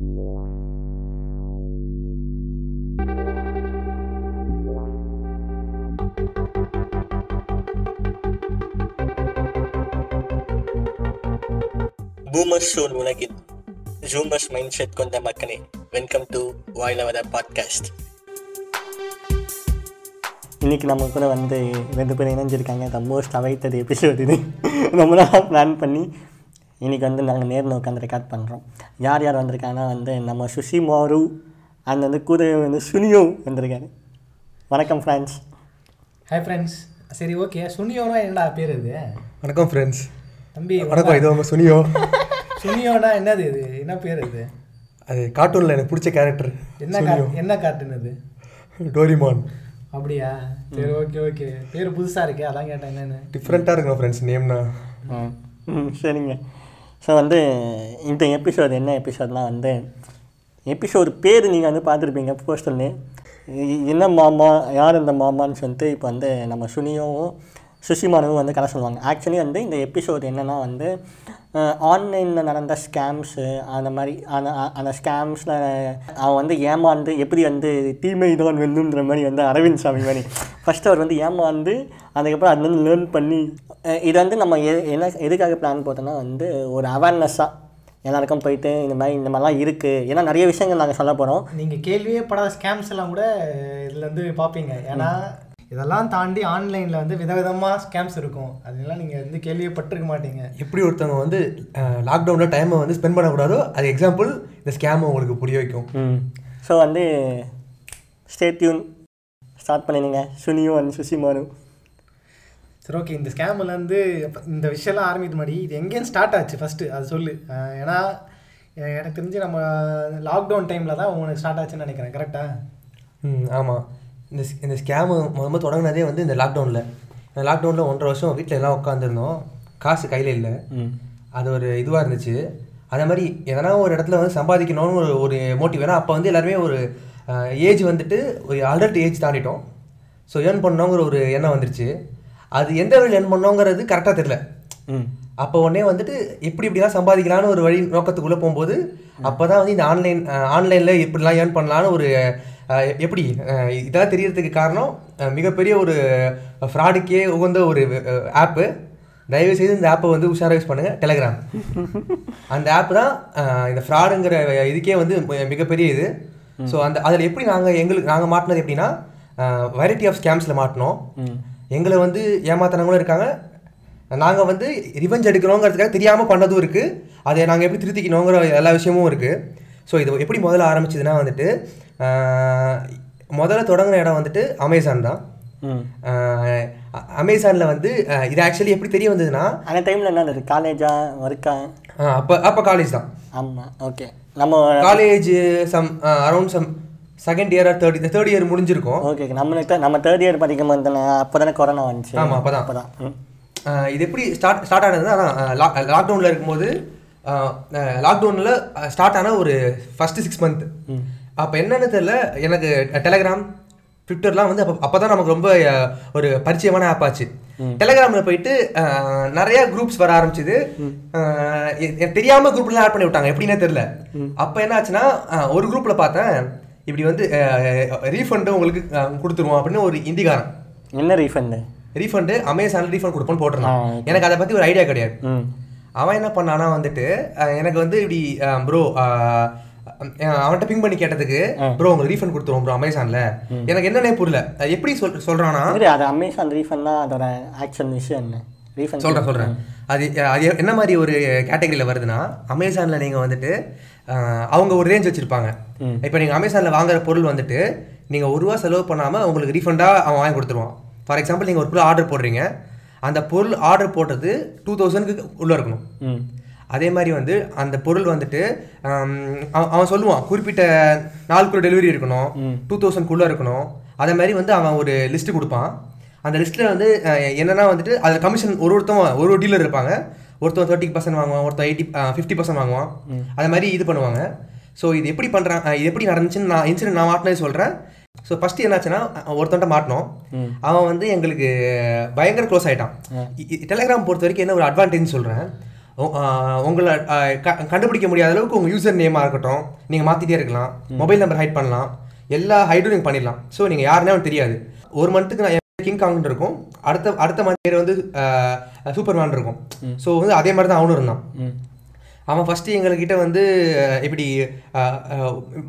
Boomer sure உலகில் ஜூமர்ஸ் mind set கொண்ட மக்களே வெல்கம் டு வாயிலவர பாட்காஸ்ட் இன்னைக்கு நம்ம கூட வந்து ரெண்டு பேரும் இணைஞ்சிருக்காங்க. த மோஸ்ட் அவைத்தது எபிசோடு இது. ரொம்ப நாளாக பிளான் பண்ணி இன்னைக்கு வந்து நாங்கள் நேரில் உட்காந்து ரெக்கார்ட் பண்ணுறோம் யார் யார் வந்திருக்காங்கன்னா வந்து நம்ம சுஷி மாரு அண்ட் வந்து கூட வந்து சுனியோ வந்திருக்காரு. வணக்கம் ஃப்ரெண்ட்ஸ் ஹாய் ஃப்ரெண்ட்ஸ் சரி ஓகே சுனியோனா என்னடா பேர் இது? வணக்கம் ஃப்ரெண்ட்ஸ் தம்பி வணக்கம் இது உங்கள் சுனியோ. சுனியோனா என்னது இது? என்ன பேர் இது? அது கார்ட்டூனில் எனக்கு பிடிச்ச கேரக்டர் என்ன கார் என்ன கார்ட்டூன் இது டோரிமான். அப்படியா? சரி ஓகே ஓகே பேர் புதுசாக இருக்கே அதான் கேட்டேன் என்னன்னு. டிஃப்ரெண்ட்டாக இருக்கணும் ஃப்ரெண்ட்ஸ் நேம்னா ம் சரிங்க. ஸோ வந்து இந்த எபிசோடு என்ன எபிசோட்லாம் வந்து எபிசோடு பேர் நீங்கள் வந்து பார்த்துருப்பீங்க போஸ்டர்னு என்ன மாமா யார் இந்த மாமான்னு சொல்லிட்டு இப்போ வந்து நம்ம சுனியோவும் சுஷிமானவும் வந்து கதை சொல்லுவாங்க. ஆக்சுவலி வந்து இந்த எபிசோடு என்னென்னா வந்து ஆன்லைனில் நடந்த ஸ்கேம்ஸு அந்த மாதிரி அந்த அந்த ஸ்கேம்ஸில் அவன் வந்து ஏமாந்து எப்படி வந்து தீமை தான் வெல்லுன்ற மாதிரி வந்து அரவிந்த் சாமி மாதிரி. ஃபஸ்ட்டு அவர் வந்து ஏமாந்து அதுக்கப்புறம் அதுலேருந்து லேர்ன் பண்ணி இது வந்து நம்ம எ என்ன எதுக்காக பிளான் போட்டோன்னா வந்து ஒரு அவேர்னஸ்ஸாக எல்லாருக்கும் போயிட்டு இந்த மாதிரி இந்த மாதிரிலாம் இருக்குது ஏன்னா நிறைய விஷயங்கள் நாங்கள் சொல்ல போகிறோம் நீங்கள் கேள்வியே படாத ஸ்கேம்ஸ் எல்லாம் கூட இதில் வந்து பார்ப்பீங்க. ஏன்னா இதெல்லாம் தாண்டி ஆன்லைனில் வந்து விதவிதமாக ஸ்கேம்ஸ் இருக்கும். அதெல்லாம் நீங்கள் வந்து கேள்வியே பட்டிருக்க மாட்டீங்க. எப்படி ஒருத்தவங்க வந்து லாக்டவுனில் டைமை வந்து ஸ்பெண்ட் பண்ணக்கூடாதோ அது எக்ஸாம்பிள் இந்த ஸ்கேம் உங்களுக்கு புரிய வைக்கும். ஸோ வந்து ஸ்டேட்யூன் ஸ்டார்ட் பண்ணிடுங்க. சுனியும் அண்ட் சுசிமானு சரி ஓகே இந்த ஸ்கேம்லேருந்து இந்த விஷயம்லாம் ஆரம்பித்த மாதிரி இது எங்கேருந்து ஸ்டார்ட் ஆச்சு ஃபஸ்ட்டு அது சொல்லு. ஏன்னா எனக்கு தெரிஞ்சு நம்ம லாக்டவுன் டைமில் தான் உங்களுக்கு ஸ்டார்ட் ஆச்சுன்னு நினைக்கிறேன். கரெக்டாக ம் ஆமாம் இந்த இந்த ஸ்கேமு முதல்ல தொடங்கினதே வந்து இந்த லாக்டவுனில் இந்த லாக்டவுனில் ஒன்றரை வருஷம் வீட்டில் எல்லாம் உட்காந்துருந்தோம் காசு கையில் இல்லை. அது ஒரு இதுவாக இருந்துச்சு. அதே மாதிரி எதனா ஒரு இடத்துல வந்து சம்பாதிக்கணும்னு ஒரு ஒரு மோட்டிவ் ஏன்னா அப்போ வந்து எல்லாருமே ஒரு ஏஜ் வந்துட்டு ஒரு அடல்ட் ஏஜ் தாண்டிட்டோம். ஸோ ஏர்ன் பண்ணோங்கிற ஒரு எண்ணம் வந்துருச்சு. அது எந்த வழியில் ஏர்ன் பண்ணோங்கிறது கரெக்டாக தெரில அப்போ உடனே வந்துட்டு எப்படி இப்படிலாம் சம்பாதிக்கலாம்னு ஒரு வழி நோக்கத்துக்குள்ளே போகும்போது அப்போ தான் வந்து இந்த ஆன்லைன் ஆன்லைனில் இப்படிலாம் ஏர்ன் பண்ணலான்னு ஒரு எப்படி? இதெல்லாம் தெரியறதுக்கு காரணம் மிகப்பெரிய ஒரு ஃப்ராடுக்கே உகந்த ஒரு ஆப்பு. தயவு செய்து இந்த ஆப்பை வந்து உஷாராக யூஸ் பண்ணுங்கள் டெலகிராம் அந்த ஆப் தான் இந்த ஃப்ராடுங்கிற இதுக்கே வந்து மிகப்பெரிய இது. ஸோ அந்த அதில் எப்படி நாங்கள் எங்களுக்கு நாங்கள் மாட்டினது எப்படின்னா வெரைட்டி ஆஃப் ஸ்கேம்ஸில் மாட்டினோம். எங்களை வந்து ஏமாத்தினவங்களும் இருக்காங்க. நாங்கள் வந்து ரிவெஞ்ச் எடுக்கணுங்கிறதுக்காக தெரியாமல் பண்ணதும் இருக்குது அதை நாங்கள் எப்படி திருத்திக்கணுங்கிற எல்லா விஷயமும் இருக்குது ஸோ இது எப்படி முதல்ல ஆரம்பிச்சதுன்னா வந்துட்டு முதல்ல தொடங்கின இடம் வந்துட்டு அமேசான் தான். அமேசானில் வந்து இது ஆக்சுவலி எப்படி தெரிய வந்ததுன்னா அந்த டைமில் என்ன இருக்குது காலேஜா ஒர்க்கா அப்போ அப்போ காலேஜ் தான். ஆமாம் ஓகே நம்ம college some around some second year third third year முடிஞ்சிருக்கும். ஓகே நம்மளுக்கு நம்ம தேர்ட் இயர் படிக்கும் போது தானே அப்போ தானே கொரோனா வந்துச்சு. ஆமா, அப்பதான். அப்போ தான் ம். ஆஹ் இது எப்படி ஸ்டார்ட் ஸ்டார்ட் ஆனதுன்னா லாக்டவுனில் இருக்கும்போது லாக்டவுனில் ஸ்டார்ட் ஆன ஒரு ஃபஸ்ட்டு சிக்ஸ் மந்த் அப்போ என்னன்னு தெரியல எனக்கு டெலகிராம் ட்விட்டர்லாம் வந்து அப்போ அப்போ தான் நமக்கு ரொம்ப ஒரு பரிச்சயமான ஆப் ஆச்சு. டெலகிராமில் போயிட்டு நிறைய குரூப்ஸ் வர ஆரம்பிச்சுது. அஹ், எ- எனக்கு தெரியாம குரூப்லாம் ஆட் பண்ணி விட்டாங்க எப்படின்னே தெரியல. அப்போ என்ன ஆச்சுன்னா ஒரு குரூப்பில் பார்த்தேன் இப்படி வந்து ரீஃபண்டு உங்களுக்கு கொடுத்துருவோம் அப்படின்னு ஒரு இந்திகாரன். என்ன ரீஃபண்டு ரீஃபண்டு அமேசானில் ரீஃபண்ட் கொடுப்போன்னு போட்டிருந்தான். எனக்கு அதை பற்றி ஒரு ஐடியா கிடையாது. அவன் என்ன பண்ணானா வந்துட்டு எனக்கு வந்து இப்படி ப்ரோ அவன்கிட்ட பிங் பண்ணி கேட்டதுக்கு ப்ரோ உங்களுக்கு ரீஃபண்ட் கொடுத்துருவோம் ப்ரோ அமேசானில் எனக்கு என்னன்னே புரியல. எப்படி சொல் சொல்கிறானா சரி அது அமேசான் ரீஃபண்ட்னா அதோட ஆக்ஷன் விஷயம் என்ன? ரீஃபண்ட் சொல்கிறேன் சொல்கிறேன் அது அது என்ன மாதிரி ஒரு கேட்டகரியில் வருதுன்னா அமேசானில் நீங்கள் வந்துட்டு அவங்க ஒரு ரேஞ்ச் வச்சுருப்பாங்க. இப்போ நீங்கள் அமேசானில் வாங்குற பொருள் வந்துட்டு நீங்கள் ஒரு ரூபா செலவு பண்ணாமல் உங்களுக்கு ரீஃபண்டாக அவன் வாங்கி கொடுத்துருவான். ஃபார் எக்ஸாம்பிள் நீங்கள் ஒரு பொருள் ஆர்டர் போடுறீங்க. அந்த பொருள் ஆர்டர் போட்டது டூ தௌசண்ட்க்கு உள்ளே இருக்கணும். அதே மாதிரி வந்து அந்த பொருள் வந்துட்டு அவன் அவன் சொல்லுவான் குறிப்பிட்ட நாளுக்குள்ள டெலிவரி இருக்கணும் டூ தௌசண்ட்குள்ளே இருக்கணும். அதே மாதிரி வந்து அவன் ஒரு லிஸ்ட்டு கொடுப்பான். அந்த லிஸ்ட்டில் வந்து என்னன்னா வந்துட்டு அதில் கமிஷன் ஒரு ஒருத்தவன் ஒரு ஒரு டீலர் இருப்பாங்க. ஒருத்தன் தேர்ட்டி பர்சன்ட் வாங்குவான் ஒருத்தன் எயிட்டி ஃபிஃப்டி பர்சன்ட் வாங்குவான். அதே மாதிரி இது பண்ணுவாங்க. ஸோ இது எப்படி பண்ணுறான் இது எப்படி நடந்துச்சுன்னு நான் இன்சிடென்ட் நான் மாட்டினது சொல்கிறேன் ஸோ ஃபஸ்ட்டு என்னாச்சுன்னா ஒருத்தன்ட்ட மாட்டினோம். அவன் வந்து எங்களுக்கு பயங்கர க்ளோஸ் ஆகிட்டான் டெலிகிராம் பொறுத்த வரைக்கும் என்ன ஒரு அட்வான்டேஜ் சொல்கிறேன் உங்களை கண்டுபிடிக்க முடியாத அளவுக்கு உங்கள் யூசர் நேமாக இருக்கட்டும் நீங்கள் மாற்றிட்டே இருக்கலாம் மொபைல் நம்பர் ஹைட் பண்ணலாம் எல்லா ஹைடும் நீங்கள் பண்ணிடலாம். ஸோ நீங்கள் யாருன்னே அவனுக்கு தெரியாது. ஒரு மந்த்துக்கு நான் கிங் காங் இருக்கும் அடுத்த அடுத்த மந்த் பேர் வந்து சூப்பர் மேன் இருக்கும் ஸோ வந்து அதே மாதிரி தான் அவனும் இருந்தான். அவன் ஃபஸ்ட்டு எங்ககிட்ட வந்து இப்படி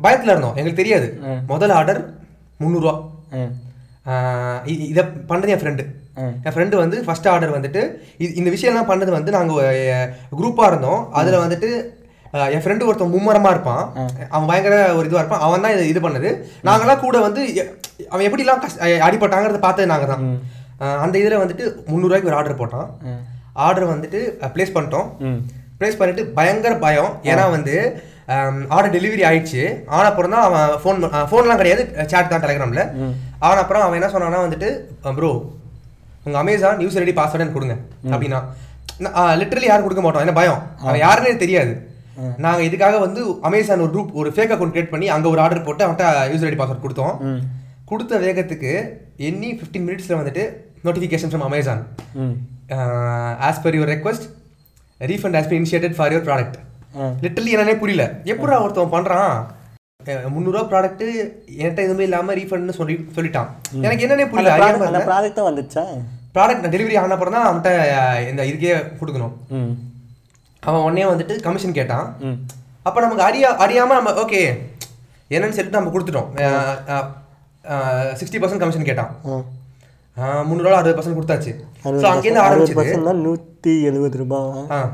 பயத்தில் இருந்தோம். எங்களுக்கு தெரியாது. முதல் ஆர்டர் முந்நூறுரூவா இதை பண்ணது என் ஃப்ரெண்டு. என் ஃப்ரெண்டு வந்து ஃபர்ஸ்ட் ஆர்டர் வந்துட்டு இது இந்த விஷயம்லாம் பண்ணது வந்து நாங்கள் குரூப்பாக இருந்தோம். அதில் வந்துட்டு என் ஃப்ரெண்டு ஒருத்தன் மும்மரமாக இருப்பான். அவன் பயங்கர ஒரு இதுவாக இருப்பான். அவன் தான் இது இது பண்ணது. நாங்களாம் கூட வந்து அவன் எப்படிலாம் கஷ் அஹ், அடிபட்டாங்கிறத பார்த்தது நாங்கள் தான். அந்த இதில் வந்துட்டு முந்நூறுரூவாய்க்கு ஒரு ஆர்டர் போட்டான். ஆர்டர் வந்துட்டு ப்ளேஸ் பண்ணிட்டோம். ப்ளேஸ் பண்ணிட்டு பயங்கர பயம். ஏன்னா வந்து ஆர்டர் டெலிவரி ஆயிடுச்சு. ஆன அப்புறம் தான் அவன் ஃபோன் ஃபோன்லாம் கிடையாது சேட் தான் டெலிகிராமில் ஆன அப்புறம் அவன் என்ன சொன்னான்னா வந்துட்டு ப்ரோ உங்கள் அமேசான் யூஸ் ரெடி பாஸ்வேர்டு எனக்கு கொடுங்க. அப்படின்னா லிட்டரலி யாரும் கொடுக்க மாட்டோம். என்ன பயம்? அவன் யாருன்னே தெரியாது. நாங்கள் இதுக்காக வந்து அமேசான் ஒரு குரூப் ஒரு ஃபேக் அக்கௌண்ட் கிரியேட் பண்ணி அங்கே ஒரு ஆர்டர் போட்டு அவன்கிட்ட யூஸ் ரெடி பாஸ்வேர்ட் கொடுத்தோம். கொடுத்த வேகத்துக்கு எண்ணி ஃபிஃப்டீன் மினிட்ஸில் வந்துட்டு notification from Amazon as per your request refund has been initiated for your product hmm. Literally என்னன்னே புரியல. எப்படா ஒருத்தன் பண்ணுறான் முந்நூறுரூவா ப்ராடக்ட்டு என்கிட்ட எதுவுமே இல்லாமல் ரீஃபண்ட்னு சொல்லி சொல்லிட்டான். எனக்கு என்னன்னே புரியல. ப்ராடக்ட் அந்த ப்ராடக்ட்டும் வந்துச்சா? ப்ராடக்ட் நான் டெலிவரி ஆன அப்புறம் தான் அவன்கிட்ட இந்த இதுக்கே கொடுக்கணும். அவன் உடனே வந்துட்டு கமிஷன் கேட்டான். அப்போ நமக்கு அறியா அறியாமல் நம்ம ஓகே என்னன்னு சொல்லிட்டு நம்ம கொடுத்துட்டோம். சிக்ஸ்டி பர்சன்ட் கமிஷன் கேட்டான். ம் முந்நூறுவா அறுபது பர்சன்ட் கொடுத்தாச்சு. ஸோ அங்கேருந்து பர்சன்ட்னா நூற்றி எழுபது ரூபாய்.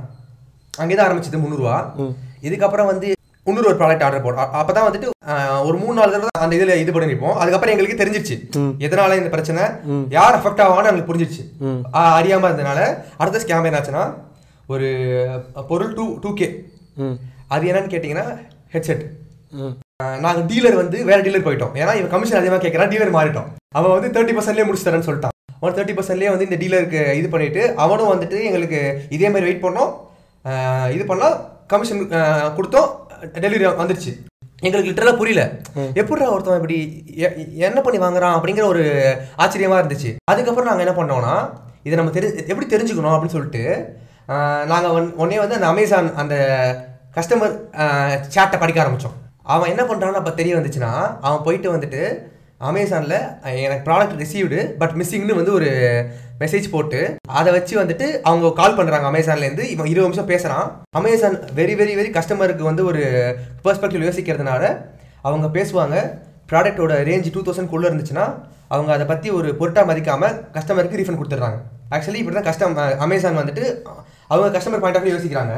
அங்கே தான் ஆரம்பிச்சது முந்நூறுரூவா இதுக்கப்புறம் வந்து இன்னொரு ஒரு ப்ராடக்ட் ஆர்டர் போடும் அப்போ தான் வந்துட்டு ஒரு மூணு நாலு தடவை அந்த இதில் இது பண்ணி நிற்போம் அதுக்கப்புறம் எங்களுக்கு தெரிஞ்சிருச்சு. எதனால இந்த பிரச்சனை? யார் அஃபெக்ட் ஆவான்னு எங்களுக்கு புரிஞ்சிருச்சு. ஆ, அறியாம இருந்தனால அடுத்த ஸ்கேம் என்னாச்சுன்னா ஒரு பொருள் டூ டூ கே அது என்னன்னு கேட்டிங்கன்னா ஹெட்செட் நாங்கள் டீலர் வந்து வேற டீலர் போயிட்டோம். ஏன்னா இவன் கமிஷன் அதிகமாக கேட்குறான் டீலர் மாறிட்டோம். அவன் வந்து தேர்ட்டி பர்சன்ட்லேயே முடிச்சு தரேன்னு சொல்லிட்டான். அவன் தேர்ட்டி பர்சன்ட்லேயே வந்து இந்த டீலருக்கு இது பண்ணிட்டு அவனும் வந்துட்டு எங்களுக்கு இதே மாதிரி வெயிட் பண்ணோம். இது பண்ணோம் கமிஷன் கொடுத்தோம் டெலிவரி வந்துருச்சு. எங்களுக்கு லிட்டரலாக புரியல. எப்படிடா ஒருத்தன் இப்படி என்ன பண்ணி வாங்குறான் அப்படிங்கிற ஒரு ஆச்சரியமா இருந்துச்சு. அதுக்கப்புறம் நாங்கள் என்ன பண்ணோம்னா இதை நம்ம தெரி எப்படி தெரிஞ்சுக்கணும் அப்படின்னு சொல்லிட்டு நாங்கள் ஒன் ஒன்னே வந்து அந்த அமேசான் அந்த கஸ்டமர் சேட்டை படிக்க ஆரம்பித்தோம் அவன் என்ன பண்ணுறான்னு அப்போ தெரிய வந்துச்சுன்னா அவன் போயிட்டு வந்துட்டு அமேசானில் எனக்கு ப்ராடக்ட் ரிசீவ்டு பட் மிஸ்ஸிங்னு வந்து ஒரு மெசேஜ் போட்டு அதை வச்சு வந்துட்டு அவங்க கால் பண்ணுறாங்க அமேசான்லேருந்து இவன் இருபது நிமிஷம் பேசுகிறான் அமேசான் வெரி வெரி வெரி கஸ்டமருக்கு வந்து ஒரு பெர்ஸ்பெக்டிவ் யோசிக்கிறதுனால அவங்க பேசுவாங்க. ப்ராடக்ட்டோட ரேஞ்ச் டூ தௌசண்ட்குள்ளே இருந்துச்சுன்னா அவங்க அதை பற்றி ஒரு பொருட்டாக மதிக்காமல் கஸ்டமருக்கு ரீஃபண்ட் கொடுத்துட்றாங்க. ஆக்சுவலி இப்படி தான் கஸ்டம் அமேசான் வந்துட்டு அவங்க கஸ்டமர் பாயிண்ட் ஆஃப் யோசிக்கிறாங்க.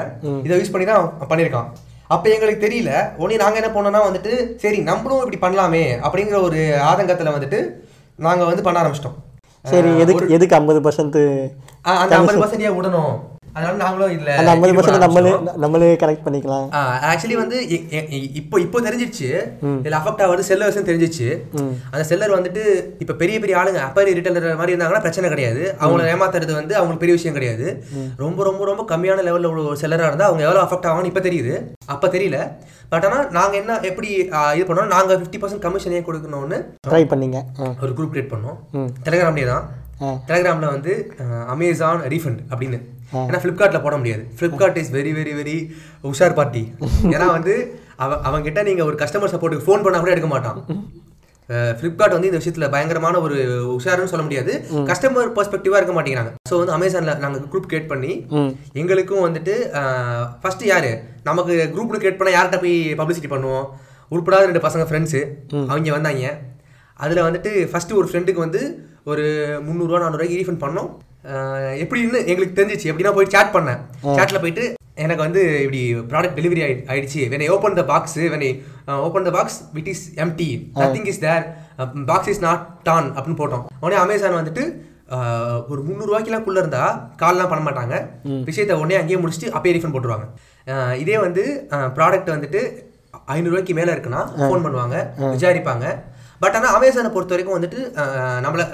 இதை யூஸ் பண்ணி தான் பண்ணியிருக்கான். அப்போ எங்களுக்கு தெரியல உடனே நாங்கள் என்ன பண்ணோம்னா வந்துட்டு சரி நம்மளும் இப்படி பண்ணலாமே அப்படிங்கிற ஒரு ஆதங்கத்தில் வந்துட்டு நாங்கள் வந்து பண்ண ஆரம்பிச்சிட்டோம். சரி எதுக்கு எதுக்கு ஐம்பது பர்சன்ட் அந்த ஐம்பது பர்சன்டே விடணும்? அதனால நாங்களும் இல்லை அந்த ஐம்பது பர்சன்ட் நம்மளே நம்மளே கரெக்ட் பண்ணிக்கலாம். ஆக்சுவலி வந்து இப்போ இப்போ தெரிஞ்சிருச்சு இதில் அஃபெக்ட் ஆகுது செல்லர்ஸ் தெரிஞ்சிச்சு அந்த செல்லர் வந்துட்டு இப்போ பெரிய பெரிய ஆளுங்க அப்பரி ரிட்டர்னர் மாதிரி இருந்தாங்கன்னா பிரச்சனை கிடையாது. அவங்கள ஏமாத்துறது வந்து அவங்களுக்கு பெரிய விஷயம் கிடையாது. ரொம்ப ரொம்ப ரொம்ப கம்மியான லெவலில் ஒரு செல்லராக இருந்தால் அவங்க எவ்வளோ அஃபெக்ட் ஆகும்னு இப்போ தெரியுது. அப்போ தெரியல. பட் ஆனால் நாங்கள் என்ன எப்படி இது பண்ணோம் நாங்கள் ஃபிஃப்டி பர்சன்ட் கமிஷனே கொடுக்கணும்னு ட்ரை பண்ணீங்க. ஒரு குரூப் கிரியேட் பண்ணோம். டெலிகிராம்லேயே தான். டெலிகிராமில் வந்து அமேசான் ரீஃபண்ட் அப்படின்னு. ஏன்னா ஃப்ளிப்கார்ட்டில் போட முடியாது. Flipkart is very very very உஷார் பார்ட்டி ஏன்னா வந்து அவன் அவன்கிட்ட நீங்கள் ஒரு கஸ்டமர் சப்போர்ட்டுக்கு ஃபோன் பண்ணால் கூட எடுக்க மாட்டான். ஃப்ளிப்கார்ட் வந்து இந்த விஷயத்தில் பயங்கரமான ஒரு உஷாருன்னு சொல்ல முடியாது. கஸ்டமர் பெர்ஸ்பெக்டிவாக இருக்க மாட்டேங்கிறாங்க. ஸோ வந்து அமேசானில் நாங்கள் குரூப் கிரியேட் பண்ணி எங்களுக்கும் வந்துட்டு ஃபஸ்ட்டு யார்? நமக்கு குரூப்னு கிரியேட் பண்ணால் யார்கிட்ட போய் பப்ளிசிட்டி பண்ணுவோம்? உருப்படாத ரெண்டு பசங்க ஃப்ரெண்ட்ஸு அவங்க வந்தாங்க. அதில் வந்துட்டு ஃபஸ்ட்டு ஒரு ஃப்ரெண்டுக்கு வந்து ஒரு முந்நூறுரூவா நானூறுரூவாய்க்கு ரீஃபண்ட் பண்ணோம். எப்படின்னு எங்களுக்கு தெரிஞ்சிச்சு. எப்படின்னா போய் சேட் பண்ணேன். சேட்டில் போயிட்டு எனக்கு வந்து இப்படி ப்ராடக்ட் டெலிவரி ஆயி ஆயிடுச்சு. When I open the box when I open the box it is empty nothing is there box is not done அப்படின்னு போட்டோம். உடனே அமேசான் வந்துட்டு ஆஹ் ஒரு முந்நூறுவாய்க்கெல்லாம் இருந்தா கால்லாம் பண்ண மாட்டாங்க. விஷயத்தை உடனே அங்கேயே முடிச்சுட்டு அப்பயே ரீஃபண்ட் போட்டுருவாங்க. இதே வந்து ப்ராடக்ட் வந்துட்டு ஐநூறுரூவாய்க்கு மேலே இருக்குன்னா ஃபோன் பண்ணுவாங்க விசாரிப்பாங்க. பட் ஆனால் அமேசானை பொறுத்த வரைக்கும் வந்துட்டு நம்மளை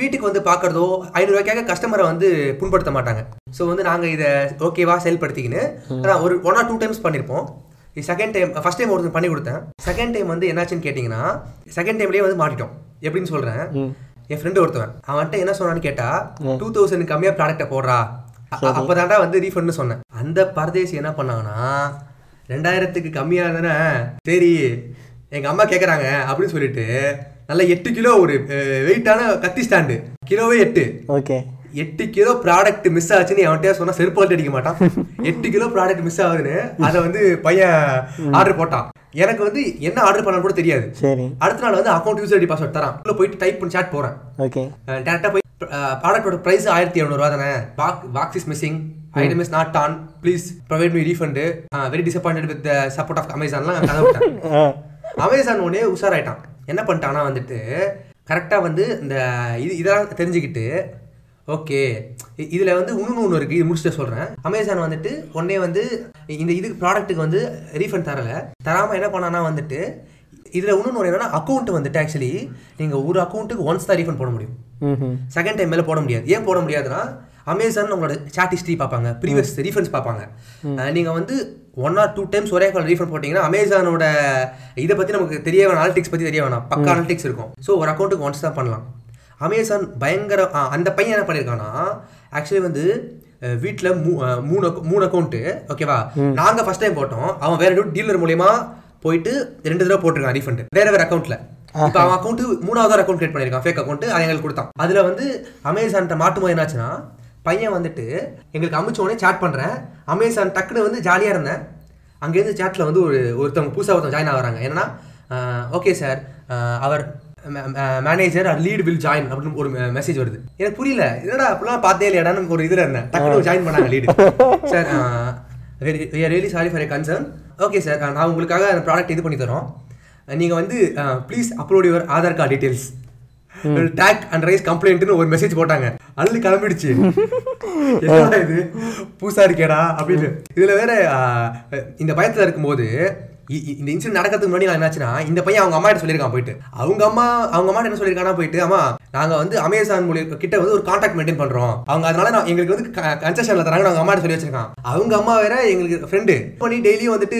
வீட்டுக்கு வந்து பார்க்குறதோ ஐநூறுரூவாய்க்காக கஸ்டமரை வந்து புண்படுத்த மாட்டாங்க. ஸோ வந்து நாங்கள் இதை ஓகேவா செயல்படுத்திக்கின்னு ஆனா ஒரு ஒன் ஆர் டூ டைம்ஸ் பண்ணியிருப்போம் செகண்ட் டைம் ஃபர்ஸ்ட் டைம் ஒருத்தர் பண்ணி கொடுத்தேன். செகண்ட் டைம் வந்து என்னாச்சுன்னு கேட்டிங்கன்னா செகண்ட் டைம்லேயே வந்து மாட்டிட்டோம். எப்படின்னு சொல்கிறேன் என் ஃப்ரெண்டு ஒருத்தவன் அவன்கிட்ட என்ன சொன்னான்னு கேட்டா டூ தௌசண்ட் கம்மியாக ப்ராடக்ட்டை போடுறா. அப்பதான்டா வந்து ரீஃபண்ட்னு சொன்னேன். அந்த பரதேசி என்ன பண்ணாங்கன்னா ரெண்டாயிரத்துக்கு கம்மியா தானே சரி எங்க அம்மா கேக்குறாங்க அப்படின்னு சொல்லிட்டு நல்ல எட்டு கிலோ ஒரு வெயிட்டான கத்தி ஸ்டாண்டு கிலோவே எட்டு. ஓகே. எட்டு கிலோ ப்ராடக்ட் மிஸ் ஆச்சுன்னு அவன்கிட்ட சொன்னா செருப்பால் அடிக்க மாட்டான். எட்டு கிலோ ப்ராடக்ட் மிஸ் ஆகுதுன்னு அதை வந்து பையன் ஆர்டர் போட்டான். எனக்கு வந்து என்ன ஆர்டர் பண்ணான்னு கூட தெரியாது. சரி. அடுத்த நாள் வந்து அக்கௌண்ட் யூசர் ஐடி பாஸ்வேர்ட் தரான். உள்ள போயிட்டு டைப் பண்ணி சாட் போறேன். ஓகே. டேரக்டா போய் ப்ராடக்டோட பிரைஸ் ஆயிரத்தி எழுநூறுவா தானே. Box is missing item is not on please provide me refund very disappointed with support of அமேசான்லாம் கதை விட்டேன். அமேசான் உடனே உஷாராயிட்டான். என்ன பண்ணிட்டானா வந்துட்டு கரெக்டாக வந்து இந்த இது இதெல்லாம் தெரிஞ்சுக்கிட்டு ஓகே இதில் வந்து இன்னொன்று ஒன்று இருக்குது இது முடிச்சுட்டு சொல்கிறேன் அமேசான் வந்துட்டு உடனே வந்து இந்த இதுக்கு ப்ராடக்ட்டுக்கு வந்து ரீஃபண்ட் தரல. தராமல் என்ன பண்ணானா வந்துட்டு இதில் இன்னொன்று ஒரு என்னன்னா அக்கௌண்ட் வந்துட்டு ஆக்சுவலி நீங்கள் ஒரு அக்கௌண்ட்டுக்கு ஒன்ஸ் தான் ரீஃபண்ட் போட முடியும். செகண்ட் டைம் மேலே போட முடியாது. ஏன் போட முடியாதுன்னா அமேசான் உங்களோட சாட் ஹிஸ்ட்ரி பார்ப்பாங்க ப்ரீவியஸ் ரீஃபண்ட்ஸ் பார்ப்பாங்க. அஹ் நீங்க வந்து ஒன் ஆர் டூ டைம்ஸ் ஒரே கால் ரீஃபண்ட் போட்டிங்கன்னா அமேசானோட இதை பற்றி நமக்கு தெரிய வேணாம் அனலிட்டிக்ஸ் பற்றி தெரிய வேணாம். பக்கா அனலிட்டிக்ஸ் இருக்கும். ஸோ ஒரு அக்கௌண்ட்டுக்கு ஒன்ஸ் தான் பண்ணலாம். அமேசான் பயங்கர அந்த பையன் என்ன பண்ணியிருக்கான்னா ஆக்சுவலி வந்து வீட்டில் மூணு account- மூணு அக்கௌண்ட்டு ஓகேவா நாங்கள் ஃபர்ஸ்ட் டைம் போட்டோம். அவன் வேற டீலர் மூலியமா போயிட்டு ரெண்டு தடவை போட்டிருக்கான் ரீஃபண்ட் வேற வேற அக்கௌண்ட்ல இப்போ அவன் அக்கௌண்ட் மூணாவது அக்கௌண்ட் கிரியேட் பண்ணியிருக்கான் ஃபேக் அக்கௌண்ட் அதை எங்களுக்கு கொடுத்தான். அதுல வந்து அமேசான்ட்ட மாட்டும் போது என்னாச்சுன்னா பையன் வந்துட்டு எங்களுக்கு அமிச்ச உடனே சாட் பண்றேன். அமேசான் டக்குன்னு வந்து ஜாலியா இருந்தேன். அங்கேருந்து சாட்ல வந்து ஒரு ஒருத்தவங்க புதுசாக ஒருத்தவங்க ஜாயின் ஆகுறாங்க. என்னன்னா okay sir our manager or lead will join அப்படின்னு ஒரு மெசேஜ் வருது. எனக்கு புரியல. என்னடா அப்படிலாம் பார்த்தே இல்லையாடான்னு ஒரு இதில் இருந்தேன். டக்குனு ஜாயின் பண்ணாங்க lead sir very really sorry for a concern okay sir நான் உங்களுக்காக அந்த ப்ராடக்ட் இது பண்ணி தரோம். நீங்கள் வந்து please upload your Aadhaar card details take and raise கம்ப்ளைண்ட்னு ஒரு மெசேஜ் போட்டாங்க. அள்ளி கிளம்பிடுச்சு. என்னடா இது? பூசா இருக்கேடா அப்படின்னு. இதுல வேற இந்த பயத்துல இருக்கும்போது இந்த இன்சிடென்ட் நடக்கிறதுக்கு முன்னாடி நான் என்னாச்சுன்னா இந்த பையன் அவங்க அம்மா கிட்ட சொல்லியிருக்கான் போயிட்டு. அவங்க அம்மா அவங்க அம்மா என்ன சொல்லியிருக்கானா போயிட்டு அம்மா நாங்க வந்து அமேசான் மூலியம் கிட்ட வந்து ஒரு கான்டாக்ட் மெயின்டைன் பண்றோம். அவங்க அதனால நான் எங்களுக்கு வந்து கன்செஷன்ல தராங்க அவங்க அம்மா சொல்லி வச்சிருக்கான். அவங்க அம்மா வேற எங்களுக்கு ஃப்ரெண்டு பண்ணி டெய்லியும் வந்துட்டு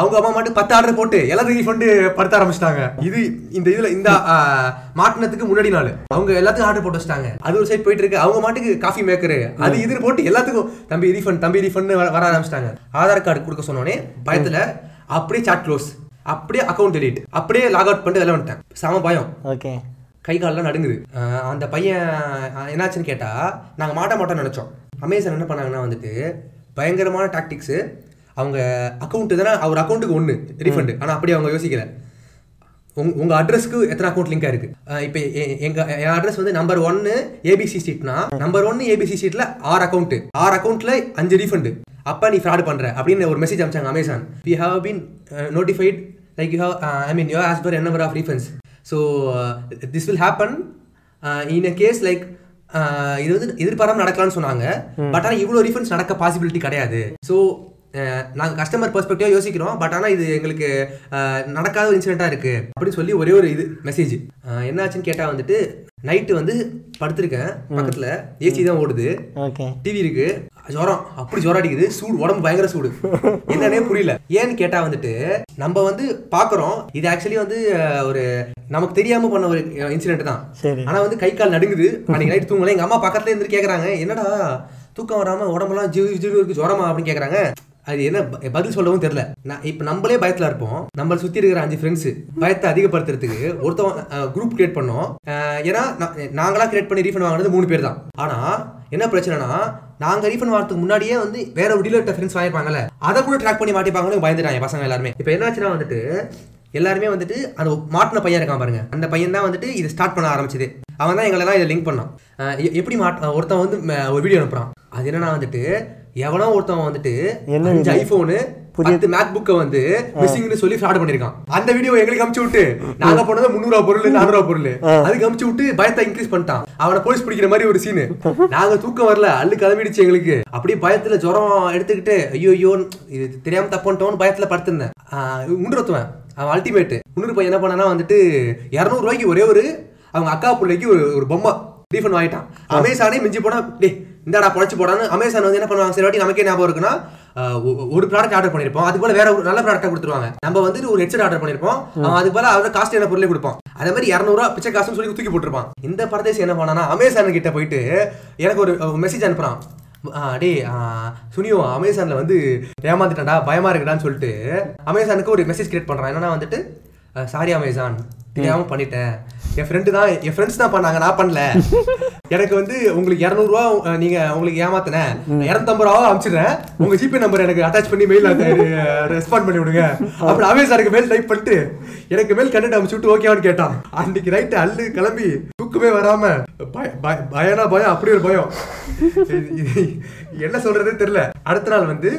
அவங்க அம்மா மட்டும் பத்து ஆர்டர் போட்டு எல்லாத்தையும் ரீஃபண்டு படுத்த ஆரம்பிச்சிட்டாங்க. இது இந்த இதுல இந்த மாட்டினத்துக்கு முன்னாடி நாள். அவங்க எல்லாத்துக்கும் ஆர்டர் போட்டு வச்சிட்டாங்க. அது ஒரு சைடு போயிட்டு இருக்கு. அவங்க மாட்டுக்கு காஃபி மேக்கரு அது இது போட்டு எல்லாத்துக்கும் தம்பி ரீஃபண்ட் தம்பி ரீஃபண்ட் வர ஆரம்பிச்சிட்டாங்க. ஆதார் கார்டு கொடுக்க சொன்னோடனே பயத்துல அப்படியே சாட் க்ளோஸ் அப்படியே அக்கௌண்ட் delete. அப்படியே லாக் அவுட் பண்ணிட்டு வெளில வந்துட்டேன். செம பயம். ஓகே. கை கால்லாம் நடுங்குது அந்த பையன் என்னாச்சுன்னு கேட்டா நாங்க மாட்ட மாட்டோம்னு நினைச்சோம். அமேசான் என்ன பண்ணாங்கன்னா வந்துட்டு பயங்கரமான டாக்டிக்ஸ் அவங்க அக்கௌண்ட் தானே அவர் அக்கௌண்ட்டுக்கு ஒன்று ரீஃபண்ட் ஆனா அப்படி அவங்க யோசிக்கல. உங்க உங்க அட்ரஸ்க்கு எத்தனை அக்கௌண்ட் லிங்க் அஹ் இப்போ எ- எங்க என் அட்ரஸ் வந்து நம்பர் ஒன்னு ஏபிசி ஸ்ட்ரீட்னா நம்பர் ஒன்னு ஏபிசி ஸ்ட்ரீட்ல ஆறு அக்கௌண்ட் ஆறு அக்கௌண்ட்ல அஞ்சு ரீஃபண்ட் அப்ப நீ ஃப்ராட் பண்ற. அப்படின்னு ஒரு message அனுப்பிச்சாங்க Amazon we have been notified like you have I mean you as per number of refunds so this will happen in a case like இது வந்து எதிர்பாராம நடக்கலாம்னு சொன்னாங்க. பட் ஆனால் இவ்வளோ ரீஃபண்ட்ஸ் நடக்க பாசிபிலிட்டி கிடையாது. ஸோ நாங்கள் கஸ்டமர் பெர்ஸ்பெக்டிவாக யோசிக்கிறோம். பட் ஆனால் இது எங்களுக்கு நடக்காத ஒரு இன்சிடெண்ட்டாக இருக்குது அப்படின்னு சொல்லி ஒரே ஒரு இது மெசேஜ் என்னாச்சுன்னு கேட்டால் வந்துட்டு நைட்டு வந்து படுத்திருக்கேன். பக்கத்தில் ஏசி தான் ஓடுது. டிவி இருக்கு. ஜுரம். அப்படி ஜுரம் அடிக்குது. சூடு உடம்பு பயங்கர சூடு. என்னன்னே புரியல. ஏன்னு கேட்டா வந்துட்டு நம்ம வந்து பாக்குறோம். இது ஆக்சுவலி வந்து ஒரு நமக்கு தெரியாம பண்ண ஒரு இன்சிடென்ட் தான். சரி. ஆனா வந்து கை கால் நடுங்குது. அன்னைக்கு நைட் தூங்கல. எங்க அம்மா பக்கத்துல இருந்து கேக்குறாங்க. என்னடா தூக்கம் வராம உடம்பெல்லாம் ஜிவு ஜிவு இருக்கு. ஜுரமா அப்படின்னு கேக்குறாங்க. அது என்ன ப- பதில் சொல்லவும் தெரியல. நான் இப்போ நம்மளே பயத்தில் இருப்போம். நம்மளை சுற்றி இருக்கிற அஞ்சு ஃப்ரெண்ட்ஸு பயத்தை அதிகப்படுத்துறதுக்கு ஒருத்தவன் குரூப் கிரியேட் பண்ணோம். ஏன்னா நாங்களாம் கிரியேட் பண்ணி ரீஃபண்ட் வாங்கினது மூணு பேர் தான். ஆனால் என்ன பிரச்சனைனா நாங்கள் ரீஃபண்ட் வாங்குறதுக்கு முன்னாடியே வந்து வேற ஒரு டீலர்கிட்ட ஃப்ரெண்ட்ஸ் வாங்கிருப்பாங்கல்ல அதை கூட ட்ராக் பண்ணி மாட்டிப்பாங்கன்னு பயந்துட்டாங்க பசங்க எல்லாருமே. இப்போ என்னாச்சுன்னா வந்துட்டு எல்லாருமே வந்துட்டு அந்த மாட்டின பையன் இருக்கான் பாருங்க. அந்த பையன் தான் வந்துட்டு இது ஸ்டார்ட் பண்ண ஆரம்பிச்சது. அவன் தான் எங்களெல்லாம் இதை லிங்க் பண்ணான். எப்படி மாட் ஒருத்தன் வந்து ஒரு வீடியோ அனுப்புகிறான் அது என்னன்னா வந்துட்டு எவனோ ஒருத்தன் வந்துட்டு என்ன ஐபோனு பத்து மேக் புக்கை வந்து மிஸ்ஸிங்னு சொல்லி ஃப்ராட் பண்ணிருக்கான் அந்த வீடியோ எங்களுக்கு அமுச்சு விட்டு. நாங்க போனது முந்நூறுவா பொருள் நானூறுவா பொருள். அதுக்கு அமுச்சு விட்டு பயத்தை இன்க்ரீஸ் பண்ணிட்டான். அவனை போலீஸ் பிடிக்கிற மாதிரி ஒரு சீனு நாங்க தூக்கம் வரல அள்ளு கிளம்பிடுச்சு எங்களுக்கு. அப்படியே பயத்துல ஜுரம் எடுத்துக்கிட்டு ஐயோ ஐயோ இது தெரியாம தப்புன்ட்டோன்னு பயத்துல படுத்திருந்தேன். உண்டுருத்துவன் அவன் அல்டிமேட் இன்னொரு பையன் என்ன பண்ணானா வந்துட்டு இரநூறு ரூபாய்க்கு ஒரே ஒரு அவங்க அக்கா பிள்ளைக்கு ஒரு ஒரு பொம்மை ரீஃபண்ட் வாங்கிட்டான். அமேசானே மிஞ்சி போனா டேய் இந்தாடா பொழைச்சு போடான்னு அமேசான் வந்து என்ன பண்ணுவாங்க? சரி வாட்டி நமக்கே ஞாபகம் இருக்குன்னா ஒரு ப்ராடக்ட் ஆர்டர் பண்ணிருப்போம். அதுக்கு போல வேற ஒரு நல்ல ப்ராடக்ட்டா கொடுத்துருவாங்க. நம்ம வந்து ஒரு ஹெட்செட் ஆர்டர் பண்ணிருப்போம். அவன் அதுக்கு போல அவரோட காஸ்ட்லியான பொருளே கொடுப்போம் அதே மாதிரி இரநூறுவா பிச்சை காசுன்னு சொல்லி தூக்கி போட்டுருப்பான். இந்த பரதேசி என்ன பண்ணானா அமேசான் கிட்ட போயிட்டு எனக்கு ஒரு மெசேஜ் அனுப்புறான். டேய் ஆ, சுனியோ அமேசானில் வந்து ஏமாந்துட்டேன்டா பயமாக இருக்குடான்னு சொல்லிட்டு அமேசானுக்கு ஒரு மெசேஜ் கிரியேட் பண்ணுறான் என்னன்னா வந்துட்டு சாரி அமேசான் தெரியாமல் பண்ணிட்டேன். என் ஃப்ரெண்டு தான் என் ஃப்ரெண்ட்ஸ் தான் பண்ணாங்க நான் பண்ணல. எனக்கு வந்து உங்களுக்கு இரநூறுவா நீங்கள் உங்களுக்கு ஏமாத்தினேன் இரநூத்தம்பது ரூபா அனுப்பிச்சிடுறேன் உங்கள் ஜிபே நம்பர் எனக்கு அட்டாச் பண்ணி மெயில் ரெஸ்பாண்ட் பண்ணி விடுங்க. அப்படி அமேசானுக்கு மெயில் டைப் பண்ணிட்டு எனக்கு மெயில் கண்டுட்டு அனுப்பிச்சு விட்டு ஓகேவான்னு கேட்டான். அன்னைக்கு நைட்டு அள்ளு கிளம்பி தூக்கமே வராம பய- பய- பயனா பயம் அப்படி ஒரு பயம். என்ன சொல்றதே தெரியல. அடுத்த நாள் வந்து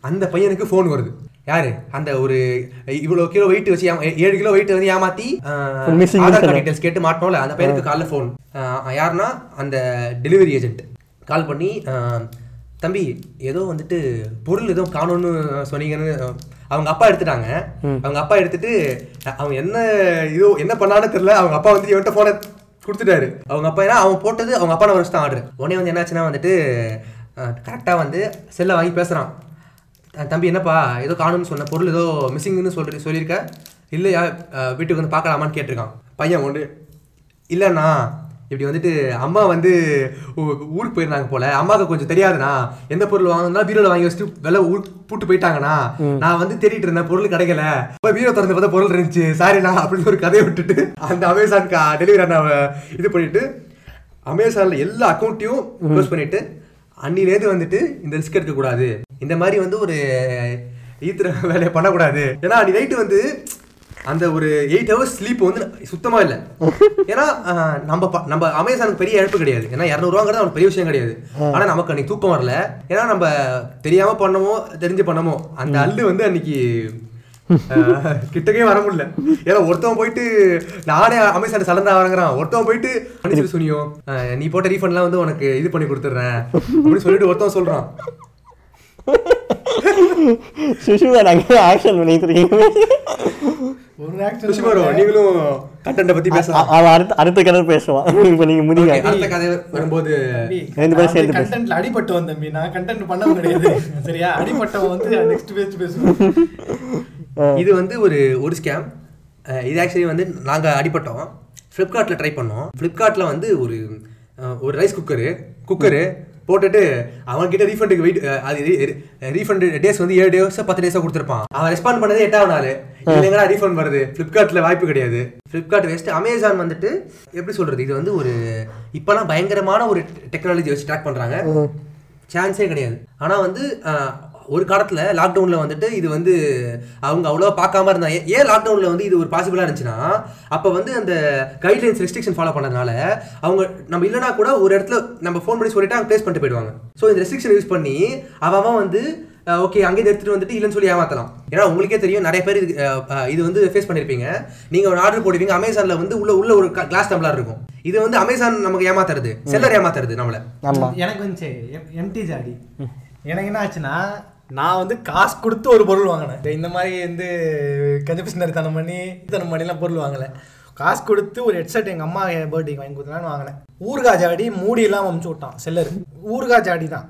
அந்த பையனுக்கு ஃபோன் வருது. யாரு? அந்த ஒரு இவ்வளவு கிலோ வெயிட் வச்சு ஏழு கிலோ வெயிட் வந்து ஏமாத்தி ஆதார் கார்டு. டீடைல்ஸ் கேட்டு மாட்டோம்ல அந்த பையனுக்கு காலைல ஃபோன் யாருன்னா அந்த டெலிவரி ஏஜென்ட் கால் பண்ணி தம்பி ஏதோ வந்துட்டு பொருள் ஏதோ காணும்னு சொன்னீங்கன்னு அவங்க அப்பா எடுத்துட்டாங்க. அவங்க அப்பா எடுத்துட்டு அவங்க என்ன இதோ என்ன பண்ணான்னு தெரியல அவங்க அப்பா வந்து இவன்ட்ட போனை கொடுத்துட்டாரு. அவங்க அப்பா ஏன்னா அவன் போட்டது அவங்க அப்பா நம்பர் தான் ஆர்டர் உடனே வந்து என்னாச்சுன்னா வந்துட்டு கரெக்டாக வந்து செல்லை வாங்கி பேசுகிறான் தம்பி என்னப்பா? ஏதோ காணும்னு சொன்ன பொருள் ஏதோ மிஸ்ஸிங்னு சொல்லிட்டு சொல்லியிருக்க? இல்லையா? வீட்டுக்கு வந்து பார்க்கலாமான்னு கேட்டிருக்கான். பையன் ஒன்று இல்லைண்ணா இப்படி வந்துட்டு அம்மா வந்து ஊருக்கு போயிருந்தாங்க போல. அம்மாவுக்கு கொஞ்சம் தெரியாதுண்ணா. எந்த பொருள் வாங்கினா பீரோல வாங்கி வச்சுட்டு வெளில ஊருக்கு பூட்டு போயிட்டாங்கண்ணா. நான் வந்து தேடிட்டு இருந்தேன் பொருள் கிடைக்கல. இப்போ பீரோ திறந்து பார்த்தா பொருள் இருந்துச்சு. சாரிண்ணா அப்படின்னு ஒரு கதையை விட்டுட்டு அந்த அமேசான் டெலிவரி அண்ணாவை இது பண்ணிட்டு அமேசானில் எல்லா அக்கௌண்ட்டையும் க்ளோஸ் பண்ணிட்டு அன்னிலேருந்து வந்துட்டு இந்த ரிஸ்க் எடுக்கக்கூடாது. இந்த மாதிரி வந்து ஒரு ஈத்துற வேலையை பண்ணக்கூடாது. ஏன்னா அன்னி நைட்டு வந்து அந்த ஒரு எயிட் ஹவர்ஸ் ஸ்லீப் வந்து சுத்தமாக இல்லை. ஏன்னா நம்ம நம்ம அமேசானுக்கு பெரிய இழப்பு கிடையாது. ஏன்னா இரநூறுவாங்கிறது அவனுக்கு பெரிய விஷயம் கிடையாது. ஆனால் நமக்கு அன்னைக்கு தூக்கம் வரல. ஏன்னா நம்ம தெரியாமல் பண்ணமோ தெரிஞ்சு பண்ணமோ அந்த அள்ளு வந்து அன்னைக்கு கிட்டக்கே வர முடியல. ஏன்னா ஒருத்தவன் போயிட்டு நானே அமேசான் சலந்தா வாங்குறான். ஒருத்தவன் போயிட்டு மன்னிச்சு சுனியோ நீ போட்ட ரீஃபண்ட்லாம் வந்து உனக்கு இது பண்ணி கொடுத்துட்றேன். அப்படின்னு சொல்லிட்டு ஒருத்தவன் சொல்றான். சுஷுவா நாங்கள் ஆக்ஷன் பண்ணிட்டு இருக்கீங்க நீங்களும் கண்டென்ட்டை பத்தி பேசலாம். அவன் அடுத்த அடுத்த கதை பேசுவான். இப்போ Okay, முடிங்க. அடுத்த கதை வரும்போது ரெண்டு பேரும் சேர்ந்து பேசு. கண்டென்ட்ல அடிபட்டு வந்தேன் தம்பி. நான் கண்டென்ட் பண்ண கிடையாது. சரியா? அடிபட்டவன் வந்து நெக்ஸ்ட் பேஜ் பேசுவேன். இது வந்து ஒரு ஒரு ஸ்கேம் இது ஆக்சுவலி வந்து நாங்கள் அடிபட்டோம். ஃப்ளிப்கார்ட்டில் ட்ரை பண்ணோம். ஃப்ளிப்கார்ட்டில் வந்து ஒரு ஒரு ரைஸ் குக்கரு குக்கரு போட்டுட்டு அவன்கிட்ட ரீஃபண்டுக்கு வெயிட் அது ரீஃபண்ட் டேஸ் வந்து ஏழு டேஸ் பத்து டேஸாக கொடுத்துருப்பான். அவன் ரெஸ்பாண்ட் பண்ணதே எட்டாவது நாள். இல்லைங்களா ரீஃபண்ட் வருது. ஃப்ளிப்கார்ட்டில் வாய்ப்பு கிடையாது. ஃப்ளிப்கார்ட் வேஸ்ட் அமேசான் வந்துட்டு எப்படி சொல்கிறது இது வந்து ஒரு இப்போலாம் பயங்கரமான ஒரு டெக்னாலஜி வச்சு ட்ராக் பண்ணுறாங்க சான்ஸே கிடையாது. ஆனால் வந்து ஒரு காலத்தில் லாக்டவுனில் வந்துட்டு இது வந்து அவங்க அவ்வளோவா பார்க்காம இருந்தாங்க ஏ- ஏன் லாக்டவுனில் வந்து இது ஒரு பாசிபிளாக இருந்துச்சுன்னா அப்போ வந்து அந்த கைட்லைன்ஸ் ரெஸ்ட்ரிக்ஷன் ஃபாலோ பண்ணதுனால அவங்க நம்ம இல்லைனா கூட ஒரு இடத்துல நம்ம ஃபோன் பண்ணி சொல்லிட்டு அங்கே ப்ளேஸ் பண்ணிட்டு போயிடுவாங்க. ஸோ இந்த ரெஸ்ட்ரிக்ஷன் யூஸ் பண்ணி அவன் வந்து ஓகே அங்கேயே எடுத்துட்டு வந்துட்டு இல்லைன்னு சொல்லி ஏமாத்தலாம். ஏன்னா உங்களுக்கே தெரியும் நிறைய பேர் இது இது வந்து ஃபேஸ் பண்ணியிருப்பீங்க நீங்கள் ஒரு ஆர்டர் போடுவீங்க அமேசானில் வந்து உள்ள உள்ள ஒரு கிளாஸ் டம்ளர் இருக்கும். இது வந்து அமேசான் நமக்கு ஏமாத்துறது செல்லர் ஏமாத்துறது நம்மளை. எனக்கு வந்துச்சு எம்டி ஜாடி. எனக்கு என்ன ஆச்சுன்னா நான் வந்து காசு கொடுத்து ஒரு பொருள் வாங்கினேன். இந்த மாதிரி வந்து கஞ்சபிஸ்னரி தனம் பண்ணி தனம் பண்ணிலாம் பொருள் வாங்கலை. காசு கொடுத்து ஒரு ஹெட்செட் எங்கள் அம்மா பர்த்டேக்கு வாங்கி கொடுத்தலான்னு வாங்கினேன். ஊறுகாய் ஜாடி மூடி இல்லாமல் அமுச்சு விட்டான் செல்லர். ஊறுகாய் ஜாடி தான்.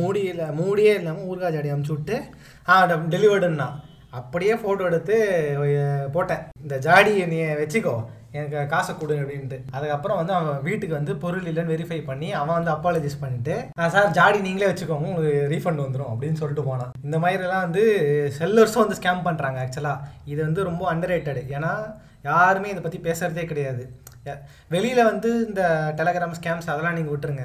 மூடி இல்லை மூடியே இல்லாமல் ஊறுகாய் ஜாடி அமுச்சு விட்டு ஆ டெலிவர்டுன்னா அப்படியே ஃபோட்டோ எடுத்து போட்டேன். இந்த ஜாடி நீ வச்சுக்கோ. எனக்கு காசை கொடு அப்படின்ட்டு. அதுக்கப்புறம் வந்து அவன் வீட்டுக்கு வந்து பொருள் இல்லைன்னு வெரிஃபை பண்ணி அவன் வந்து அப்பாலஜிஸ் பண்ணிட்டு சார் ஜாடி நீங்களே வச்சுக்கோங்க உங்களுக்கு ரீஃபண்ட் வந்துடும் அப்படின்னு சொல்லிட்டு போனான். இந்த மாதிரிலாம் வந்து செல்லர்ஸும் வந்து ஸ்கேம் பண்ணுறாங்க ஆக்சுவலாக இது வந்து ரொம்ப அண்டர் ஏன்னா யாருமே இதை பற்றி பேசுகிறதே கிடையாது. வெளியில் வந்து இந்த டெலகிராம் ஸ்கேம்ஸ் அதெல்லாம் நீங்கள் விட்டுருங்க.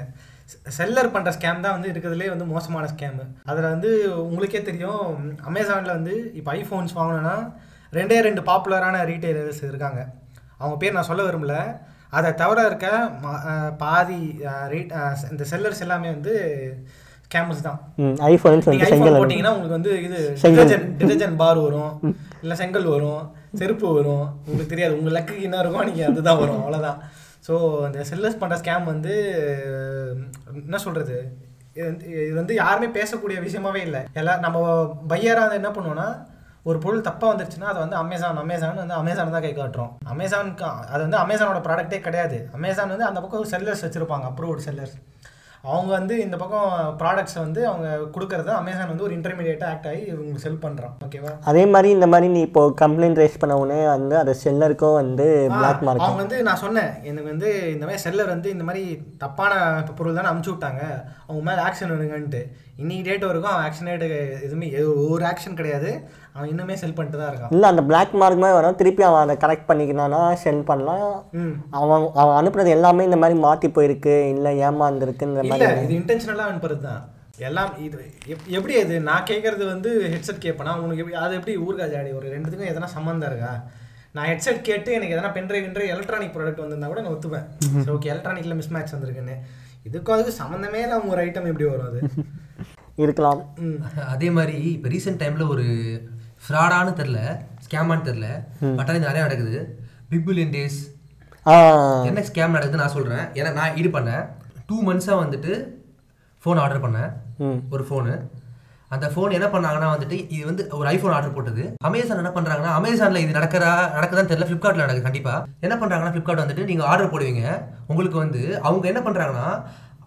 செல்லர் பண்ணுற ஸ்கேம் தான் வந்து இருக்கிறதுலே வந்து மோசமான ஸ்கேமு அதில் வந்து உங்களுக்கே தெரியும் அமேசானில் வந்து இப்போ ஐஃபோன்ஸ் வாங்கினோன்னா ரெண்டே ரெண்டு பாப்புலரான ரீட்டைலர்ஸ் இருக்காங்க. அவங்க பேர் நான் சொல்ல விரும்பல. அதை தவிர இருக்க பாதி ரீட் இந்த செல்லர்ஸ் எல்லாமே வந்து ஸ்கேமர்ஸ் தான். ஐஃபோன் போட்டிங்கன்னா உங்களுக்கு வந்து இது. டிடர்ஜென்ட் பார் வரும். இல்லை செங்கல் வரும் செருப்பு வரும். உங்களுக்கு தெரியாது உங்கள் லக்குக்கு என்ன இருக்கும் நீங்கள் அதுதான் வரும் அவ்வளோதான் ஸோ அந்த செல்லர்ஸ் பண்ணுற ஸ்கேம் வந்து என்ன சொல்கிறது இது வந்து இது வந்து யாருமே பேசக்கூடிய விஷயமாவே இல்லை. எல்லாம் நம்ம பையராக வந்து என்ன பண்ணுவோம்னா ஒரு பொருள் தப்பாக வந்துருச்சுன்னா அதை வந்து அமேசான் அமேசான் வந்து அமேசான் தான் கை காட்டுறோம். அமேசானுக்கு அது வந்து அமேசானோட ப்ராடக்ட்டே கிடையாது. அமேசான் வந்து அந்த பக்கம் செல்லர்ஸ் வச்சுருப்பாங்க அப்ரூவ்டு செல்லர்ஸ் அவங்க வந்து இந்த பக்கம் ப்ராடக்ட்ஸை வந்து அவங்க கொடுக்கறத அமேசான் வந்து ஒரு இன்டர்மீடியேட்டாக ஆக்ட் ஆகி இவங்களுக்கு செல் பண்ணுறான் ஓகேவா அதே மாதிரி இந்த மாதிரி நீ இப்போ கம்ப்ளைண்ட் ரைஸ் பண்ண உடனே வந்து அது செல்லருக்கும் வந்து பிளாக் மார்க் அவங்க வந்து நான் சொன்னேன் எனக்கு வந்து இந்த மாதிரி செல்லர் வந்து இந்த மாதிரி தப்பான பொருள் தானே அமுச்சு விட்டாங்க அவங்க மேலே ஆக்ஷன் எடுங்கன்ட்டு. இன்னைக்கு டேட் வரைக்கும் அவன் ஆக்ஷன் எடு எதுவுமே எது- ஒரு ஆக்ஷன் கிடையாது. அவன் இன்னுமே செல் பண்ணிட்டு தான் இருக்கான். இல்லை அந்த பிளாக் மார்க் மாதிரி வரும். திருப்பி அவன் அதை கரெக்ட் பண்ணிக்கினானா சென்ட் பண்ணலாம். ம். அவன் அவன் அனுப்புறது எல்லாமே இந்த மாதிரி மாற்றி போயிருக்கு. இல்லை ஏமாந்துருக்குன்ற இல்ல மாதிரி. இது இன்டென்ஷனலாக அனுப்புறது தான் எல்லாம் இது எப்- எப்படி அது? நான் கேட்கறது வந்து ஹெட்செட் கேட்பேனா உனக்கு எப்படி அது எப்படி ஊர்கா ஜாடி? ஒரு ரெண்டுத்துக்கும் எதனா சம்மந்தம் இருக்கா? நான் ஹெட்செட் கேட்டு எனக்கு எதனா பென்ட்ரைவ் பென்ட்ரைவ் எலக்ட்ரானிக் ப்ராடக்ட் வந்திருந்தா கூட நான் ஒத்துப்பேன். சரி ஓகே எலக்ட்ரானிக்ல மிஸ் மேட்ச் வந்திருக்குன்னு. இதுக்கும் அதுக்கு சம்மந்தமே இல்லாம ஒரு ஐட்டம் எப்படி வரும் அது? இருக்கலாம். அதே மாதிரி இப்போ ரீசெண்ட் டைமில் ஒரு ஃப்ராடானு தெரில ஸ்கேமானு தெரில பட் அது நிறையா நடக்குது. பிக் பில்லியன் டேஸ் என்ன ஸ்கேம் நடக்குதுன்னு நான் சொல்கிறேன் ஏன்னா நான் இது பண்ணேன். டூ மந்த்ஸாக வந்துட்டு ஃபோன் ஆர்டர் பண்ணேன். ஒரு ஃபோனு அந்த ஃபோன் என்ன பண்ணாங்கன்னா வந்துட்டு இது வந்து ஒரு ஐஃபோன் ஆர்டர் போட்டது. அமேசான் என்ன பண்ணுறாங்கன்னா அமேசானில் இது நடக்கிறா நடக்குதான்னு தெரியல. ஃப்ளிப்கார்ட்டில் நடக்குது கண்டிப்பாக என்ன பண்ணுறாங்கன்னா ஃப்ளிப்கார்ட் வந்துட்டு நீங்கள் ஆர்டர் போடுவீங்க. உங்களுக்கு வந்து அவங்க என்ன பண்ணுறாங்கன்னா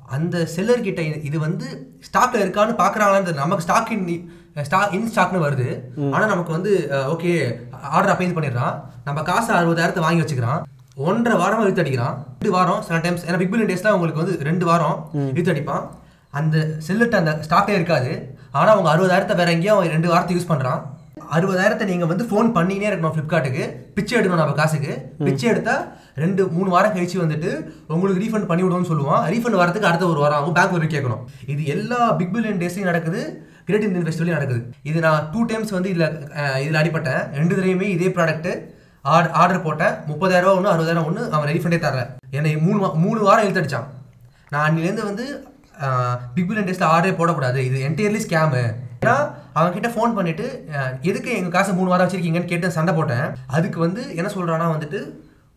அந்த செல்லர் கிட்ட இது- இது வந்து ஸ்டாக்ல இருக்கான்னு பார்க்குறாங்களான்னு நமக்கு ஸ்டாக் இன் ஸ்டாக் இன் ஸ்டாக்னு வருது. ஆனால் நமக்கு வந்து ஓகே ஆர்டர் அப்பேஞ்ச் பண்ணிடுறான். நம்ம காசு அறுபதாயிரத்தை வாங்கி வச்சுக்கிறான். ஒன்றரை வாரமாக இழுத்து அடிக்கிறான். ரெண்டு வாரம் சில டைம்ஸ் ஏன்னா பிக் பில்லியன் டேஸ்லாம் உங்களுக்கு வந்து ரெண்டு வாரம் இழுத்து அடிப்பான். அந்த செல்லுட்டு அந்த ஸ்டாக்கே இருக்காது. ஆனால் அவங்க அறுபதாயிரத்தை வேற எங்கேயோ அவன் ரெண்டு வாரத்தை யூஸ் பண்ணுறான் அறுபதாயிரத்தை நீங்கள் வந்து ஃபோன் பண்ணினே இருக்கணும் ஃப்ளிப்கார்ட்டுக்கு பிச்சை எடுக்கணும் நம்ம காசுக்கு. பிச்சை எடுத்தா ரெண்டு மூணு வாரம் கழிச்சு வந்துட்டு உங்களுக்கு ரீஃபண்ட் பண்ணி விடுவோம்னு சொல்லுவான் ரீஃபண்ட் வரதுக்கு அடுத்த ஒரு வாரம் ஆகும். பேங்க் வரைக்கும் கேட்கணும். இது எல்லா பிக் பில்லியன் டேஸ்லையும் நடக்குது. கிரேட் இந்தியன் ஃபெஸ்டிவலையும் நடக்குது. இது நான் டூ டைம்ஸ் வந்து இதில் இதில் அடிப்பட்டேன் ரெண்டு தடவையுமே இதே ப்ராடக்ட்டு ஆர்டர் ஆர்டர் போட்டேன். முப்பதாயிரம் ரூபா ஒன்று அறுபதாயிரம் ஒன்று அவன் ரீஃபண்டே தரேன் என்னை மூணு மூணு வாரம் இழுத்தடிச்சான் நான் அன்னிலேருந்து வந்து பிக் பில்லியன் டேஸ்ட்டில் ஆர்டரே போடக்கூடாது. இது என்டையர்லி ஸ்கேமு ஏன்னா அவன் கிட்ட ஃபோன் பண்ணிட்டு எதுக்கு எங்கள் காசு மூணு வாரம் வச்சிருக்கீங்கன்னு கேட்டு சண்டை போட்டேன். அதுக்கு வந்து என்ன சொல்கிறான்னா வந்துட்டு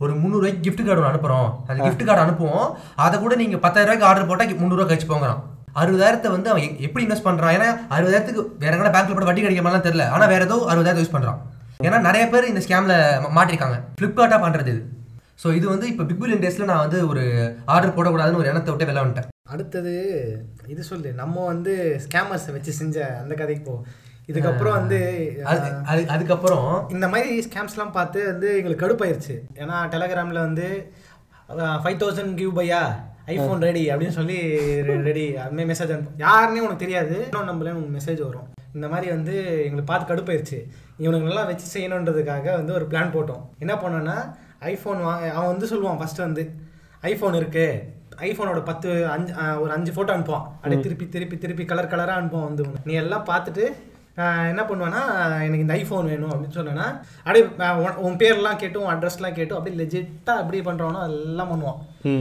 ஒரு முந்நூறுவாய்க்கு கிஃப்ட் கார்டு ஒன்று அனுப்புகிறோம் அந்த கிஃப்ட் கார்டு அனுப்புவோம். அதை கூட நீங்கள் பத்தாயிரம் ரூபாய்க்கு ஆர்டர் போட்டால் முந்நூறுவா கழிச்சு போங்கிறான். அறுபதாயிரத்தை வந்து அவன் எப்படி இன்வெஸ்ட் பண்ணுறான் ஏன்னா அறுபதாயிரத்துக்கு வேற எங்கன்னா பேங்க்ல போட்டு வட்டி கிடைக்க மாதிரிலாம் தெரியல. ஆனால் வேற ஏதோ அறுபதாயிரத்தை யூஸ் பண்ணுறான் ஏன்னா நிறைய பேர் இந்த ஸ்கேமில் மாட்டிருக்காங்க. ஃப்ளிப்கார்ட்டாக பண்ணுறது இது. ஸோ இது வந்து இப்போ பிக் பில்லியன் டேஸில் நான் வந்து ஒரு ஆர்டர் போடக்கூடாதுன்னு ஒரு எண்ணத்தை விட்டு வெளில வந்துட்டேன். அடுத்தது இது சொல்லு நம்ம வந்து ஸ்கேமர்ஸை வச்சு செஞ்ச அந்த கதைக்கு போ. இதுக்கப்புறம் வந்து அது அது அதுக்கப்புறம்? இந்த மாதிரி ஸ்கேம்ஸ்லாம் பார்த்து வந்து எங்களுக்கு கடுப்பாயிருச்சு. ஏன்னா டெலகிராமில் வந்து ஃபைவ் தௌசண்ட் கிவ் பையா ஐஃபோன் ரெடி அப்படின்னு சொல்லி ரெடி அதுமாதிரி மெசேஜ் அனுப்பும் யாருன்னே உனக்கு தெரியாது. இன்னும் நம்மளே உனக்கு மெசேஜ் வரும். இந்த மாதிரி வந்து எங்களுக்கு பார்த்து கடுப்பாயிருச்சு. இவனுங்களெல்லாம் வச்சு செய்யணுன்றதுக்காக வந்து ஒரு பிளான் போட்டோம். என்ன பண்ணோன்னா ஐஃபோன் வாங்க அவன் வந்து சொல்லுவான் ஃபஸ்ட்டு வந்து ஐஃபோன் இருக்கு ஐஃபோனோட பத்து அஞ்சு ஒரு அஞ்சு ஃபோட்டோ அனுப்புவான். அப்படியே திருப்பி திருப்பி திருப்பி கலர் கலராக அனுப்புவான் வந்து. நீ எல்லாம் பார்த்துட்டு என்ன பண்ணுவேன்னா எனக்கு இந்த ஐஃபோன் வேணும் அப்படின்னு சொன்னேன்னா அப்படியே உன் பேர்லாம் கேட்டு உன் அட்ரஸ்லாம் கேட்டு அப்படியே லெஜிட்டாக அப்படியே பண்ணுறவனோ அதெல்லாம் பண்ணுவான்.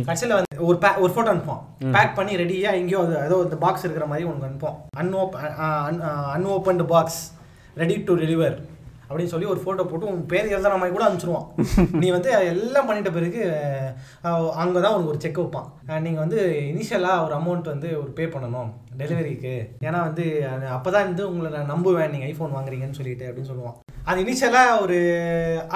கடைசியில் வந்து ஒரு பே ஒரு ஃபோட்டோ அனுப்புவான். பேக் பண்ணி ரெடியாக எங்கேயோ ஏதோ இந்த பாக்ஸ் இருக்கிற மாதிரி உனக்கு அனுப்புவோம் அன்ஓப் unopened box ready to deliver அப்படின்னு சொல்லி ஒரு ஃபோட்டோ போட்டு உன் பேர் எழுதுற மாதிரி கூட அனுப்பிச்சிருவான். நீ வந்து எல்லாம் பண்ணிட்ட பிறகு அங்கே தான் உனக்கு ஒரு செக் வைப்பான். நீங்கள் வந்து இனிஷியலாக ஒரு அமௌண்ட் வந்து ஒரு பே பண்ணணும் டெலிவரிக்கு ஏன்னா வந்து அப்போ தான் வந்து உங்களை நான் நம்புவேன் நீங்கள் ஐஃபோன் வாங்குறீங்கன்னு சொல்லிட்டு அப்படின்னு சொல்லுவான். அது இனிஷியலாக ஒரு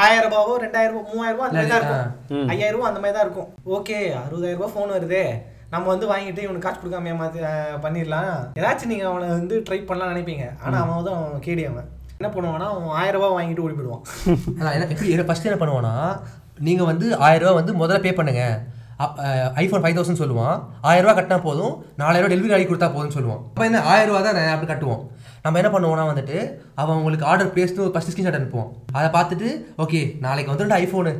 ஆயிரம் ரூபாவோ ரெண்டாயிரம் ரூபாய் மூவாயிரம் ரூபாய் அந்த மாதிரி தான் இருக்கும். ஐயாயிரம் ரூபாய் அந்த மாதிரி தான் இருக்கும். ஓகே அறுபதாயிரம் ரூபாய் ஃபோன் வருதே. நம்ம வந்து வாங்கிட்டு இவனுக்கு காசு கொடுக்காம ஏமாத்து பண்ணிடலாம். ஏதாச்சும் நீங்கள் அவனை வந்து ட்ரை பண்ணலாம் நினைப்பீங்க. ஆனால் அவன் வந்து அவன் கேடி அவன். என்ன பண்ணுவானா அவன் ஆயிரம் ரூபாய் வாங்கிட்டு ஓடி போயிடுவான். என்ன எப்படி ஃபஸ்ட்டு என்ன பண்ணுவானா நீங்கள் வந்து ஆயிரம் ரூபா வந்து முதல்ல பே பண்ணுங்க. ஐஃபோன் ஃபைவ் தௌசண்ட் சொல்லுவான். ஆயிரம் ரூபா கட்டினா போதும் நாலாயிரம் டெலிவரி ஆகி கொடுத்தா போதும்னு சொல்லுவான். அப்போ என்ன ஆயிரம் ரூபா தான் நான் அப்படி கட்டுவோம். நம்ம என்ன பண்ணுவோம்னா வந்துட்டு அவன் உங்களுக்கு ஆர்டர் பேசிட்டு ஒரு ஃபஸ்ட் ஸ்கிரீன்ஷாட் அனுப்புவோம் அதை பார்த்துட்டு ஓகே நாளைக்கு வந்துட்டு ஐஃபோனு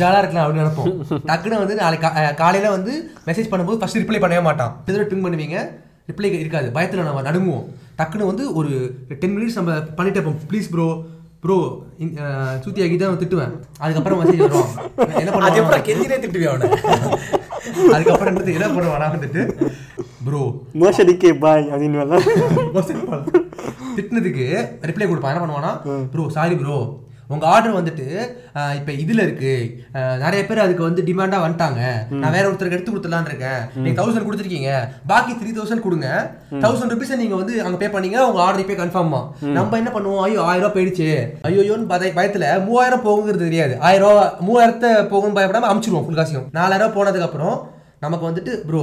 ஜாலாக இருக்கலாம் அப்படின்னு நினைப்போம். டக்குன்னு வந்து நாளைக்கு காலையில் வந்து மெசேஜ் பண்ணும்போது ஃபஸ்ட் ரிப்ளை பண்ணவே மாட்டான். திரும்ப பிங் பண்ணுவீங்க ரிப்ளை இருக்காது. பயத்தில் நம்ம நடுங்குவோம். டக்குன்னு வந்து ஒரு டென் மினிட்ஸ் நம்ம பண்ணிட்டே இருப்போம். ப்ளீஸ் ப்ரோ ப்ரோ சூத்தி ஆகி தான் திட்டுவேன். அதுக்கப்புறம் மெசேஜ் வரும். என்ன அது பண்ணுவான் எப்பறம் கெஞ்சினே திட்டுவே அவனை? அதுக்கப்புறம் என்ன பண்ணுவானா வந்துட்டு ப்ரோ மோசடிக்கே பாய் அப்படின்னு திட்டினதுக்கு ரிப்ளை கொடுப்பான். என்ன பண்ணுவானா? ப்ரோ சாரி ப்ரோ உங்க ஆர்டர் வந்துட்டு இப்ப இதுல இருக்கு. அஹ், நிறைய பேர் அதுக்கு வந்து டிமாண்டா வந்துட்டாங்க. நான் வேற ஒருத்தருக்கு எடுத்து கொடுத்துலான்னு இருக்கேன். நீங்க தௌசண்ட் கொடுத்துருக்கீங்க. பாக்கி த்ரீ தௌசண்ட் கொடுங்க. தௌசண்ட் ருபீஸ் நீங்க வந்து அங்க பே பண்ணீங்க உங்க ஆர்டர் இப்போ கன்ஃபார்மா நம்ம என்ன பண்ணுவோம்? ஐயோ ஆயிரம் போயிடுச்சு. ஐயோயோன்னு பய பயத்துல மூவாயிரம் போகுங்கிறது தெரியாது. ஆயிரம் ரூபாய் மூவாயிரத்தை போகும் பயப்படாம அமுச்சிருவோம் ஃபுல் காசியும். நாலாயிரம் ரூபாய் போனதுக்கு அப்புறம் நமக்கு வந்துட்டு ப்ரோ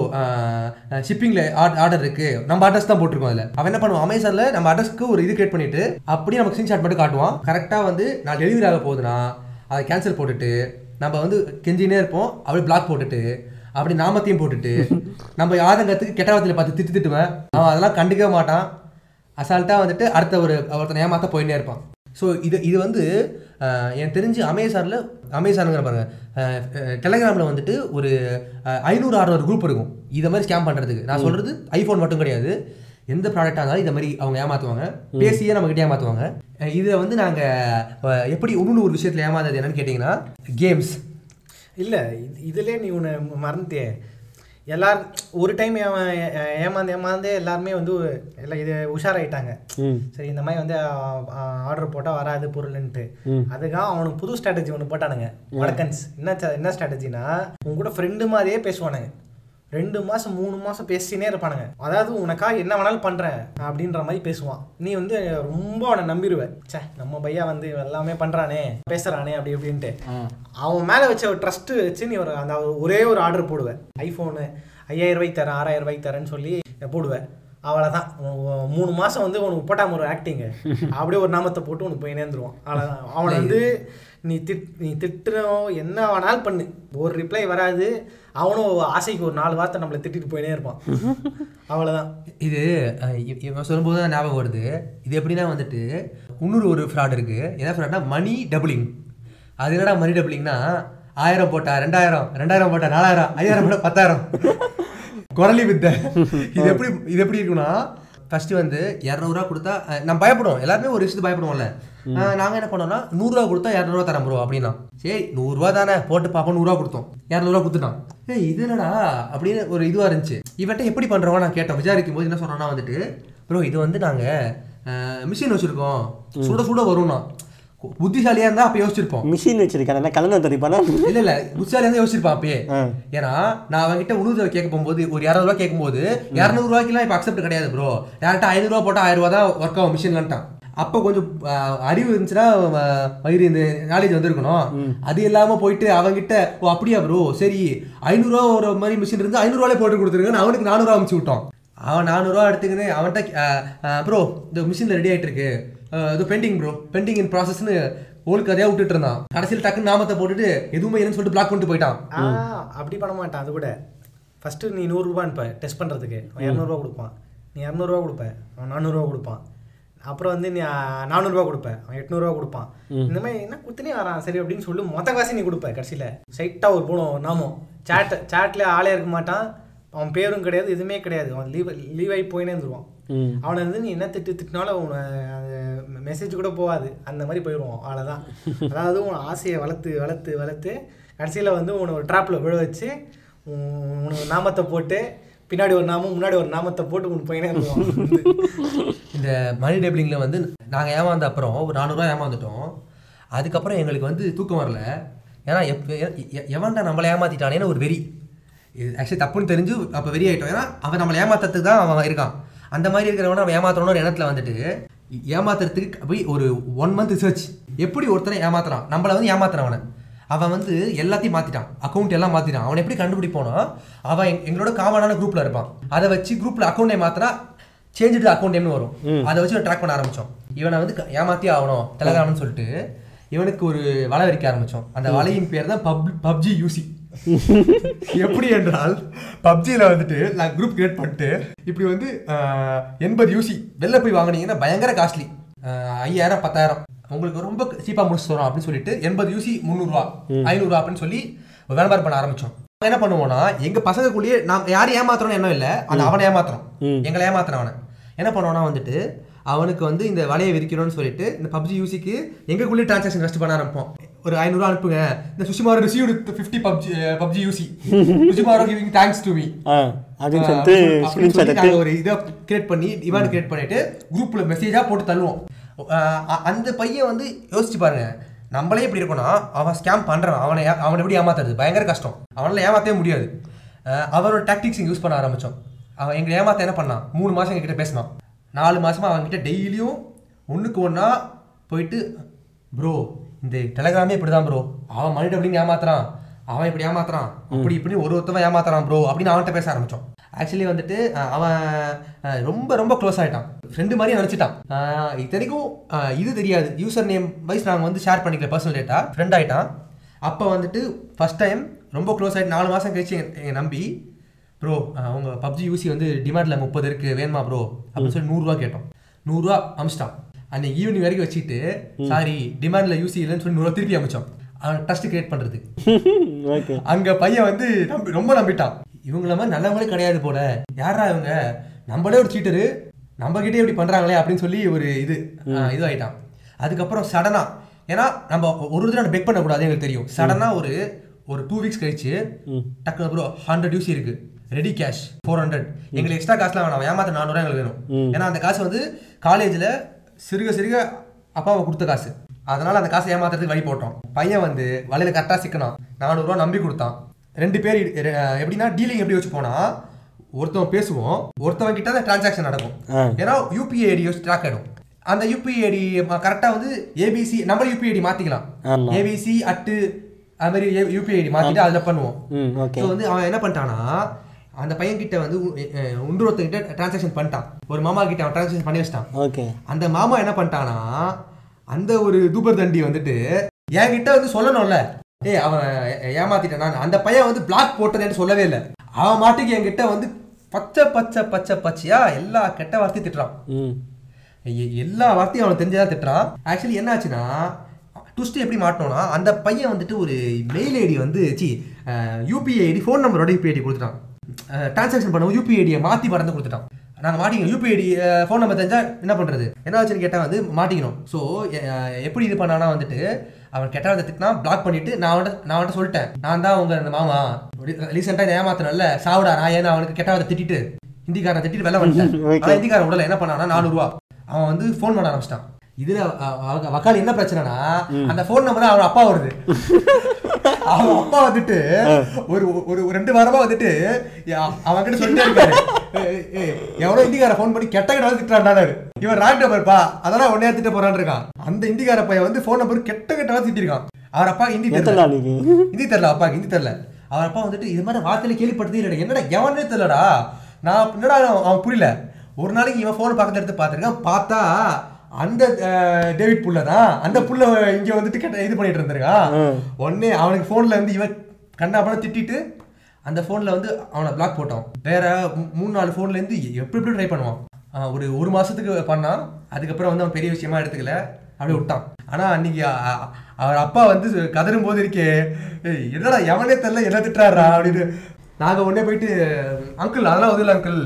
ஷிப்பிங்கில் ஆர்டர் இருக்கு. நம்ம அட்ரஸ் தான் போட்டிருக்கோம் அதில். அவன் என்ன பண்ணுவான்? அமேசானில் நம்ம அட்ரஸ்க்கு ஒரு இது கிரியேட் பண்ணிட்டு அப்படியே நமக்கு ஸ்க்ரீன்ஷாட் மட்டும் காட்டுவான். கரெக்டாக வந்து நான் டெலிவரி ஆக போகுதுன்னா அதை கேன்சல் போட்டுட்டு நம்ம வந்து கெஞ்சினே இருப்போம். அப்படியே பிளாக் போட்டுட்டு அப்படி நாமத்தையும் போட்டுட்டு நம்ம ஆதங்கத்துக்கு கெட்ட வார்த்தையில பார்த்து திட்டு திட்டுவேன். அவன் அதெல்லாம் கண்டுக்கவே மாட்டான். அசால்ட்டாக வந்துட்டு அடுத்த ஒரு ஒருத்தனை ஏமாத்த போயின்னே இருப்பான். ஸோ இது இது வந்து எனக்கு தெரிஞ்சு அமேசானில் அமேசானுங்கிற பாருங்க டெலகிராமில் வந்துட்டு ஒரு ஐநூறு அறுநூறு குரூப் இருக்கும். இதை மாதிரி ஸ்கேம் பண்ணுறதுக்கு நான் சொல்கிறது ஐஃபோன் மட்டும் கிடையாது. எந்த ப்ராடக்டாக இருந்தாலும் இதை மாதிரி அவங்க ஏமாற்றுவாங்க பேசியே நம்மக்கிட்ட ஏமாற்றுவாங்க இதை வந்து நாங்கள் எப்படி இன்னொன்று ஒரு விஷயத்தில் ஏமாந்தது என்னன்னு கேட்டிங்கன்னா கேம்ஸ் இல்லை இது இதுலேயே நீ ஒன்று மறந்துட்டியே. எல்லாரும் ஒரு டைம் ஏமாந்து ஏமாந்து எல்லாருமே வந்து எல்லாம் இது உஷாராயிட்டாங்க. சரி இந்த மாதிரி வந்து ஆர்டர் போட்டால் வராது பொருள்ன்ட்டு. அதுக்காக அவனுக்கு புது ஸ்ட்ராட்டஜி ஒன்று போட்டானுங்க. வடக்கன்ஸ். என்ன என்ன ஸ்ட்ராட்டஜினா உங்க கூட ஃப்ரெண்டு மாதிரியே பேசுவானுங்க. ரெண்டு மாதம் மூணு மாதம் பேசினே இருப்பானுங்க. அதாவது உனக்காக என்ன வேணாலும் பண்ணுறேன் அப்படின்ற மாதிரி பேசுவான். நீ வந்து ரொம்ப அவனை நம்பிடுவ ச்சே நம்ம பையா வந்து எல்லாமே பண்ணுறானே பேசுகிறானே அப்படி இப்படின்ட்டு. அவன் மேலே வச்ச ஒரு ட்ரஸ்ட்டு வச்சு நீ ஒரு அந்த ஒரே ஒரு ஆர்டர் போடுவேன் ஐஃபோனு ஐயாயிரம் ரூபாய்க்கு தரேன் ஆறாயிரம் ரூபாய்க்கு தரேன்னு சொல்லி போடுவேன் அவ்வளோதான் மூணு மாதம் வந்து உனக்கு போட்டாம ஒரு ஆக்டிங்கு அப்படியே ஒரு நாமத்தை போட்டு உனக்கு போய் நேர்ந்துருவான் அவ்வளோதான் அவனை வந்து நீ திட் நீ திட்டுறோம் என்ன வேணாலும் பண்ணு. ஒரு ரிப்ளை வராது. அவனும் ஆசைக்கு ஒரு நாலு வார்த்தை நம்மளை திட்டிட்டு போயினே இருப்பான். அவ்வளோதான் இது இவன் சொல்லும்போது தான் ஞாபகம் வருது. இது எப்படின்னா வந்துட்டு இன்னொரு ஒரு ஃப்ராட் இருக்குது என்ன ஃப்ராட்னா மணி டபுளிங் அது என்னடா மணி டபுளிங்னா ஆயிரம் போட்டா ரெண்டாயிரம் ரெண்டாயிரம் போட்டா நாலாயிரம் ஐயாயிரம் போட்டா பத்தாயிரம். குரலி வித்த. இது எப்படி இது எப்படி இருக்குன்னா ஃபர்ஸ்ட் வந்து இரநூறுவா கொடுத்தா நம்ம பயப்படுவோம். எல்லாருமே ஒரு விஷயத்துக்கு பயப்படுவோம்ல. அஹ், நாங்க என்ன பண்ணோம்னா நூறுரூவா கொடுத்தா இரநூறுவா தரேன் ப்ரோ அப்படின்னா. சரி நூறுரூவா தானே போட்டு பார்ப்போம் நூறுரூவா கொடுத்தோம். இரநூறுவா கொடுத்துட்டான். ஏய் இது என்னடா? அப்படின்னு ஒரு இதுவா இருந்துச்சு. இவன்ட்ட எப்படி பண்றவங்க நான் கேட்டேன். விசாரிக்கும் போது என்ன சொன்னா வந்துட்டு ப்ரோ இது வந்து நாங்க மிஷின் வச்சிருக்கோம். சுட சுட வரும்னா. புத்திசாலியா இருந்தா அப்ப யோசிச்சிருப்போம். மிஷின் வச்சிருக்கான் என்ன கலந்து தெரியுப்பானா இல்ல இல்ல புத்திசாலியா இருந்தா யோசிச்சிருப்பான் அப்பயே. ஏன்னா நான் அவன்கிட்ட உணவு கேட்க போகும்போது ஒரு இரநூறுவா கேட்கும்போது இரநூறுவாய்க்குலாம் இப்போ அக்செப்ட் கிடையாது ப்ரோ டேரக்டா ஐநூறுரூவா போட்டால் ஆயிரம் ரூபா தான் ஒர்க் ஆகும் மிஷின்லான்ட்டான் அப்போ கொஞ்சம் அறிவு இருந்துச்சுன்னா வயிறு இந்த நாலேஜ் வந்திருக்கணும். அது இல்லாம போயிட்டு அவன்கிட்ட ஓ அப்படியா ப்ரோ சரி ஐநூறுரூவா ஒரு மாதிரி மிஷின் இருந்து ஐநூறுரூவாலே போட்டு கொடுத்துருங்கன்னு அவனுக்கு நானூறுவா அமுச்சு விட்டோம் அவன் நானூறுரூவா எடுத்துக்கின்னு அவன்கிட்ட ப்ரோ இந்த மிஷினில் ரெடி ஆயிட்டு இருக்கு இது பெண்டிங் ப்ரோ பெண்டிங் இன் ப்ராசஸ்னு ஓல் கதையாக விட்டுட்டு இருந்தான் கடைசியில் டக்குன்னு நாமத்தை போட்டுட்டு எதுவுமே இல்லைன்னு சொல்லிட்டு பிளாக் பண்ணிட்டு போயிட்டான். ஆ அப்படி பண்ண மாட்டான் அது கூட. ஃபஸ்ட்டு நீ நூறுரூவா அனுப்ப டெஸ்ட் பண்ணுறதுக்கு அவன் இரநூறுவா கொடுப்பான். நீ இரநூறுவா கொடுப்ப அவன் நானூறுரூவா கொடுப்பான். அப்புறம் வந்து நீ நானூறுரூவா கொடுப்ப அவன் எட்நூறுவா கொடுப்பான். இந்த மாதிரி என்ன குத்துனே வரான். சரி அப்படின்னு சொல்லி மொத்த காசு நீ கொடுப்ப கடைசியில். சைட்டாக ஒரு போனோம் நாமம். சேட் சேட்டில் ஆளே இருக்க மாட்டான். அவன் பேரும் கிடையாது எதுவுமே கிடையாது. அவன் லீவ் லீவ் ஆகி போயினே இருந்துருவான். அவனை வந்து நீ என்ன திட்டு திட்டினாலும் அவனை மெசேஜ் கூட போகாது. அந்த மாதிரி போயிடுவான் அவ்வளோதான் அதாவது உன் ஆசையை வளர்த்து வளர்த்து வளர்த்து கடைசியில் வந்து உன்னை ஒரு ட்ராப்பில் விழ வச்சு உன் உனக்கு நாமத்தை போட்டு பின்னாடி ஒரு நாமம் முன்னாடி ஒரு நாமத்தை போட்டு உனக்கு போயினே இந்த மணி டேபிளிங்கில் வந்து நாங்கள் ஏமாந்த அப்புறம் ஒரு நானூறுரூவா ஏமாந்துட்டோம். அதுக்கப்புறம் எங்களுக்கு வந்து தூக்கம் வரல. ஏன்னா எப் எவன்டா நம்மளை ஏமாத்திட்டானேன்னு ஒரு வெறி. இது ஆக்சுவலி தப்புன்னு தெரிஞ்சு அப்போ வெறி ஆயிட்டோம். ஏன்னா அவன் நம்மளை ஏமாத்துறதுக்கு தான் அவன் இருக்கான். அந்த மாதிரி இருக்கிறவன அவன் ஏமாத்தணும்னு ஒரு எண்ணத்தில் வந்துட்டு ஏமாத்துறதுக்கு போய் ஒரு ஒன் மந்த் ரிசர்ச் எப்படி ஒருத்தனை ஏமாத்துறான்? நம்மளை வந்து ஏமாத்துறவனை. அவன் வந்து எல்லாத்தையும் மாத்திட்டான். அக்கௌண்ட் எல்லாம் மாத்திட்டான். அவன் எப்படி கண்டுபிடிப்போனா அவன் எங்க- எங்களோட காமனான குரூப்ல இருப்பான். அதை வச்சு குரூப்ல அக்கௌண்ட் நேம் மாத்தினா சேஞ்ச் அக்கௌண்ட் நேம்னு வரும். அதை வச்சு ட்ராக் பண்ண ஆரம்பிச்சோம். இவனை வந்து ஏமாத்தியே ஆகணும் டெலகிராம்னு சொல்லிட்டு இவனுக்கு ஒரு வலை விரிக்க ஆரம்பிச்சோம். அந்த வலையின் பேர் தான் பப் பப்ஜி யூசி எப்படி என்றால் பப்ஜியில் வந்துட்டு நான் குரூப் கிரியேட் பண்ணிட்டு இப்படி வந்து எண்பது யூசி வெளில போய் வாங்குனீங்கன்னா பயங்கர காஸ்ட்லி ஐயாயிரம் பத்தாயிரம். உங்களுக்கு ரொம்ப சீப்பாக முடிச்சு தரோம் அப்படின்னு சொல்லிட்டு எண்பது யூசி முந்நூறுரூவா ஐநூறுரூவா அப்படின்னு சொல்லி வியாபாரம் பண்ண ஆரம்பிச்சோம். நாங்க என்ன பண்ணுவோம்னா எங்க பசங்களுக்குள்ளேயே நாம் யாரும் ஏமாத்துறோம்னு எண்ணம் இல்லை அந்த அவனை ஏமாத்துறோம். எங்களை ஏமாத்துறோம் அவனை என்ன பண்ணுவோம்னா வந்துட்டு அவனுக்கு வந்து இந்த வலையை விரிக்கணும்னு சொல்லிட்டு இந்த பப்ஜி யூசிக்கு எங்களுக்குள்ளே டிரான்சாக்ஷன் ஃபஸ்ட் பண்ண ஆரம்பிப்போம். ஒரு ஐநூறுரூவா அனுப்புங்க. இந்த Sushimaro received fifty PUBG PUBG UC Sushimaro giving thanks to me அப்படின்னு சொல்லிட்டு ஒரு இதை கிரியேட் பண்ணி இவான் கிரியேட் பண்ணிட்டு குரூப்ல மெசேஜா போட்டு தள்ளுவோம். அந்த பையன் வந்து யோசிச்சு பாருங்க. நம்மளே இப்படி இருக்கோம்னா அவன் ஸ்கேம் பண்றான். அவனை அவனை எப்படி ஏமாத்துறது? பயங்கர கஷ்டம். அவனால ஏமாத்தவே முடியாது. அஹ் அவரோட டாக்டிக்ஸ் யூஸ் பண்ண ஆரம்பிச்சோம். அவன் எங்களை ஏமாத்த என்ன பண்ணான்? மூணு மாசம் எங்ககிட்ட பேசினான். நாலு மாசமா அவன்கிட்ட டெய்லியும் ஒண்ணுக்கு ஒண்ணா போயிட்டு ப்ரோ இந்த டெலகிராமே இப்படிதான் ப்ரோ அவன் மணி டபுளிங் ஏமாத்துறான். அவன் இப்படி ஏமாத்துறான். அப்படி இப்படி ஒரு ஒருத்தவன் ஏமாத்துறான் ப்ரோ அப்படின்னு அவன்கிட்ட பேச ஆரம்பிச்சோம் ஆக்சுவலி வந்துட்டு அவன் ரொம்ப ரொம்ப க்ளோஸ் ஆயிட்டான். ஃப்ரெண்டு மாதிரி நினச்சிட்டான். இத்தனைக்கும் இது தெரியாது. யூசர் நேம் வைஸ் நாங்கள் வந்து ஷேர் பண்ணிக்கல பர்சனல் டேட்டா ஃப்ரெண்ட் ஆயிட்டான். அப்போ வந்துட்டு ஃபர்ஸ்ட் டைம் ரொம்ப க்ளோஸ் ஆகிட்டு நாலு மாதம் கழிச்சு எங்க நம்பி ப்ரோ அவங்க பப்ஜி யூசி வந்து டிமாண்டில் முப்பது இருக்குது வேணுமா ப்ரோ அப்படின்னு சொல்லி நூறுரூவா கேட்டோம். நூறுரூவா அமிச்சிட்டான். அன்னைக்கு ஈவினிங் வரைக்கும் வச்சுட்டு சாரி டிமாண்டில் யூசி இல்லைன்னு சொல்லி நூறுரூவா திருப்பி அமிச்சோம். அவன் ட்ரஸ்ட் கிரியேட் பண்ணுறது ஓகே அங்கே பையன் வந்து ரொம்ப நம்பிட்டான். இவங்கள மாதிரி நல்லவங்களே கிடையாது போல. யாரா இவங்க? நம்மளே ஒரு சீட்டரு நம்ம கிட்டே இப்படி பண்ணுறாங்களே அப்படின்னு சொல்லி ஒரு இது இது ஆயிட்டான் அதுக்கப்புறம் சடனாக ஏன்னா நம்ம ஒரு தடவை பெக் பண்ணக்கூடாது எங்களுக்கு தெரியும். சடனாக ஒரு ஒரு டூ வீக்ஸ் கழிச்சு டக்குனு ப்ரோ ஹண்ட்ரட் யூசி இருக்கு. ரெடி கேஷ் ஃபோர் ஹண்ட்ரட் எங்களுக்கு எக்ஸ்ட்ரா காசுலாம் வேணாம். ஏமாத்த நானூறுவா எங்களுக்கு வேணும். ஏன்னா அந்த காசு வந்து காலேஜில் சிறுக சிறுக அப்பாவை கொடுத்த காசு. அதனால அந்த காசை ஏமாத்துறதுக்கு வழி போட்டோம். பையன் வந்து வலையில கரெக்டாக சிக்கினான். நானூறுரூவா நம்பி கொடுத்தான். ரெண்டு பேர் எப்படின்னா டீலிங் எப்படி வச்சு போனா ஒருத்தவன் பேசுவோம் ஒருத்தவன் கிட்ட அந்த டிரான்சாக்ஷன் நடக்கும். ஏன்னா யூபிஐ ஐடி வச்சு ட்ராக் ஆயிடும். அந்த யூபிஐ ஐடி கரெக்டாக வந்து ஏபிசி நம்ம யூபிஐ ஐடி மாற்றிக்கலாம். ஏபிசி அட்டு அது மாதிரி யூபிஐ ஐடி மாற்றிட்டு அதில் பண்ணுவோம். ஸோ வந்து அவன் என்ன பண்ணிட்டானா அந்த பையன் கிட்ட வந்து உண்டொருத்தங்கிட்ட டிரான்சாக்ஷன் பண்ணிட்டான். ஒரு மாமா கிட்ட அவன் டிரான்சாக்ஷன் பண்ணி வச்சிட்டான். ஓகே. அந்த மாமா என்ன பண்ணிட்டானா அந்த ஒரு தூபர் தண்டி வந்துட்டு என்கிட்ட வந்து சொல்லணும்ல. ஏய் அவன் ஏமாத்திட்டான். நான் அந்த பையன் வந்து பிளாக் போட்டதுன்னு சொல்லவே இல்லை. அவன் மாட்டுக்கு என்கிட்ட வந்து பச்சை பச்சை பச்சை பச்சையா எல்லா கெட்ட வார்த்தையும் திட்டுறான். எல்லா வார்த்தையும் அவனுக்கு தெரிஞ்சதா திட்டுறான். ஆக்சுவலி என்ன ஆச்சுன்னா ட்விஸ்ட் எப்படி மாட்டோம்னா அந்த பையன் வந்துட்டு ஒரு மெயில் ஐடி வந்து சி யூபிஐ ஐடி ஃபோன் நம்பரோட யூபிஐ ஐடி கொடுத்துட்டான். டிரான்சாக்ஷன் பண்ணுவோம் யூபிஐ ஐடியை மாற்றி மறந்து கொடுத்துட்டான் நாங்கள் மாட்டிக்கணும். யூபிஐ ஐடி ஃபோன் நம்பர் தெரிஞ்சா என்ன பண்ணுறது என்ன ஆச்சுன்னு கேட்டால் வந்து மாட்டிக்கணும். ஸோ எப்படி இது பண்ணானா வந்துட்டு அவன் கெட்ட திட்டினா பிளாக் பண்ணிட்டு நான் அவன்கிட்ட நான் அவன்கிட்ட சொல்லிட்டேன். நான் தான் உங்க அந்த மாமா. ரீசெண்டாக ஏமாத்தினல்ல சாவுடா நான் ஏன்னா அவனுக்கு கெட்ட திட்டிட்டு ஹிந்திக்காரனை திட்டிட்டு வெளில வந்துட்டேன் ஹிந்திக்காரன் உடல என்ன பண்ணானா நானூறுரூவா அவன் வந்து ஃபோன் பண்ண ஆரம்பிச்சிட்டான். இதுல வக்கால் என்ன பிரச்சனைனா அந்த ஃபோன் நம்பர் அவன் அப்பா வருது. அவன் அப்பா வந்துட்டு ஒரு ஒரு ரெண்டு வாரமா வந்துட்டு அவன் கிட்ட சொல்லிட்டே இருக்காரு. எவனோ இந்திக்கார ஃபோன் பண்ணி கெட்ட கெட்ட திட்டுறான் இவன் ராங் நம்பர்ப்பா அதெல்லாம் உடனே திட்ட போறான்னு இருக்கான். அந்த இந்திக்கார பையன் வந்து ஃபோன் நம்பர் கெட்ட கெட்டவா திட்டிருக்கான். அவர் அப்பா ஹிந்தி தெரியல. ஹிந்தி தெரியல அப்பாக்கு ஹிந்தி தெரியல. அவர் அப்பா வந்துட்டு இது மாதிரி வார்த்தையில கேள்விப்பட்டதே இல்லை என்னடா எவனே தெரியலடா? நான் என்னடா அவன் புரியல. ஒரு நாளைக்கு இவன் ஃபோன் பக்கத்துல எடுத்து பார்த்துருக்கான் பார்த்தா அந்த டேவிட் புள்ள தான். அந்த புள்ள இங்க வந்துட்டு கெட்ட இது பண்ணிட்டு இருந்திருக்கான் ம். உடனே அவனுக்கு ஃபோன்ல இருந்து இவன் கண்ணாப்பட திட்டிட்டு அந்த ஃபோனில் வந்து அவனை பிளாக் போட்டான். வேற மூணு நாலு ஃபோன்ல இருந்து எப்படி எப்படி ட்ரை பண்ணுவான்? ஒரு ஒரு மாசத்துக்கு பண்ணான். அதுக்கப்புறம் வந்து அவன் பெரிய விஷயமா எடுத்துக்கல. அப்படியே விட்டான். ஆனா அன்னைக்கு அவர் அப்பா வந்து கதறும் போது இருக்கே "ஏய், என்னடா எவனே தெரியல என்ன திட்டுறாரா அப்படின்னு நாங்க உடனே போயிட்டு அங்கிள் அதெல்லாம் இல்லை அங்கிள்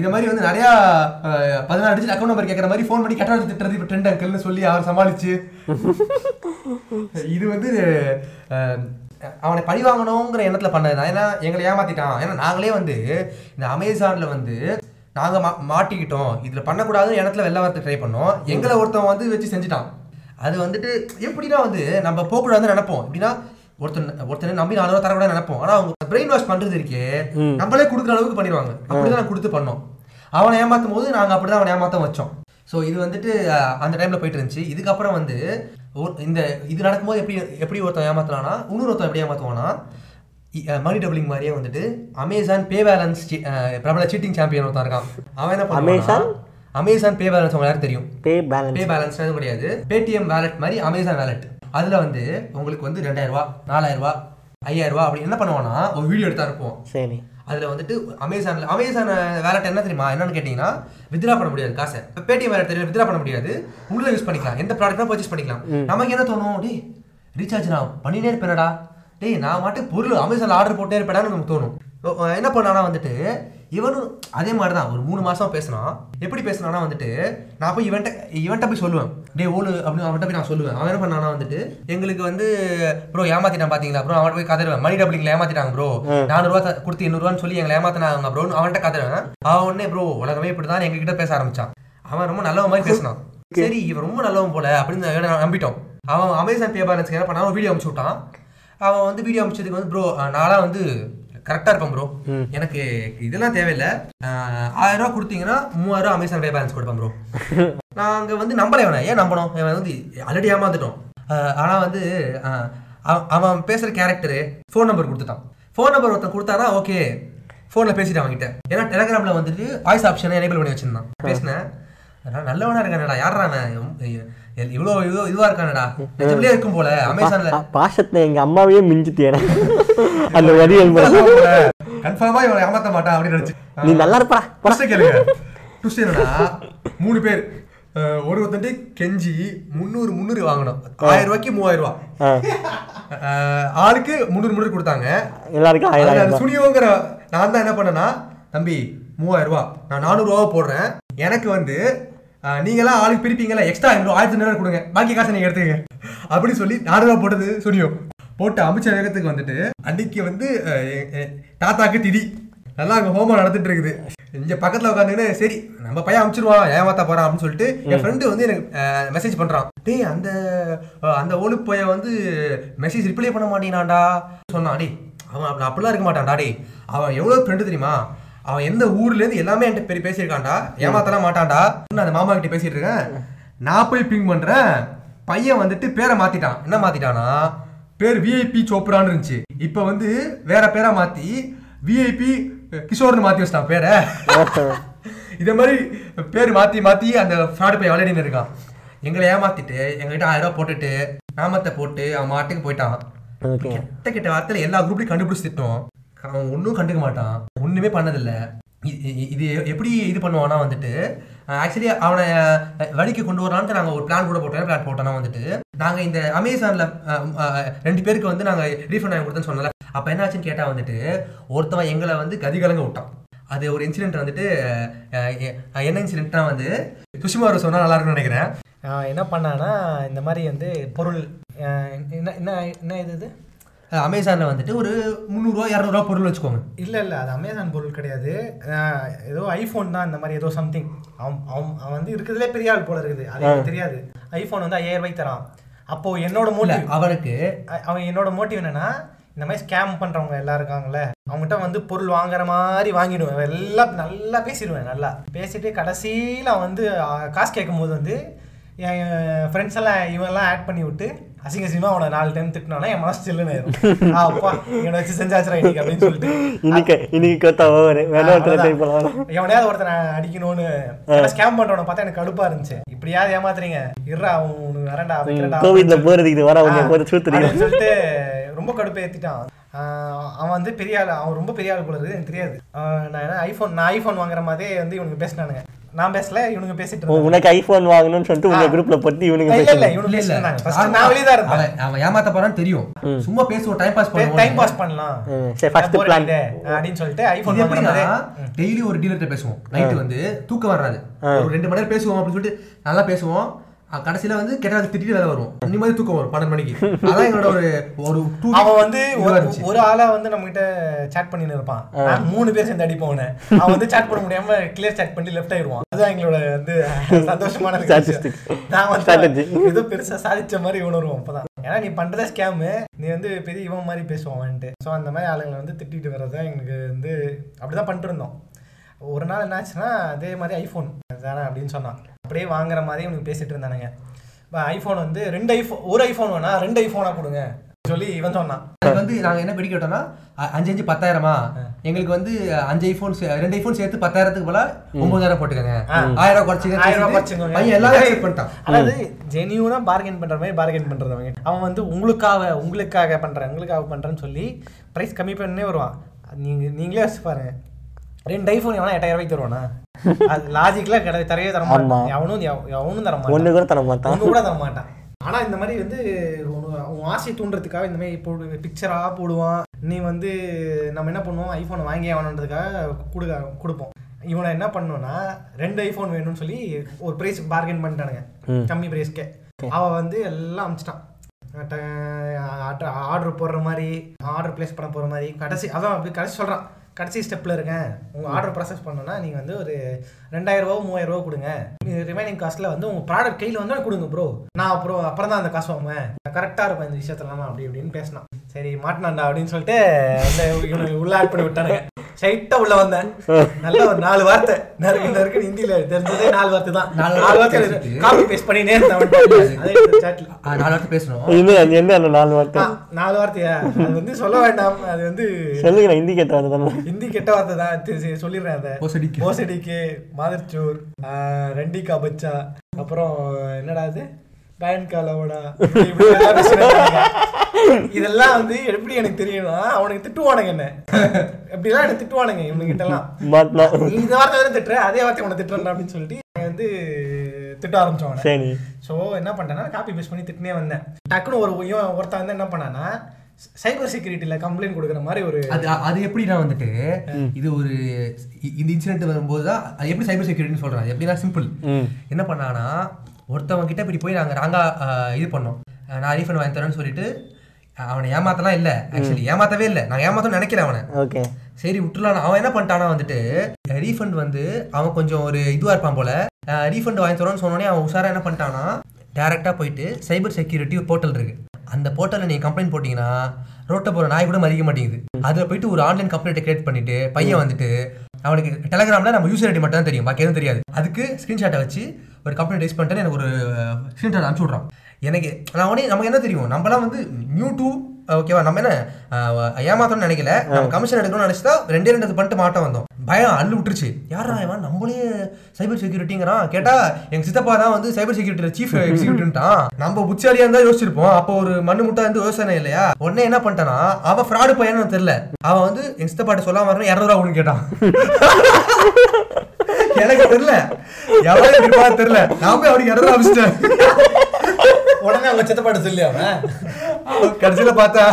இந்த மாதிரி வந்து நிறைய பதினாறு டிஜிட் அக்கௌண்ட் நம்பர் கேட்குற மாதிரி ஃபோன் பண்ணி கெட்ட திட்டுறது இப்போ ட்ரெண்ட் அங்கிள்னு சொல்லி அவர் சமாளிச்சு. இது வந்து அவனை பழி வாங்கணுங்கிற எண்ணத்துல பண்ணது தான். ஏன்னா எங்களை ஏமாத்திட்டான். ஏன்னா நாங்களே வந்து இந்த அமேசான்ல வந்து நாங்க மா மாட்டிக்கிட்டோம். இதுல பண்ணக்கூடாதுன்னு எண்ணத்துல வெளில வரதுக்கு ட்ரை பண்ணோம். எங்களை ஒருத்தன் வந்து வச்சு செஞ்சுட்டான். அது வந்துட்டு எப்படின்னா வந்து நம்ம போகக்கூடாதுன்னு நினைப்போம். எப்படின்னா ஒருத்தன் ஒருத்தனை நம்பி நாலு ரூபா தரக்கூடாது நினைப்போம். ஆனா அவங்க பிரெயின் வாஷ் பண்றது இருக்கே. நம்மளே கொடுக்குற அளவுக்கு பண்ணிடுவாங்க. அப்படிதான் கொடுத்து பண்ணோம். அவனை ஏமாத்தும் போது நாங்க அப்படிதான் அவனை ஏமாத்த வச்சோம். ஸோ இது வந்துட்டு அந்த டைம்ல போயிட்டு இருந்துச்சு. இதுக்கப்புறம் வந்து இந்த இது நடக்கும்போது எப்படி எப்படி ஒருத்தன் ஏமாத்தலாம்னா இன்னொரு ஒருத்தன் எப்படி ஏமாத்துவானா மணி டபுளிங் மாதிரியே வந்துட்டு அமேசான் பே பேலன்ஸ் பிரபல சீட்டிங் சாம்பியன் ஒருத்தன் இருக்கான். அவன் என்ன பண்ணுவான் Amazon? அமேசான் பே பேலன்ஸ் உங்களுக்கு யாரும் தெரியும்? பே பேலன்ஸ் பே பேலன்ஸ் கிடையாது. பேடிஎம் வேலட் மாதிரி அமேசான் வேலட் அதுல வந்து உங்களுக்கு வந்து ரூபாய் ஐயாயிரம் ரூபாய் அப்படி என்ன பண்ணுவானா ஒரு வீடியோ எடுத்து அனுப்புவோம் சரி. அதுல வந்துட்டு அமேசான்ல அமேசான் வேலட் என்ன தெரியுமா? என்னன்னு கேட்டீங்கன்னா வித்ரா பண்ண முடியாது காசை. இப்போ பேடிஎம் வேலட் தெரியும் வித்ரா பண்ண முடியாது. உள்ள யூஸ் பண்ணிக்கலாம். எந்த ப்ராடக்ட்னா பர்ச்சேஸ் பண்ணிக்கலாம். நமக்கு என்ன தோணும்? டேய் ரீசார்ஜ் நான் பண்ணினே இருப்பேனடா. டேய் நான் மாட்டு பொருள் அமேசான்ல ஆர்டர் போட்டே இருப்பேனான்னு நமக்கு தோணும். என்ன பண்ணானா வந்துட்டு இவனும் அதே மாதிரி தான் ஒரு மூணு மாசம் பேசினான் எப்படி பேசினானா வந்துட்டு நான் போய் இவன்ட்ட இவன்ட்ட போய் சொல்லுவேன். டே ஓலு அப்படின்னு அவன்கிட்ட போய் நான் சொல்லுவேன். அவன் என்ன பண்ணானா வந்துட்டு எங்களுக்கு வந்து ப்ரோ ஏமாத்திட்டான் பாத்தீங்களா ப்ரோ அவன்கிட்ட போய் கதறுவேன். மணி டபுளிங்ல ஏமாத்திட்டாங்க ப்ரோ நானூறுவா கொடுத்து எண்ணூறுவான்னு சொல்லி எங்களை ஏமாத்தினாங்க ப்ரோ அவன்கிட்ட கதறுவேன். அவன் உடனே ப்ரோ உலகமே இப்படிதான் எங்க கிட்ட பேச ஆரம்பிச்சான். அவன் ரொம்ப நல்லவன் மாதிரி பேசினான். சரி இவன் ரொம்ப நல்லவன் போல அப்படின்னு நம்பிட்டோம். அவன் அமேசான் பே பேலன்ஸ்க்கு என்ன பண்ணான்? வீடியோ அனுப்பிச்சு விட்டான். அவன் வந்து வீடியோ அனுப்பிச்சதுக்கு வந்து ப்ரோ நான்லாம் வந்து கரெக்டாக இருப்பேன் ப்ரோ எனக்கு இதெல்லாம் தேவையில்லை. ஆயிரம் ரூபா கொடுத்தீங்கன்னா மூவாயிரம் ரூபா அமேசான் பே பேலன்ஸ் கொடுப்பேன் ப்ரோ நாங்கள் வந்து நம்பலை இவனை. ஏன் நம்பணும்? இவன் வந்து ஆல்ரெடி ஏமாந்துட்டோம் ஆஹ் ஆனா வந்து அவன் பேசுகிற கேரக்டரு ஃபோன் நம்பர் கொடுத்துட்டான். ஃபோன் நம்பர் ஒருத்தன் கொடுத்தானா ஓகே ஃபோனில் பேசிட்டு அவன்கிட்ட. ஏன்னா டெலகிராமில் வந்துட்டு வாய்ஸ் ஆப்ஷனை எனேபிள் பண்ணி வச்சிருந்தான். பேசினேன். நான் நல்லவனா இருக்கானடா. யாரா அவன்? இவ்வளோ இவ்வளோ இதுவாக இருக்கானடா. நிஜத்திலே இருக்கும் போல அமேசானில். பா- பாசத்துல எங்க அம்மாவையே மிஞ்சிட்டியேன அந்த வரியல் கன்ஃபார்மா இவன் ஏமாத்த மாட்டான் அப்படின்னு நினைச்சு. நீ நல்லா இருப்பா ஃபர்ஸ்ட் கேளுங்க. ட்விஸ்ட் என்னன்னா மூணு பேர். ஒரு ஒருத்தன்ட்டு கெஞ்சி முந்நூறு முந்நூறு வாங்கணும். ஆயிரம் ரூபாய்க்கு மூவாயிரம் ரூபா. ஆளுக்கு முந்நூறு முந்நூறு கொடுத்தாங்க. எல்லாருக்கும் ஆயிரம் சுனியோங்கிற நான் தான் என்ன பண்ணேன்னா தம்பி மூவாயிரம் ரூபா. நான் நானூறு ரூபா போடுறேன். எனக்கு வந்து நீங்களாம் ஆளுக்கு பிரிப்பீங்களா எக்ஸ்ட்ரா ஐநூறு ஆயிரத்தி ஐநூறு கொடுங்க. பாக்கி காசை நீங்க எடுத்துக்கங்க. அப்படின்னு சொல்லி ரூபா போட்டது சுனியோ போட்டு அமைச்ச வேகத்துக்கு வந்துட்டு அன்னைக்கு வந்து தாத்தாக்கு திதி. நல்லா அங்கே ஹோமம் நடந்துட்டு இருக்குது. இங்க பக்கத்துல உட்காந்துன்னு சரி நம்ம பையன் அனுப்பிச்சிருவான் ஏமாத்தா போறான் அப்படின்னு சொல்லிட்டு என் ஃப்ரெண்டு வந்து எனக்கு மெசேஜ் பண்றான். டேய் அந்த அந்த ஓலு பையன் வந்து மெசேஜ் ரிப்ளை பண்ண மாட்டேங்கிறான்டா. சொன்னான் டேய் அவன் அப்படி அப்படிலாம் இருக்க மாட்டான்டா டேய். அவன் எவ்வளவு ஃப்ரெண்டு தெரியுமா? அவன் எந்த ஊர்ல இருந்து எல்லாமே என்கிட்ட பெரிய பேசியிருக்கான்டா. ஏமாத்தலாம் மாட்டான்டா. நான் அந்த மாமா கிட்ட பேசிட்டு இருக்கேன் நான் போய் பிங் பண்றேன். பையன் வந்துட்டு பேரை மாத்திட்டான். என்ன மாத்திட்டானா? பேர் விஐபி சோப்ரான்னு இருந்துச்சு. இப்போ வந்து வேற பேரா மாத்தி விஐபி கிஷோர்னு மாத்தி வச்சிட்டான் பேரை. இதே மாதிரி பேர் மாத்தி மாத்தி அந்த ஃப்ராடு போய் விளையாடின்னு இருக்கான். எங்களை ஏமாத்திட்டு எங்ககிட்ட ஆயிரம் ரூபாய் போட்டுட்டு நாமத்தை போட்டு அவன் மாட்டுக்கு போயிட்டான். கெட்ட கெட்ட வார்த்தையில எல்லா குரூப்லையும் கண்டுபிடிச்சு திட்டோம். அவன் ஒன்றும் கண்டுக்க மாட்டான். ஒன்றுமே பண்ணதில்லை. இது எப்படி இது பண்ணுவானா வந்துட்டு ஆக்சுவலி அவனை வழிக்கு கொண்டு வரலான்ட்டு நாங்கள் ஒரு பிளான் கூட போட்டோம். பிளான் போட்டோம்னா வந்துட்டு நாங்கள் இந்த அமேசானில் ரெண்டு பேருக்கு வந்து நாங்கள் ரீஃபண்ட் ஆகி கொடுத்தேன்னு சொன்னல அப்போ என்னாச்சுன்னு கேட்டால் வந்துட்டு ஒருத்தவன் எங்களை வந்து கதிகலங்க விட்டான். அது ஒரு இன்சிடென்ட் வந்துட்டு என்ன இன்சிடென்ட்னா வந்து சுஷிமா அவர் சொன்னால் நல்லா இருக்கும்னு நினைக்கிறேன். என்ன பண்ணான்னா இந்த மாதிரி வந்து பொருள் என்ன என்ன என்ன இது இது? அமேசானில் வந்துட்டு ஒரு முந்நூறுரூவா இரநூறுவா பொருள் வச்சுக்கோங்க. இல்லை இல்லை அது அமேசான் பொருள் கிடையாது. ஏதோ ஐஃபோன் தான் இந்த மாதிரி ஏதோ சம்திங் அவன் அவன் அவன் வந்து இருக்கிறதுலே பெரிய ஆள் போல இருக்குது. அது எனக்கு தெரியாது. ஐஃபோன் வந்து ஐயாயிரம் ரூபாய்க்கு தரான். அப்போ என்னோட மோட்டிவ் அவனுக்கு அவன் என்னோட மோட்டிவ் என்னன்னா இந்த மாதிரி ஸ்கேம் பண்றவங்க எல்லாம் இருக்காங்கல்ல அவங்ககிட்ட வந்து பொருள் வாங்குற மாதிரி வாங்கிடுவேன். எல்லாம் நல்லா பேசிடுவேன் நல்லா. பேசிட்டு கடைசியில் அவன் வந்து காசு கேட்கும் போது வந்து என் ஃப்ரெண்ட்ஸ் எல்லாம் இவெல்லாம் ஆட் பண்ணி விட்டு அசிங்க அசிங்கமா அவனை நாலு டைம் திட்டினானா என் மனசு சில்லுன்னு ஆயிரும். அப்பா இவனை வச்சு செஞ்சாச்சுரா இன்னைக்கு அப்படின்னு சொல்லிட்டு. இன்னைக்கு இன்னைக்கு கொத்தா எவனையாவது ஒருத்தனை அடிக்கணும்னு. ஸ்கேம் பண்றவனை பார்த்தா எனக்கு கடுப்பா இருந்துச்சு. இப்படியாவது ஏமாத்துறீங்க. இருறா அவன் வைக்கிறேன்டா. கோவிட்ல போறதுக்கு வர அவங்க சொல்லிட்டு ரொம்ப கடுப்பு ஏத்திட்டான். அவன் வந்து பெரிய ஆள் அவன் ரொம்ப பெரிய ஆள் போல இருக்குது எனக்கு தெரியாது. நான் என்ன ஐஃபோன் நான் ஐஃபோன் வாங்குற மாதிரியே வந்து இவனுக்கு பேசினானுங்க. நான் பேசல இவனுங்க பேசிட்டு உனக்கு ஐபோன் வாங்கணும்னு சொல்லிட்டு உங்க குரூப்ல பத்தி இவனுக்கு இல்ல இல்ல இல்ல. பேசினாங்க ஃபர்ஸ்ட் நான் வெளியே தான் இருந்தேன் அவன் ஏமாத்த போறான்னு தெரியும். சும்மா பேசுவோம் டைம் பாஸ் பண்ணுவோம். டைம் பாஸ் பண்ணலாம். சரி, plan. அடிக்குதே, அப்படின்னு சொல்லிட்டு ஐஃபோன் இது வாங்குற எப்படின்னா மாதிரி டெய்லி ஒரு டீலர்கிட்ட பேசுவோம். நைட்டு வந்து தூக்கம் வராது. ஒரு ரெண்டு மணி நேரம் பேசுவோம் அப்படின்னு சொல்லிட்டு நல்லா பேசுவோம். கடைசியில வந்து கெட்ட திட்டிட்டு வேலை வரும் நிம்மதி தூக்கம் வரும் பன்னெண்டு மணிக்கு. அதான் எங்களோட ஒரு ஒரு டூ அவன் வந்து ஒரு- ஆளா வந்து நம்ம கிட்ட சாட் பண்ணின்னு இருப்பான். மூணு பேர் சேர்ந்து அடிப்போம் அவனை. வந்து சாட் பண்ண முடியாம கிளியர் சாட் பண்ணி லெஃப்ட் ஆயிடுவான். அதுதான் எங்களோட வந்து சந்தோஷமான. நான் வந்து. ஏதோ பெருசா சாதிச்ச மாதிரி உணர்வோம் அப்பதான். ஏன்னா நீ பண்றதே ஸ்கேமு நீ வந்து பெரிய இவன் மாதிரி பேசுவான் வந்துட்டு ஸோ அந்த மாதிரி ஆளுங்களை வந்து திட்டிட்டு வர்றது தான் எங்களுக்கு வந்து அப்படிதான் பண்ணிட்டு இருந்தோம். ஒரு நாள் என்னாச்சுன்னா அதே மாதிரி ஐஃபோன் தானே அப்படின்னு சொன்னான். அப்படியே வாங்குற மாதிரி இவனுக்கு பேசிட்டு இருந்தானுங்க. ஐஃபோன் வந்து ரெண்டு ஐஃபோன் ஒரு ஐஃபோன் வேணா ரெண்டு ஐஃபோனா கொடுங்க சொல்லி இவன் சொன்னான். அதுக்கு வந்து நாங்க என்ன பிடிக்க விட்டோம்னா அஞ்சு அஞ்சு பத்தாயிரமா? எங்களுக்கு வந்து அஞ்சு ஐபோன் ரெண்டு ஐபோன் சேர்த்து பத்தாயிரத்துக்கு போல ஒன்பதாயிரம் போட்டுக்கங்க. ஆயிரம் ரூபாய் ஆயிரம் ரூபாய் குறைச்சிங்க. பையன் எல்லாமே accept பண்ணிட்டான். அதாவது ஜெனியூனா பார்கெயின் பண்ற மாதிரி பார்கெயின் பண்றது அவங்க. அவன் வந்து உங்களுக்காக உங்களுக்காக பண்றேன் உங்களுக்காக பண்றேன்னு சொல்லி பிரைஸ் கம்மி பண்ணே வருவான். நீங்க நீங்களே வச்சு பாருங்க. ரெண்டு ஐஃபோன் எவனா எட்டாயிரம் ரூபாய்க்கு தருவானா? அது லாஜிக்லாம் கிடையாது தரவே தர மாட்டான். எவனும் எவ- எவனும் தர மாட்டான் ஒண்ணு கூட தர மாட்டான். ஒண்ணு கூட தர மாட்டான். ஆனா இந்த மாதிரி வந்து உன் ஆசையை தூண்டுறதுக்காக இந்த மாதிரி போடு பிக்சரா போடுவான். நீ வந்து நம்ம என்ன பண்ணுவோம்? ஐஃபோன் வாங்கி ஆகணுன்றதுக்காக கொடுக்க கொடுப்போம். இவனை என்ன பண்ணோம்னா ரெண்டு ஐஃபோன் வேணும்னு சொல்லி ஒரு பிரைஸ் பார்கெயின் பண்ணிட்டானுங்க. கம்மி பிரைஸ்க்கே அவன் வந்து எல்லாம் அமிச்சிட்டான். ஆர்டர் போடுற மாதிரி ஆர்டர் பிளேஸ் பண்ண போற மாதிரி கடைசி அதான் அப்படி கடைசி சொல்றான். கடைசி ஸ்டெப்பில் இருக்கேன் உங்கள் ஆர்டர் ப்ராசஸ் பண்ணோன்னா நீங்கள் வந்து ஒரு ரெண்டாயிரரூவா மூவாயிரரூவா மூவாயிரம் ரூபா கொடுங்க ரிமைனிங் காஸ்ட்டில் வந்து உங்கள் ப்ராடக்ட் கையில் வந்து கொடுங்க ப்ரோ நான் அப்புறம் அப்புறம் தான் அந்த காசு வாங்குவேன். கரெக்டாக இருக்கும் இந்த விஷயத்துலலாம் அப்படி இப்படின்னு பேசினான் சரி மாட்டினாண்டா அப்படின்னு சொல்லிட்டு அந்த இவனை உள்ள ஆட் பண்ணி விட்டானுங்க. ஸ்ட்ரைட்டா உள்ள வந்தேன். நல்ல ஒரு நாலு வார்த்தை. நறுக்கு நறுக்கு ஹிந்தியில தெரிஞ்சதே நாலு வார்த்தை தான். நாலு நாலு வார்த்தை வார்த்தை. காப்பி பேஸ்ட் பண்ணி நேர்த்த அதே சாட்ல ஆ, நாலு வார்த்தை பேசணும். இது அது என்ன அந்த நாலு வார்த்தை? நாலு வார்த்தையா? அது வந்து சொல்ல வேண்டாம். அது வந்து சொல்லுங்க ஹிந்தி கேட்ட வந்து தானே. ஹிந்தி கெட்ட வார்த்தை தான். சொல்லிடுறேன் அதை. போசடிக்கு. போசடிக்கு மாதர்ச்சோர் ரெண்டிகா பச்சா. அப்புறம் என்னடா அது? பேன் காலோடா இதெல்லாம் வந்து எப்படி எனக்கு தெரியும்னா அவனுக்கு திட்டுவானுங்க என்ன? எப்படிலாம் எனக்கு திட்டுவானுங்க இவனுங்கிட்ட எல்லாம் நீ இந்த வார்த்தை தானே திட்டுற அதே வார்த்தை உன்னை திட்டுறேன் அப்படின்னு சொல்லிட்டு நான் வந்து திட்ட ஆரம்பிச்சோம் சரி. ஸோ என்ன பண்ணிட்டேன்னா காப்பி பேஸ்ட் பண்ணி திட்டுனே வந்தேன். டக்குன்னு ஒரு ஒருத்தன் வந்து என்ன பண்ணானா சைபர் செக்யூரிட்டியில் கம்ப்ளைண்ட் கொடுக்குற மாதிரி ஒரு அது அது எப்படி நான் வந்துட்டு இது ஒரு இந்த இன்சிடென்ட் வரும்போது தான் அது எப்படி சைபர் செக்யூரிட்டின்னு சொல்றேன் அது எப்படின்னா சிம்பிள் என்ன பண்ணானா ஒருத்தவங்க கிட்ட இப்படி போய் நாங்கள் ராங்கா இது பண்ணோம். நான் ரீஃபண்ட் வாங்கி தரேன்னு சொல்லிட்டு அவனை ஏமாத்தலாம் இல்லை. ஆக்சுவலி ஏமாத்தவே இல்லை. நான் ஏமாத்தணும்னு நினைக்கிறேன் அவனை. ஓகே. சரி விட்டுலாம் அவன் என்ன பண்ணிட்டானா வந்துட்டு ரீஃபண்ட் வந்து அவன் கொஞ்சம் ஒரு இதுவாக இருப்பான் போல. ரீஃபண்ட் வாங்கி தரோன்னு சொன்னோடனே அவன் உஷாரா என்ன பண்ணிட்டானா டேரெக்டாக போயிட்டு சைபர் செக்யூரிட்டி போர்ட்டல் இருக்கு. அந்த போர்ட்டலில் நீங்கள் கம்ப்ளைண்ட் போட்டிங்கன்னா ரோட்டை போகிற நாய் கூட மதிக்க மாட்டேங்குது. அதில் போயிட்டு ஒரு ஆன்லைன் கம்ப்ளைண்ட்டை கிரியேட் பண்ணிட்டு பையன் வந்துட்டு அவனுக்கு டெலகிராமில் நம்ம யூசர் ஐடி மட்டும் தான் தெரியும். பாக்கி எதுவும் தெரியாது. அதுக்கு ஸ்க்ரீன்ஷாட்டை வச்சு ஒரு கம்ப்ளைண்ட் ரைஸ் பண்ணிட்டு எனக்கு ஒரு ஸ்க்ரீன்ஷாட் அனுப்பிச்சு விட்றான். எனக்கு நான் உடனே நமக்கு என்ன தெரியும்? நம்மலாம் வந்து நியூ டூ ஓகேவா நம்ம என்ன ஏமாத்தணும்னு நினைக்கல. நம்ம கமிஷன் எடுக்கணும்னு நினைச்சா ரெண்டே ரெண்டு பண்ணிட்டு மாட்ட வந்தோம். பயம் அள்ளு விட்டுருச்சு. யாரா இவன்? நம்மளே சைபர் செக்யூரிட்டிங்கிறான் கேட்டா எங்க சித்தப்பா தான் வந்து சைபர் செக்யூரிட்டி சீஃப் எக்ஸிக்யூட்டிவ்ட்டான் நம்ம புச்சாலியா இருந்தா யோசிச்சிருப்போம். அப்போ ஒரு மண்ணு முட்டா இருந்து யோசனை இல்லையா? உடனே என்ன பண்ணிட்டானா அவன் ஃப்ராடு பையன்னு தெரியல. அவன் வந்து எங்க சித்தப்பாட்ட சொல்லாம வரணும் இரநூறுவா ஒன்று கேட்டான். எனக்கு தெரியல. எவ்வளவு தெரியல. நான் போய் அவனுக்கு இரநூறுவா அமிச்சிட்டேன். உடனே அவங்க சித்தப்பாட்ட சொல்லி அவன். கடைசியில பார்த்தா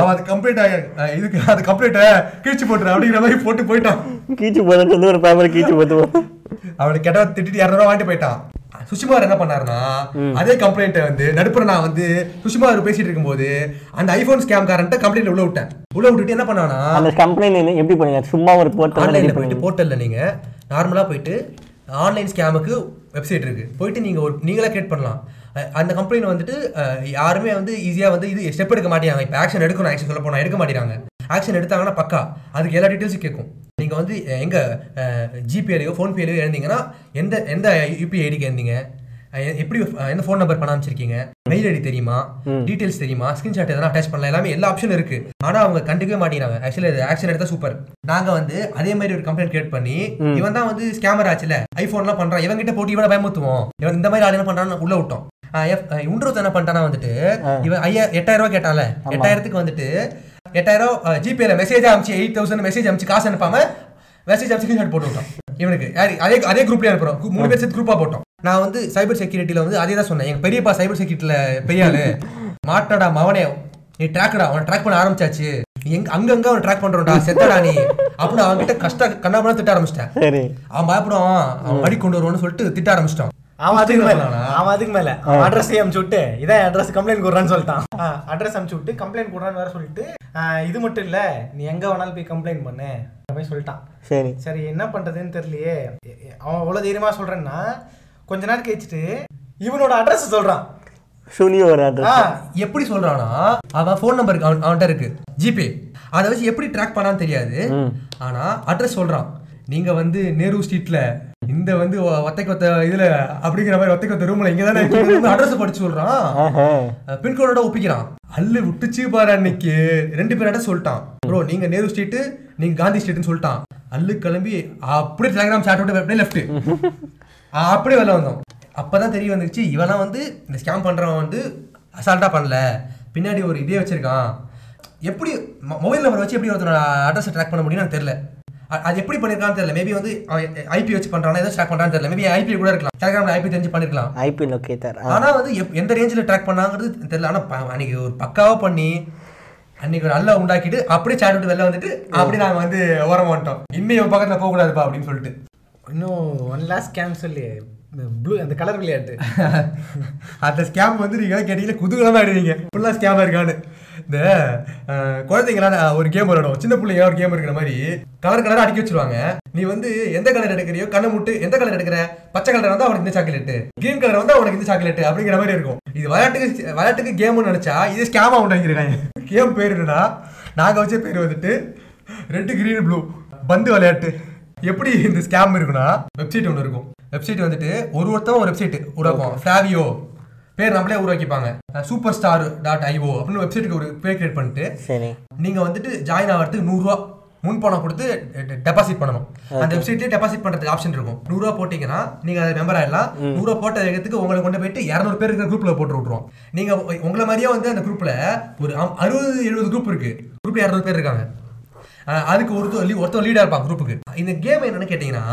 அவன் அது கம்ப்ளீட் ஆக இதுக்கு அது கம்ப்ளீட் கிழிச்சு போட்டுரு அப்படிங்கிற மாதிரி போட்டு போயிட்டான். கீச்சு போதுன்னு சொல்லி ஒரு பேப்பர் கீச்சு போட்டு அவனை கெட்ட திட்டிட்டு இரநூறுவா வாங்கிட்டு போயிட்டான். சுஷிமார் என்ன பண்ணாருன்னா அதே கம்ப்ளைண்ட்டை வந்து நடுப்புற நான் வந்து சுஷிமார் பேசிட்டு இருக்கும்போது அந்த ஐபோன் ஸ்கேம் காரன்ட்ட கம்ப்ளைண்ட் உள்ள விட்டேன். உள்ள விட்டுட்டு என்ன பண்ணானா அந்த கம்ப்ளைண்ட் எப்படி பண்ணுங்க சும்மா ஒரு ஆன்லைன்ல போயிட்டு போர்ட்டல்ல நீங்க. நார்மலா போயிட்டு ஆன்லைன் ஸ்கேமுக்கு வெப்சைட் இருக்குது போயிட்டு நீங்கள் ஒரு நீங்களே கிரியேட் பண்ணலாம். அந்த கம்பெனியில் வந்துட்டு யாருமே வந்து ஈஸியாக வந்து இது ஸ்டெப் எடுக்க மாட்டேங்கிறாங்க. இப்போ ஆக்ஷன் எடுக்கணும் ஆக்ஷன் சொல்ல போனால் எடுக்க மாட்டேங்கிறாங்க. ஆக்ஷன் எடுத்தாங்கன்னா பக்கா. அதுக்கு எல்லா டீட்டெயில்ஸும் கேட்கும் நீங்கள் வந்து எங்கே ஜிபேலையோ ஃபோன்பேலையோ எழுந்தீங்கன்னா எந்த எந்த யூபிஐ ஐடிக்கு எழுந்தீங்க? எப்படி எந்த ஃபோன் நம்பர் பண்ண அமைச்சிருக்கீங்க மெயில் ஐடி தெரியுமா? டீடைல்ஸ் தெரியுமா? ஸ்கிரீன்ஷாட் எதனா அட்டாச் பண்ணலாம். எல்லாமே எல்லா ஆப்ஷன் இருக்கு. ஆனா அவங்க கண்டுக்கவே மாட்டேங்கிறாங்க. ஆக்சுவலி அது ஆக்ஷன் எடுத்தா சூப்பர் நாங்க வந்து அதே மாதிரி ஒரு கம்ப்ளைண்ட் கிரியேட் பண்ணி இவன் தான் வந்து ஸ்கேமர் ஆச்சுல. ஐபோன்லாம் பண்றான். இவன் கிட்ட போட்டு இவனை பயமுத்துவோம் இவன் இந்த மாதிரி ஆள் என்ன பண்றான்னு உள்ள விட்டோம். உண்டரத்து என்ன பண்ணிட்டானா வந்துட்டு இவன் ஐயா எட்டாயிரம் ரூபாய் கேட்டான்ல. எட்டாயிரத்துக்கு வந்துட்டு எட்டாயிரம் ஜிபேல மெசேஜ் அனுப்பிச்சு எயிட் தௌசண்ட் மெசேஜ் அனுப்பிச்சு காசு அனுப்பாம மெசேஜ் அனுப்பிச்சு ஸ்கிரீன்ஷாட் போட்டு விட்டோம். இவனுக்கு யாரு அதே அதே குரூப்லயே அனுப்புறோம். மூணு பேர் சேர்த்து குரூப்பா போட்டோம். நான் வந்து சைபர் செக்யூரிட்டில வந்து அதே தான் சொன்னேன். எங்க பெரியப்பா சைபர் செக்யூரிட்டில பெரிய ஆளு மாட்டடா மவனே நீ ட்ராக்டா அவன் ட்ராக் பண்ண ஆரம்பிச்சாச்சு. எங்க அங்கங்க அவன் ட்ராக் பண்றோம்டா செத்தடா நீ. அப்படின்னு அவன் கிட்ட கஷ்ட கண்ணாபுரம் திட்ட ஆரம்பிச்சிட்டேன். சரி. அவன் பயப்படுவான் அவன் மடி கொண்டு வருவான்னு சொல்லிட்டு திட்ட ஆரம்பிச்சிட்டான் அவன் அதுக்கு மேல? அவன் அதுக்கு மேல. அட்ரஸ் அனுப்பிச்சு விட்டு இதான் அட்ரஸ் கம்ப்ளைண்ட் கொடுறான்னு சொல்லிட்டான். அட்ரஸ் அனுப்பிச்சு விட்டு கம்ப்ளைண்ட் கொடுறான்னு வேற சொல்லிட்டு இது மட்டும் இல்ல நீ எங்க வேணாலும் போய் கம்ப்ளைண்ட் பண்ணு போய் சொல்லிட்டான். சரி. சரி என்ன பண்றதுன்னு தெரியலையே. அவன் அவ்வளவு தைரியமா சொல்றேன்னா கொஞ்ச நேரம் கழிச்சிட்டு இவனோட அட்ரஸ் சொல்றான். சுனியோ ஒரு address. ஆ, எப்படி சொல்றானா அவன் ஃபோன் நம்பர் அவன் அவன்கிட்ட இருக்கு. ஜிபே. அதை வச்சு எப்படி ட்ராக் பண்ணான்னு தெரியாது. ஆனா அட்ரஸ் சொல்றான். நீங்க வந்து நேரு ஸ்ட்ரீட்ல இந்த வந்து ஒத்தைக்கு ஒத்த இதுல அப்படிங்கிற மாதிரி ஒத்தைக்கு ஒத்த ரூம்ல இங்க தானே அட்ரஸ் படிச்சு சொல்றான். பின்கோடோட ஒப்பிக்கிறான். அல்லு விட்டுச்சு பாரு அன்னைக்கு. ரெண்டு பேர் அட்ரஸ் சொல்லிட்டான். ப்ரோ நீங்க நேரு ஸ்ட்ரீட் நீங்க காந்தி ஸ்ட்ரீட்னு சொல்லிட்டான். அல்லு கிளம்பி அப்படியே டெலிகிராம் சாட் விட்டு அப்படியே லெஃப்ட் அப்படியே வெளில வந்தோம். அப்பதான் தெரிய வந்துச்சு இவெல்லாம் வந்து இந்த ஸ்கேம் பண்றவன் வந்து அசால்ட்டா பண்ணல. பின்னாடி ஒரு இதே வச்சிருக்கான். எப்படி மொபைல் நம்பர் வச்சு எப்படி ஒருத்தனோட அட்ரஸ் ட்ராக் பண்ண முடியும்னு அ- அது எப்படி பண்ணிருக்கான்னு தெரியல. மேபி வந்து ஐபி வச்சு பண்றானா ஏதோ ட்ராக் பண்றான்னு தெரியல. மேபி ஐபி கூட இருக்கலாம். டெலிகிராம்ல ஐபி தெரிஞ்சு பண்ணிருக்கலாம். ஐபி லொக்கேட்டர் ஆனா வந்து எந்த ரேஞ்சில் ட்ராக் பண்ணாங்கிறது தெரியல. ஆனா அன்னைக்கு ஒரு பக்காவா பண்ணி அன்னைக்கு ஒரு அல்ல உண்டாக்கிட்டு அப்படியே சாட் விட்டு வெளில வந்துட்டு அப்படி நாங்க வந்து ஓரம் வந்துட்டோம். இவன் பக்கத்துல போக கூடாதுப்பா அப்படின்னு சொல்லிட்டு. இன்னும் ஒன் லாஸ்ட் ஸ்கேம் சொல்லி. ப்ளூ அந்த கலர் விளையாட்டு. அந்த ஸ்கேம் வந்து நீங்கள் கேட்டீங்கன்னா குதூகலமாக ஆயிடுவீங்க. ஃபுல்லாக ஸ்கேம் இருக்கான்னு. இந்த அஹ், ஒரு கேம் விளையாடும் சின்ன பிள்ளைங்க ஒரு கேம் இருக்கிற மாதிரி கலர் கலராக அடிக்க வச்சிருவாங்க. நீ வந்து எந்த கலர் எடுக்கிறியோ கண்ணை முட்டு எந்த கலர் எடுக்கிற? பச்சை கலர் வந்து அவனுக்கு இந்த சாக்லேட் கிரீன் கலர் வந்து அவனுக்கு இந்த சாக்லேட் அப்படிங்கிற மாதிரி இருக்கும். இது விளையாட்டுக்கு விளையாட்டுக்கு கேம்னு நினச்சா இது ஸ்கேமாக உண்டாங்கிருக்காங்க கேம் பேர் என்னன்னா நாங்கள் வச்ச பேர் வந்துட்டு ரெட்டு கிரீன் ப்ளூ பந்து விளையாட்டு. எப்படி இந்த ஸ்கேம் இருக்குன்னா வெப்சைட் ஒன்று இருக்கும். வெப்சைட் வந்துட்டு ஒரு ஒருத்தன் ஒரு வெப்சைட் உருவாக்கும் ஃப்ளாவியோ பேர் நம்மளே உருவாக்கிப்பாங்க. சூப்பர் ஸ்டார் டாட் ஐஓ அப்படின்னு வெப்சைட்டுக்கு ஒரு பேர் கிரியேட் பண்ணிட்டு சரி. நீங்க வந்துட்டு ஜாயின் ஆகிறதுக்கு நூறுரூவா முன் பணம் கொடுத்து டெபாசிட் பண்ணணும். அந்த வெப்சைட்லேயே டெபாசிட் பண்றதுக்கு ஆப்ஷன் இருக்கும். நூறுரூவா போட்டீங்கன்னா நீங்க அது மெம்பர் ஆயிடலாம். நூறுரூவா போட்ட வேகத்துக்கு உங்களை கொண்டு போயிட்டு இரநூறு பேர் இருக்கிற குரூப்ல போட்டு விட்டுருவோம் நீங்க உ- உங்களை மாதிரியே வந்து அந்த குரூப்ல ஒரு அறுபது எழுபது குரூப் இருக்கு. குரூப்ல இரநூறு பேர் இருக்காங்க. அதுக்கு ஒருத்தர் லீ- ஒருத்தர் லீடாக இருப்பான் குரூப்புக்கு இந்த கேம் என்னென்னு கேட்டிங்கன்னா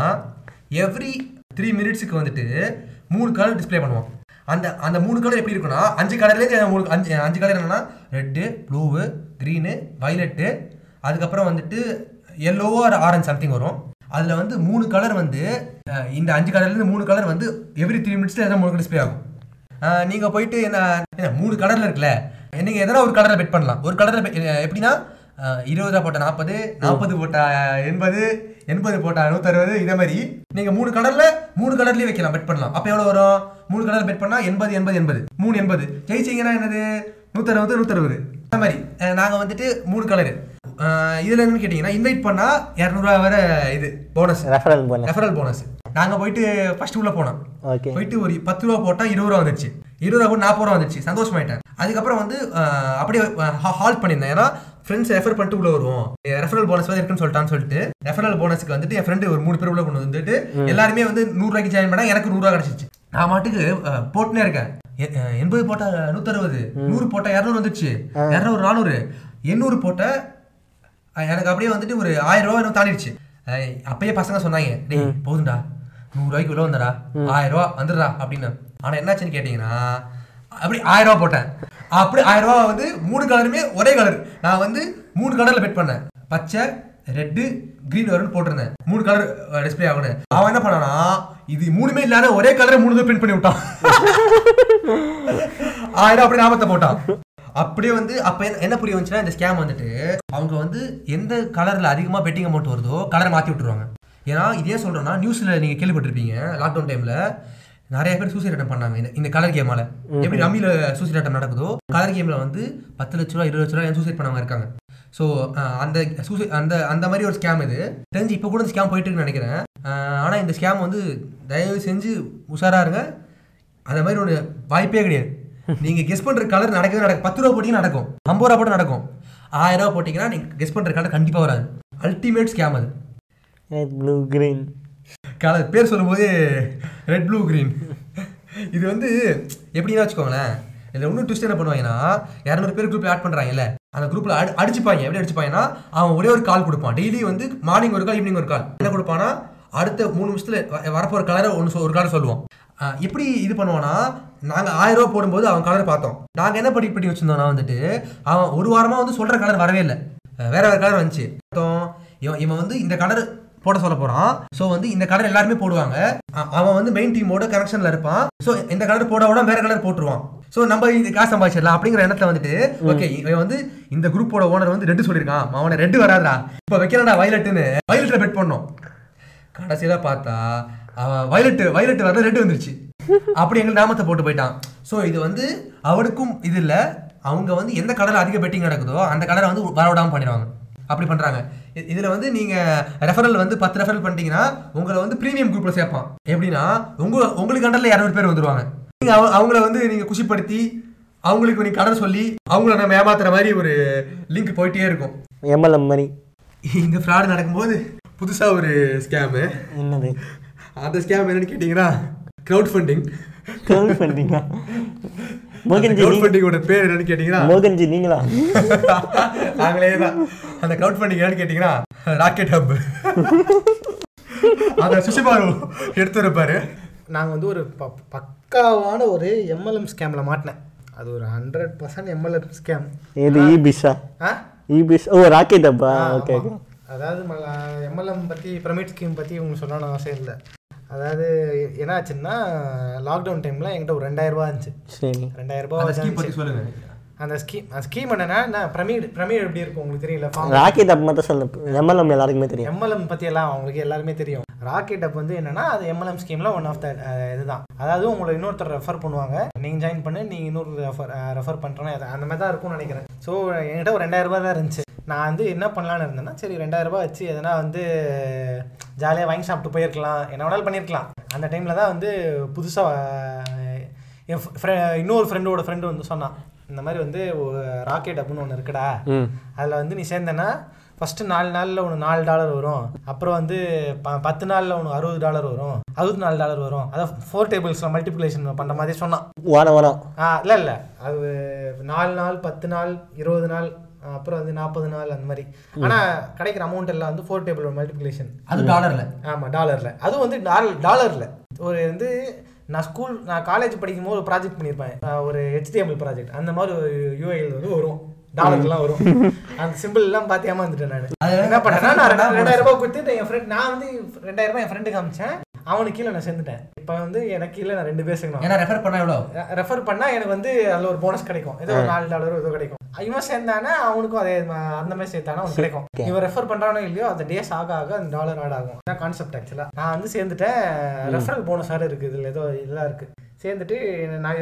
எவ்ரி த்ரீ மினிட்ஸுக்கு வந்துட்டு மூணு கலர் டிஸ்ப்ளே பண்ணுவோம் அந்த அந்த மூணு கலர் எப்படி இருக்குன்னா அஞ்சு கலர்லேயே மூணு அஞ்சு அஞ்சு கலர் என்னென்னா ரெட்டு ப்ளூவு க்ரீனு வைலட்டு அதுக்கப்புறம் வந்துட்டு எல்லோவோ ஆர் ஆரஞ்ச் சம்திங் வரும். அதில் வந்து மூணு கலர் வந்து இந்த அஞ்சு கலர்லேருந்து மூணு கலர் வந்து எவ்ரி த்ரீ மினிட்ஸில் எதாவது மூணு டிஸ்ப்ளே ஆகும். நீங்கள் போயிட்டு என்ன மூணு கலரில் இருக்குல்ல நீங்கள் எதனா ஒரு கலரில் பெட் பண்ணலாம். ஒரு கலரில் எப்படின்னா இருபது ரூபா போட்ட நாற்பது நாற்பது போட்டா எண்பது எண்பது போட்டா நூற்றறுபது இதே மாதிரி. நீங்க மூணு கலர்ல மூணு கலர்லயே வைக்கலாம் பெட் பண்ணலாம். அப்போ எவ்வளவு வரும்? மூணு கலர் பெட் பண்ணா எண்பது எண்பது எண்பது. மூணு எண்பது. ஜெயிச்சிங்கன்னா என்னது? நூற்றறுபது நூற்றறுபது அந்த மாதிரி அஹ், நாங்க வந்துட்டு மூணு கலரு இதுல என்னன்னு கேட்டீங்கன்னா இன்வைட் பண்ணா இரநூறுவா வர இது போனஸ் ரெஃபரல் போனேன் ரெஃபரல் போனஸ் நாங்க போயிட்டு ஃபர்ஸ்ட் உள்ள போனோம். போயிட்டு ஒரு பத்து ரூபா போட்டா இருபது ரூபா வந்துச்சு இருபது ரூபா கூட நாற்பது ரூபா வந்துச்சு சந்தோஷமாயிட்டேன். அதுக்கப்புறம் வந்து அப்படியே ஹால்ட் பண்ணியிருந்தேன். ஏன்னா ஃப்ரெண்ட்ஸ் ரெஃபர் பண்ணிட்டு உள்ள வருவோம். ரெஃபரல் போனஸ் வந்து இருக்குன்னு சொல்லிட்டான்னு சொல்லிட்டு ரெஃபரல் போனஸ்க்கு வந்துட்டு என் ஃப்ரெண்டு ஒரு மூணு பேர் உள்ள கொண்டு வந்துட்டு எல்லாருமே வந்து நூறுரூவாய்க்கு ஜாயின் பண்ணா எனக்கு நூறுரூவா கிடைச்சிச்சு. நான் மாட்டுக்கு போட்டுனே இருக்கேன். எண்பது போட்டா நூத்தறுபது நூறு போட்டா இரநூறு வந்துச்சு. இரநூறு நானூறு எண்ணூறு போட்ட எனக்கு அப்படியே வந்துட்டு ஒரு ஆயிரம் ரூபா எனக்கு தாண்டிடுச்சு. அப்பயே பசங்க சொன்னாங்க டேய் போதும்டா. நூறு ரூபாய்க்கு உள்ள வந்துடா. ஆயிரம் ரூபா வந்துடுறா அப்படின்னு. ஆனா என்னாச்சுன்னு கேட்டீங்கன்னா அப்படி ஆயிரம் ரூபா போட்டேன். அப்படி ஆயிரம் ரூபா வந்து மூணு கலருமே ஒரே கலர் நான் வந்து மூணு கலர்ல பெட் பண்ணேன். பச்சை ரெட்டு கிரீன் வரும்னு போட்டிருந்தேன். மூணு கலர் டிஸ்ப்ளே ஆகணும் அவன் என்ன பண்ணானா இது மூணுமே இல்லாத ஒரே கலரை மூணு பிரிண்ட் பண்ணி விட்டான். ஆயிரம் அப்படி ஞாபகத்தை போட்டான். அப்படியே வந்து அப்ப என்ன- என்ன புரிய வந்துச்சுன்னா இந்த ஸ்கேம் வந்துட்டு அவங்க வந்து எந்த கலர்ல அதிகமா பெட்டிங் அமௌண்ட் வருதோ கலரை மாத்தி விட்டுருவாங்க. ஏன்னா இதே சொல்றேன்னா நியூஸ்ல நீங்க கேள்விப்பட்டிருப்பீங்க லாக்டவுன் டைம்ல நிறைய பேர் சூசைட் அட்டம் பண்ணாங்க. இந்த- கலர் கேமால எப்படி ரம்மியில சூசைட் அட்டம் நடக்குதோ கலர் கேம்ல வந்து பத்து லட்ச ரூபா இருபது லட்ச ரூபா சூசைட் பண்ணவங்க இருக்காங்க? ஸோ அந்த சூசை அந்த அந்த மாதிரி ஒரு ஸ்கேம் இது. தெரிஞ்சு இப்போ கூட ஸ்கேம் போயிட்டு இருக்குன்னு நினைக்கிறேன். அஹ், ஆனா இந்த ஸ்கேம் வந்து தயவு செஞ்சு உஷாரா இருங்க. அந்த மாதிரி ஒரு வாய்ப்பே கிடையாது. நீங்க கெஸ் பண்ற கலர் நடக்கவே நடக்கும் பத்து ரூபா போட்டீங்கன்னா நடக்கும். ஐம்பது ரூபா போட்டு நடக்கும். ஆயிரம் ரூபா போட்டீங்கன்னா நீங்க கெஸ் பண்ற கலர் கண்டிப்பா வராது. அல்டிமேட் ஸ்கேம் அது. Blue green colour. பேர் சொல்லும்போது ரெட் ப்ளூ க்ரீன் இது வந்து எப்படின்னா வச்சுக்கோங்களேன் இதில் இன்னும் ட்விஸ்ட் என்ன பண்ணுவாங்கன்னா இரநூறு பேர் குரூப்பில் ஆட் பண்ணுறாங்கல்ல அந்த குரூப்பில் அடி அடிச்சுப்பாங்க. எப்படி அடிச்சுப்பாங்கன்னா அவன் ஒரே ஒரு கால் கொடுப்பான். டெய்லி வந்து மார்னிங் ஒரு கால் ஈவினிங் ஒரு கால் என்ன கொடுப்பானா அடுத்த மூணு நிமிஷத்தில் வ- கலரை ஒன்று ஒரு கலர் சொல்லுவோம் எப்படி இது பண்ணுவானா நாங்கள் ஆயிரம் ரூபா போடும்போது அவன் கலர் பார்த்தோம். நாங்கள் என்ன பண்ணி பண்ணி வச்சுருந்தோம்னா வந்துட்டு அவன் ஒரு வாரமாக வந்து சொல்கிற கலர் வரவே இல்லை. வேற வேறு கலர் வந்துச்சு. இவன் இவன் வந்து இந்த கலர் போட சொல்ல போறான். ஸோ வந்து இந்த கலர் எல்லாருமே போடுவாங்க. அவன் வந்து மெயின் டீமோட கனெக்ஷன்ல இருப்பான். ஸோ இந்த கலர் போட விட வேற கலர் போட்டுருவான். ஸோ நம்ம இது காசு சம்பாதிச்சிடலாம் அப்படிங்கிற எண்ணத்துல வந்துட்டு ஓகே இவன் வந்து இந்த குரூப்போட ஓனர் வந்து ரெட்டு சொல்லியிருக்கான். அவனை ரெட்டு வராதுடா. இப்போ வைக்கிறடா வயலட்டுன்னு வயலட்ல பெட் பண்ணோம் கடைசியில பார்த்தா அவன் வயலட் வயலட் வரல ரெட்டு வந்துருச்சு. அப்படி எங்க நாமத்தை போட்டு போயிட்டான். ஸோ இது வந்து அவனுக்கும் இது இல்ல. அவங்க வந்து எந்த கலர் அதிக பெட்டிங் நடக்குதோ அந்த கலரை வந்து வரவிடாம பண்ணிடுவாங்க. அப்படி பண்றாங்க. இ- இதுல வந்து நீங்க ரெஃபரல் வந்து பத்து ரெஃபரல் பண்ணிட்டீங்கன்னா உங்களை வந்து பிரீமியம் குரூப்ல சேர்ப்பான். எப்படின்னா உங்க உங்களுக்கு அண்டர்ல இரநூறு பேர் வந்துருவாங்க. நீங்க அவ- அவங்கள வந்து நீங்க குஷிப்படுத்தி அவங்களுக்கு நீங்க கடன் சொல்லி அவங்கள நம்ம ஏமாத்துற மாதிரி ஒரு லிங்க் போயிட்டே இருக்கும். எம்எல்எம் மாதிரி. இந்த ஃப்ராடு நடக்கும்போது புதுசா ஒரு ஸ்கேமு என்னது? அந்த ஸ்கேம் என்னன்னு கேட்டிங்கன்னா க்ரௌட் ஃபண்டிங் கேள்வி பண்ணுறீங்களா மோகன்ஜி ஃபண்டிங்கோட பேர் என்னன்னு கேட்டிங்கன்னா மோகன்ஜி நீங்களா? நாங்களே தான். அந்த க்ரௌட் ஃபண்டிங் என்னன்னு கேட்டிங்கன்னா ராக்கெட் ஹப் அதை சுஷிபாரு எடுத்து இருப்பாரு நாங்கள் வந்து ஒரு ப பக்காவான ஒரு எம்எல்எம் ஸ்கேமில் மாட்டினேன். அது ஒரு ஹண்ட்ரட் பர்சன்ட் எம்எல்எம் ஸ்கேம் இது ஈபிஷா ஆ? ஈபிஷ் ஓ ராக்கெட் அப்பா ஓகே. அதாவது எம்எல்எம் பற்றி பிரமிட் ஸ்கீம் பற்றி உங்களுக்கு சொல்லணும்னு அவசியம் இல்லை. அதாவது என்ன ஆச்சுன்னா லாக்டவுன் டைமில் என்கிட்ட ஒரு ரெண்டாயிரம் ரூபாய் இருந்துச்சு. சரி. ரெண்டாயிரம் ரூபாய் அந்த ஸ்கீம் பத்தி இருந்துச்சு. சொல்லுங்க. அந்த ஸ்கீம் அந்த ஸ்கீம் என்னன்னா நான் பிரமிட் பிரமிட் எப்படி இருக்கும் உங்களுக்கு தெரியல ராக்கெட் அப் மட்டும் சொல்லு. எம்எல்எம் எல்லாருக்குமே தெரியும். எம்எல்எம் பற்றி எல்லாம் அவங்களுக்கு எல்லாருமே தெரியும். ராக்கெட் அப் வந்து என்னன்னா அது எம்எல்எம் ஸ்கீமில் ஒன் ஆஃப் த இதுதான். அதாவது உங்களை இன்னொருத்தர் ரெஃபர் பண்ணுவாங்க. நீங்கள் ஜாயின் பண்ணி நீங்கள் இன்னொரு ரெஃபர் ரெஃபர் பண்ணுறேன்னா அந்த மாதிரி தான் இருக்கும்னு நினைக்கிறேன். ஸோ என்கிட்ட ஒரு ரெண்டாயிரம் ரூபாய் தான் இருந்துச்சு. நான் வந்து என்ன பண்ணலான்னு இருந்தேன்னா சரி ரெண்டாயிரம் ரூபாய் வச்சு எதனா வந்து ஜாலியாக வாங்கி சாப்பிட்டு போயிருக்கலாம். என்ன வேணாலும் பண்ணியிருக்கலாம் அந்த டைமில் தான் வந்து புதுசாக என் ஃப்ரெ இன்னொரு ஃப்ரெண்டோட ஃப்ரெண்டு வந்து சொன்னான் இந்த மாதிரி வந்து ஒரு ராக்கெட் அப்படின்னு ஒன்று இருக்குடா. அதில் வந்து நீ சேர்ந்தேன்னா ஃபஸ்ட்டு நாலு நாளில் உனக்கு நாலு டாலர் வரும். அப்புறம் வந்து ப பத்து நாளில் உனக்கு அறுபது டாலர் வரும். அறுபத்தி நாலு டாலர் வரும். அதான் ஃபோர் டேபிள்ஸில் மல்டிப்ளிகேஷன் பண்ணுற மாதிரி சொன்னான். ஆ இல்லை இல்லை. அது நாலு நாள் பத்து நாள் இருபது நாள் அப்புறம் வந்து நாற்பது நாள் அந்த மாதிரி. ஆனால் கிடைக்கிற அமௌண்ட் எல்லாம் வந்து ஃபோர் டேபிள் மல்டிப்ளிகேஷன் அது டாலர்ல ஆமாம் டாலரில் அதுவும் வந்து டாலர் டாலரில் ஒரு வந்து நான் ஸ்கூல் நான் காலேஜ் படிக்கும் போது ஒரு ப்ராஜெக்ட் பண்ணியிருப்பேன் ஒரு HTML ப்ராஜெக்ட் அந்த மாதிரி ஒரு யூஐயில் வந்து வரும். டாலர்லாம் வரும். அந்த சிம்பிள் எல்லாம் பார்த்து ஏமாந்துட்டேன் நான். என்ன பண்ணேன்னா நான் ரெண்டாயிரம் ரூபாய் கொடுத்து என் ஃப்ரெண்ட் நான் வந்து ரெண்டாயிரம் ரூபாய் என் ஃப்ரெண்டுக்கு காமிச்சேன் அவனுக்கு கீழே நான் சேர்ந்துட்டேன். இப்போ வந்து எனக்கு கீழே நான் ரெண்டு பேர் சேர்க்கணும். ஏன்னா ரெஃபர் பண்ணா எவ்வளோ ரெஃபர் பண்ணா எனக்கு வந்து அதுல ஒரு போனஸ் கிடைக்கும். ஏதோ ஒரு நாலு டாலரோ ஏதோ கிடைக்கும். இவன் சேர்ந்தானா அவனுக்கும் அதே அந்த மாதிரி சேர்த்தானா அவனுக்கு கிடைக்கும். இவன் ரெஃபர் பண்றானோ இல்லையோ அந்த டேஸ் ஆக ஆக அந்த டாலர் ஆட் ஆகும். அதான் கான்செப்ட் ஆக்சுவலா நான் வந்து சேர்ந்துட்டேன். ரெஃபரல் போனஸ் வேற இருக்கு. இதுல ஏதோ இதெல்லாம் இருக்கு. சேர்ந்துட்டு நான்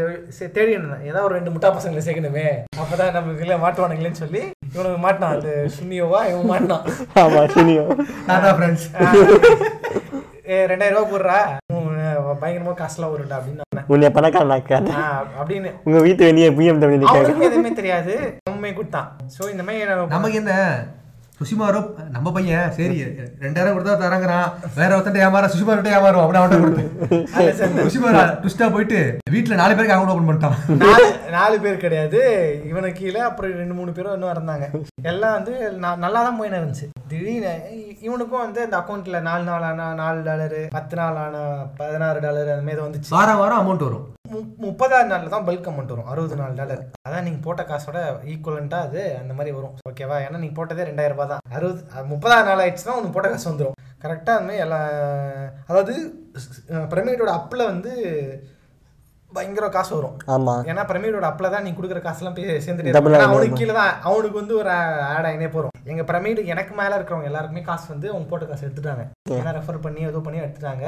தேடி இருந்தேன் ஏதாவது ஒரு ரெண்டு முட்டா பசங்களை சேர்க்கணுமே. அப்பதான் நம்மளுக்கு இல்லை மாட்டுவானுங்களேன்னு சொல்லி இவனுக்கு மாட்டினான். அந்த சுனியோவா இவன் மாட்டினான். ஆமாம் சீனியோ. ஃப்ரெண்ட்ஸ் ரெண்டாயிரம் ரூபா போடுறா. பயங்கரமா காசுலாம் வரும்டா அப்படின்னு உன்னை பணக்காரன் ஆக்காது ஆ, அப்படின்னு. உங்கள் வீட்டு வெளியே பிஎம்டபிள்யூ அவனுக்கு எதுவுமே தெரியாது. உண்மை கொடுத்தான். ஸோ இந்த மாதிரி நமக்கு என்ன? சுஷிமாரோ நம்ம பையன் சரி ரெண்டாயிரம் கொடுத்தா தரங்கிறான். வேற ஒருத்தன் ஏமாற சுஷிமா கிட்ட ஏமாறும் அப்படி அவன்கிட்ட கொடுத்து. சுஷிமாரா டுஸ்டா போயிட்டு வீட்டுல நாலு பேருக்கு அக்கௌண்ட் ஓபன் பண்ணிட்டான். நாலு பேர் கிடையாது. இவனுக்கு கீழே அப்புறம் ரெண்டு மூணு பேரும் இன்னும் இருந்தாங்க எல்லாம் வந்து நல்லா தான் போயின்னு இருந்துச்சு. திடீர்னு இவனுக்கும் வந்து அந்த அக்கௌண்ட்ல நாலு நாள் ஆனா நாலு டாலரு பத்து நாள் ஆனா பதினாறு டாலர் அந்த மாதிரி வந்துச்சு. வாரம் வாரம் அமௌண்ட் வரும். மு- முப்பதாறு நாளில் தான் பல்க் அமௌண்ட் வரும். அறுபது நாலு டாலர் அதான் நீங்கள் போட்ட காசோட ஈக்குவலண்ட்டாக அது அந்த மாதிரி வரும். ஓகேவா ஏன்னா நீங்கள் போட்டதே ரெண்டாயிரம் ரூபாய் தான். அறுபது முப்பதாறு நாள் ஆயிடுச்சுன்னா உனக்கு போட்ட காசு வந்துடும் கரெக்டாக அந்த மாதிரி எல்லா அதாவது பிரமிடோட அப்பில் வந்து பயங்கர காசு வரும். ஆமாம் ஏன்னா பிரமிடோட அப்பில் தான் நீ கொடுக்குற காசுலாம் போய் சேர்ந்துட்டே. அவனுக்கு கீழே தான் அவனுக்கு வந்து ஒரு ஆட் ஆகினே போகிறோம் எங்கள் பிரமிடு எனக்கு மேலே இருக்கிறவங்க எல்லாருக்குமே காசு வந்து அவங்க போட்ட காசு எடுத்துட்டாங்க. ஏன்னா ரெஃபர் பண்ணி ஏதோ பண்ணி எடுத்துட்டாங்க.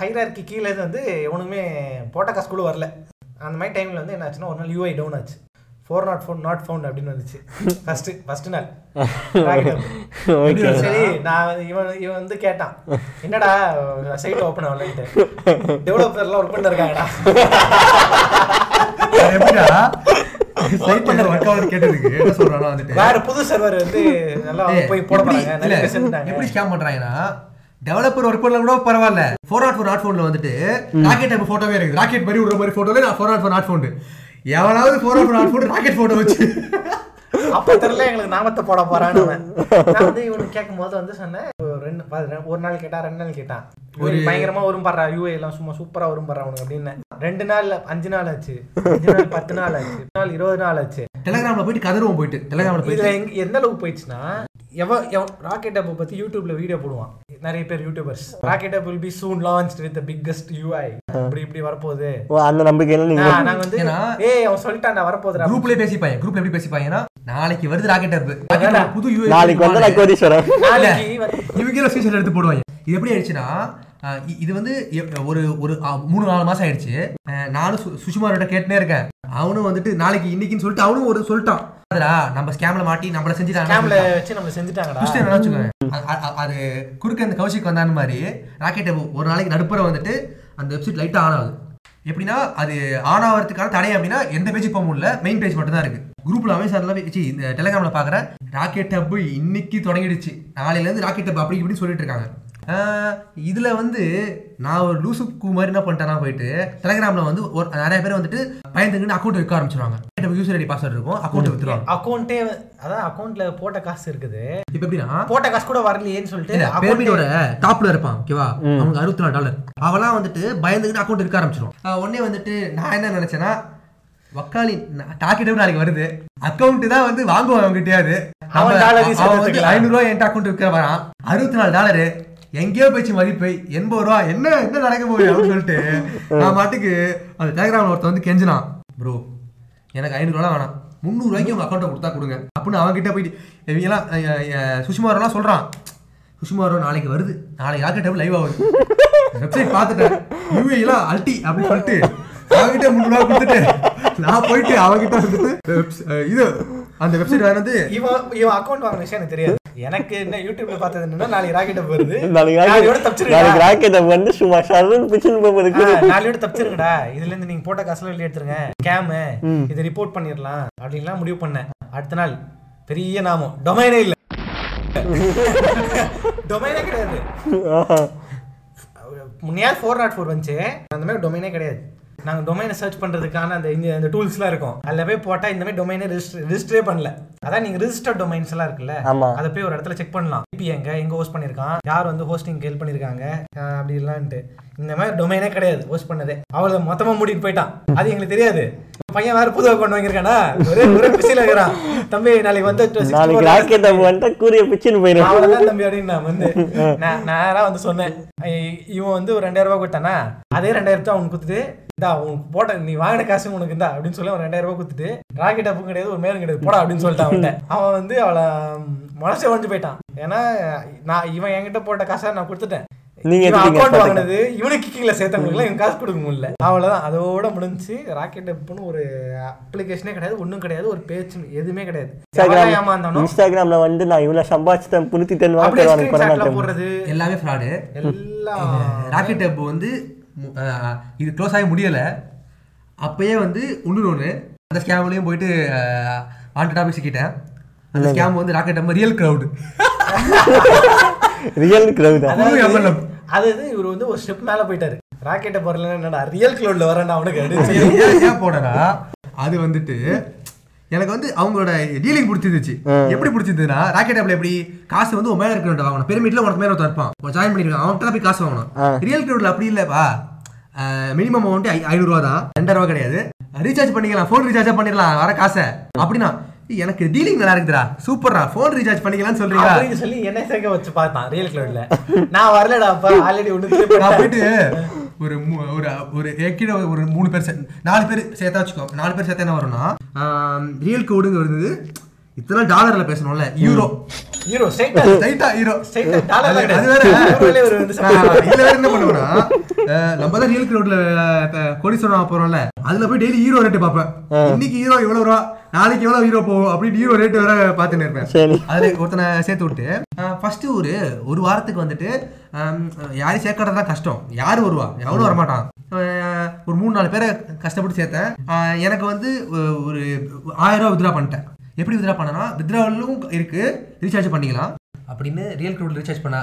ஹைரார்க்கி கீழே இது வந்து எவனுமே போட்ட காசு கூட வரல. அந்த மாதிரி டைமில் வந்து என்ன ஆச்சுன்னா ஒரு நாள் யூஐ டவுன் ஆச்சு. Four naught four not found அப்படின்னு வந்துச்சு. ஃபர்ஸ்ட் ஃபர்ஸ்ட் நாள். ஓகே சரி நான் இவன் இவன் வந்து கேட்டான். என்னடா சைட் ஓப்பன் ஆகலன்ட்டு டெவலப்பர்லாம் ஒர்க் பண்ணிருக்காங்கடா. வேற புது சர்வர் வந்து நல்லா போய் போட போறாங்க எப்படி ஸ்கேம் பண்றாங்கன்னா டெவலப்பர் ஒர்க் பண்ணல கூட பரவாயில்ல. ஃபோர் நாட் ஃபோர் நாட் ஃபோன்ல வந்துட்டு ராக்கெட் டைப் போட்டோவே இருக்குது. ராக்கெட் மாதிரி விடுற மாதிரி போட்டோவே நான் four naught four naught phone எவனாவது four naught four naught phone rocket photo வச்சு. அப்ப தெரியல எங்களுக்கு நாமத்தை போட போறான்னு வந்து இவனுக்கு கேட்கும் போது வந்து சொன்னேன் ஒரு ரெண்டு பாரு, ஒரு நாள் கேட்டா ரெண்டு நாள் கேட்டான். ஒரு பயங்கரமா வரும் பாடுறா யூஏ எல்லாம் சும்மா சூப்பரா வரும் பாடுறா உனக்கு அப்படின்னு. ரெண்டு நாள் அஞ்சு நாள் ஆச்சு. அஞ்சு நாள் பத்து நாள் ஆச்சு. நாள் இருபது நாள் ஆச்சு. டெலிகிராம்ல போயிட்டு கதருவோம் போயிட்டு. டெலிகிராம்ல இதுல போயிட்டு. எங்க எந்த அளவுக்கு போயிடுச்சுன்னா எவ எவ ராக்கெட் அப் பத்தி யூடியூப்ல வீடியோ போடுவான். நிறைய பேர் YouTubers rocket app will be soon launch with biggest UI இப்படி இப்படி வரப்போகுது. ஓ அந்த நம்பிக்கையில ஆ, நீங்கள் நாங்க வந்து ஏய் அவன் சொல்லிட்டான்டா வரப்போகுதுடா. குரூப்லயே பேசிப்பாங்க குரூப்ல எப்படி பேசிப்பாங்கன்னா நாளைக்கு வருது ராக்கெட் டப் புது யூஏ நாளைக்கு வந்து நான் கோடீஸ்வரன். நாளைக்கு இவங்க ஸ்டேஷன் எடுத்து போடுவாங்க. இது எப்படி ஆயிடுச்சுன்னா இது வந்து ஒரு ஒரு மூணு நாலு மாசம் ஆயிடுச்சு. நானும் சு- சுஷிமாரோட கேட்டுனே இருக்கேன். அவனும் வந்துட்டு நாளைக்கு இன்னைக்குன்னு சொல்லிட்டு அவனும் ஒரு சொல்லிட்டான். அதுடா, நம்ம ஸ்கேம்ல மாட்டி நம்மள செஞ்சுட்டாங்க ஸ்கேம்ல வச்சு நம்ம செஞ்சுட்டாங்கடா. Twist என்ன வச்சுக்கோங்க. அது குறுக்க அந்த கௌஷிக் வந்தான மாதிரி ராக்கெட் ஒரு நாளைக்கு நடுப்புற வந்துட்டு அந்த வெப்சைட் லைட்டா ஆன் ஆகுது. எப்படின்னா அது ஆன் ஆகிறதுக்கான தடை அப்படின்னா எந்த பேஜ் போக முடியல மெயின் பேஜ் மட்டும் தான் இருக்கு குரூப்ல அமேசான்ல வச்சு இந்த டெலிகிராம்ல பாக்குறேன் ராக்கெட் ஹப் இன்னைக்கு தொடங்கிடுச்சு. நாளையில இருந்து ராக்கெட் ஹப் அப்படி இப்படி சொல்லிட்டு இருக்காங்க. இதுல வந்து நான் ஒரு லூசு கூ மாதிரி என்ன பண்ணிட்டேன்னா போயிட்டு டெலிகிராம்ல வந்து ஒரு நிறைய பேர் வந்துட்டு பயந்துங்கன்னு அக்கௌண்ட் வைக்க ஆரம்பிச்சிருவாங்க. யூசர் ஐடி பாஸ்வேர்ட் இருக்கும் அக்கௌண்ட் வித்துருவாங்க. அக்கௌண்ட்டே அதான் அக்கௌண்ட்ல போட்ட காசு இருக்குது. இப்போ எப்படின்னா போட்ட காசு கூட வரலையேன்னு சொல்லிட்டு பேர்மிடோட டாப்ல இருப்பான் ஓகேவா அவனுக்கு அறுபத்தி நாலு டாலர் அவெல்லாம் வந்துட்டு பயந்துக்கிட்டு அக்கௌண்ட் இருக்க ஆரம்பிச்சிடும் உடனே வந்துட்டு நான் என்ன நினைச்சேன்னா வக்காலி டாக்கெட் நாளைக்கு வருது? அக்கௌண்ட் தான் வந்து வாங்குவான் அவங்ககிட்டயாவது. ஐநூறு ரூபாய் என்கிட்ட அக்கௌண்ட் இருக்கிற வரான் அறுபத்தி நாலு டாலரு எங்கேயோ போயிடுச்சு மதிப்பை. எண்பது ரூபா. என்ன என்ன நடக்க போகுது அப்படின்னு சொல்லிட்டு நான் பாட்டுக்கு அந்த டேக்ராமில் ஒருத்தன் வந்து கெஞ்சினான். ப்ரோ எனக்கு ஐநூறுரூவா வேணாம். முந்நூறு உங்கள் அக்கௌண்ட்டை கொடுத்தா கொடுங்க. அப்படின்னு அவன்கிட்ட போயிட்டு இவங்கெல்லாம் சுஷ்மாரெல்லாம் சொல்கிறான் சுஷ்மாரோ நாளைக்கு வருது. நாளைக்கு ராக்கெட் லைவ் ஆகுது. வெப்சைட் பார்த்துட்டேன். யூஏலாம் அல்டி அப்படின்னு சொல்லிட்டு அவங்ககிட்ட முந்நூறுரூவா கொடுத்துட்டு நான் போயிட்டு அவங்ககிட்ட வந்துட்டு இது அந்த வெப்சைட் வந்து இவன் இவன் அக்கௌண்ட் வாங்கின விஷயம் எனக்கு தெரியாது. எனக்கு என்ன யூடியூப்ல பார்த்தது என்னன்னா நாளைக்கு ராக்கெட் வருது. நாளைக்கு ராக்கெட் தப்பிச்சிருக்கா நாளைக்கு ராக்கெட்டை வந்து சும்மா சர்வன் பிச்சுன்னு போகிறதுக்கு நாளையோட தப்பிச்சிருங்கடா. இதுல இருந்து நீங்க போட்ட காசுல வெளியே எடுத்துருங்க. கேமு. இதை ரிப்போர்ட் பண்ணிடலாம். அப்படின்லாம் முடிவு பண்ணேன். அடுத்த நாள் பெரிய நாமம். டொமைனே இல்ல. டொமைனே கிடையாது. முன்னையார் ஃபோர் நாட் ஃபோர் வந்துச்சு. அந்த மாதிரி டொமைனே கிடையாது. நாங்கள் டொமைனை சர்ச் பண்ணுறதுக்கான அந்த இந்த அந்த டூல்ஸ்லாம் இருக்கும். அதில் போய் போட்டால் இந்த மாதிரி டொமைனை ரெஜிஸ்டர் ரெஜிஸ்டரே பண்ணல. அதான் நீங்கள் ரிஜிஸ்டர் டொமைன்ஸ் எல்லாம் இருக்குல்ல அதை போய் ஒரு இடத்துல செக் பண்ணலாம். இப்போ எங்க எங்க ஹோஸ்ட் பண்ணியிருக்கான் யார் வந்து ஹோஸ்டிங் ஹெல்ப் பண்ணியிருக்காங்க அஹ் அப்படி இல்லான்ட்டு. இந்த மாதிரி டொமைனே கிடையாது ஹோஸ்ட் பண்ணதே. அவளை மொத்தமா மூடிட்டு போயிட்டான். அது எங்களுக்கு தெரியாது. பையன் வேற புது அக்கௌண்ட் வாங்கியிருக்கானா? ஒரே ஒரே பிஸியில் இருக்கிறான். தம்பி நாளைக்கு வந்து 64 நாளைக்கு ராக்கெட்டை வந்துட்டா கூறிய பிச்சுன்னு போயிடும். அவ்வளவுதான் தம்பி அப்படின்னு நான் வந்து நான் நேரா வந்து சொன்னேன். இவன் வந்து ஒரு ரெண்டாயிரம் ரூபாய் கொடுத்தானா? அதே ரெண்டாயிரத்தை அவனுக்கு கொடுத்துட்டு இந்தா உனக்கு போட்ட நீ வாங்கின காசு உனக்கு இந்தா அப்படின்னு சொல்லி அவன் ரெண்டாயிரம் ரூபாய் கொடுத்துட்டு ராக்கெட் அப்பும் கிடையாது ஒரு மேலும் கிடையாது போடா அப்படின்னு சொல்லிட்டான் அவன்கிட்ட. அவன் வந்து அவளை மனசே உடஞ்சு போயிட்டான். ஏன்னா நான் இவன் என்கிட்ட போட்ட காசை நான் கொடுத்துட்டேன். நீங்க அக்கௌண்ட். வாங்கினது இவனுக்கு கிக்கிங்ல சேர்த்தவங்களுக்கு இவன் காசு கொடுக்க முடியல. அவ்வளவுதான். அதோட முடிஞ்சு ராக்கெட் அப்னு ஒரு அப்ளிகேஷனே கிடையாது ஒண்ணும் கிடையாது ஒரு பேச்சு எதுவுமே கிடையாது. இன்ஸ்டாகிராம்ல வந்து நான் இவ்வளவு ஸ்கிரீன்ஷாட்லாம் மாட்டேன் போடுறது. எல்லாமே ஃப்ராடு எல்லாம் ராக்கெட் டப் வந்து இது க்ளோஸ் ஆகி முடியலை. அப்பயே வந்து இன்னொரு ஒன்று அந்த ஸ்கேம்லேயும் போயிட்டு வாண்டடாக போய் சிக்கிட்டேன். அந்த ஸ்கேம் வந்து ராக்கெட் டப் ரியல் க்ரௌடு ரியல் கிரௌட் அது இது இவர் வந்து ஒரு ஸ்டெப் மேல போயிட்டாரு. ராக்கெட்டை போறல என்னடா ரியல் க்ளவுட்ல வரேன்டா அவனுக்கு. போனேன்னா அது வந்துட்டு எனக்கு வந்து அவங்களோட டீலிங் பிடிச்சிருந்துச்சு. எப்படி பிடிச்சிருந்ததுன்னா ராக்கெட் ஆப்ல எப்படி காசு வந்து உன் மேல இருக்க வாங்கணும் பிரமிட்ல உனக்கு மேல ஒருத்தன் இருப்பான். ஜாயின் பண்ணிருக்கான் அவன்கிட்ட போய் காசு வாங்கணும். ரியல் கிரௌட்ல அப்படி இல்லப்பா. மினிமம் அமௌண்ட் ஐநூறு ரூபா தான். ரெண்டாயிரம் ரூபா கிடையாது. ரீசார்ஜ் பண்ணிக்கலாம். ஃபோன் ரீசார்ஜ் பண்ணிடலாம். வர காசை. அப்படின்னா "ஏய், எனக்கு டீலிங் நல்லா இருக்குதுடா. சூப்பர்ரா. ஃபோன் ரீசார்ஜ் பண்ணிக்கலாம்னு சொல்றீங்களா? அப்படின்னு சொல்லி என்ன சேர்க்க வச்சு பார்த்தான் ரியல் க்ளவுட்ல நான் வரலடா அப்பா. ஆல்ரெடி நான் போயிட்டு ஒரு மூ- ஒரு ஒரு கீழே ஒரு மூணு பேர் நாலு பேர் சேர்த்தா வச்சுக்கோ. நாலு பேர் சேர்த்தா என்ன வரும்னா ரியல் கோடுங்க வருது இத்தனை டாலர்ல பேசணும்ல. யூரோ ஹீரோ ஸ்ட்ரைட்டா ரைட்டா ஹீரோ ஸ்ட்ரைட்டா டாலர் அது வேற. கிடையாது ஒரு வந்து இதுல வேற என்ன பண்ணுவேன்னா அஹ் நம்ம தான் ரியல் கிரௌட்ல கோடீஸ்வரம் போறோம்ல. அதுல போய் டெய்லி ஹீரோ ரேட்டு பார்ப்பேன். இன்னைக்கு ஹீரோ இவ்வளவு ரூபா? நாளைக்கு எவ்வளவு ஹீரோ போகும் அப்படின்னு ஹீரோ ரேட்டு வேற பார்த்துன்னு இருப்பேன். சரி. அதுல ஒருத்தனை சேர்த்து விட்டு ஃபர்ஸ்ட் ஒரு ஒரு வாரத்துக்கு வந்துட்டு யாரையும் சேர்க்கறது தான் கஷ்டம். யாரு வருவா? எவ்வளோ வரமாட்டான். ஒரு மூணு நாலு பேரை கஷ்டப்பட்டு சேர்த்தேன். எனக்கு வந்து ஒரு ஆயிரம் ரூபா வித்ரா பண்ணிட்டேன். எப்படி வித்ரா பண்ணனா வித்ராவலும் இருக்கு ரீசார்ஜ் பண்ணிக்கலாம். அப்படின்னு ரியல் க்ரௌட் ரீசார்ஜ் பண்ண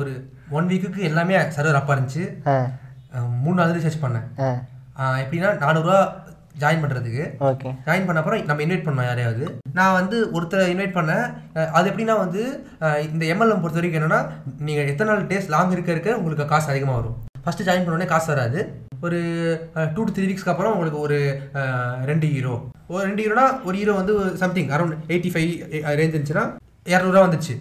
ஒரு ஒன் வீக்குக்கு எல்லாமே சர்வர் அப்பா இருந்துச்சு. மூணு நாள் ரீசார்ஜ் பண்ணேன். எப்படின்னா நானூறுரூவா ஜாயின் பண்ணுறதுக்கு ஓகே ஜாயின் பண்ண அப்புறம் நம்ம இன்வைட் பண்ணோம் யாரையாவது. நான் வந்து ஒருத்தரை இன்வைட் பண்ணேன். அது எப்படின்னா வந்து இந்த எம்எல்எம் பொறுத்த வரைக்கும் என்னன்னா நீங்கள் எத்தனை நாள் டேஸ் லாங் இருக்க இருக்க உங்களுக்கு காசு அதிகமாக வரும். ஃபஸ்ட்டு ஜாயின் பண்ண உடனே காசு வராது. ஒரு டூ டு த்ரீ வீக்ஸ்க்கு அப்புறம் உங்களுக்கு ஒரு ரெண்டு ஹீரோ ஒரு ரெண்டு ஹீரோனா ஒரு ஹீரோ வந்து something around eighty five range இருந்துச்சுன்னா இரநூறுவா வந்துச்சு.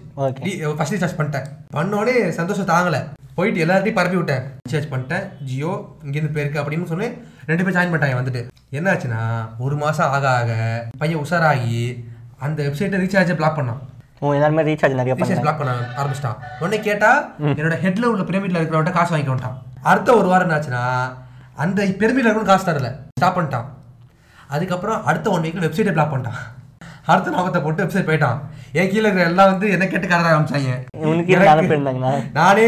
ஃபர்ஸ்ட் ரீசார்ஜ் பண்ணிட்டேன். பண்ணோடனே சந்தோஷம் தாங்கலை. போயிட்டு எல்லார்ட்டையும் பரப்பி விட்டேன் ரீசார்ஜ் பண்ணிட்டேன். ஜியோ இங்கேருந்து போயிருக்கு அப்படின்னு சொல்லி ரெண்டு பேர் ஜாயின் பண்ணிட்டாங்க வந்துட்டு. என்ன ஆச்சுன்னா ஒரு மாதம் ஆக ஆக பையன் உஷாராகி அந்த வெப்சைட்டை ரீசார்ஜை பிளாக் பண்ணான். ஓ எல்லாருமே ரீசார்ஜ் நிறைய ரீசார்ஜ் பிளாக் பண்ண ஆரம்பிச்சிட்டான். உடனே கேட்டா என்னோட ஹெட்ல உள்ள பிரமிட்ல இருக்கிறவன்ட்ட காசு வாங்கிட்டு வந்துட்டான். அடுத்த ஒரு வாரம் என்னாச்சுன்னா அந்த பிரமிட்ல இருக்கணும் காசு தரல. ஸ்டாப் பண்ணிட்டான். அதுக்கப்புறம் அடுத்த ஒன் வீக்ல வெப்சைட்டை பிளாக் பண்ணிட்டான். அடுத்த நாமத்தை போட்டு வெப்சைட் போயிட்டான். என் கீழே இருக்கிற எல்லாம் வந்து என்ன கேட்டு கதற ஆரம்பிச்சாங்க. நானே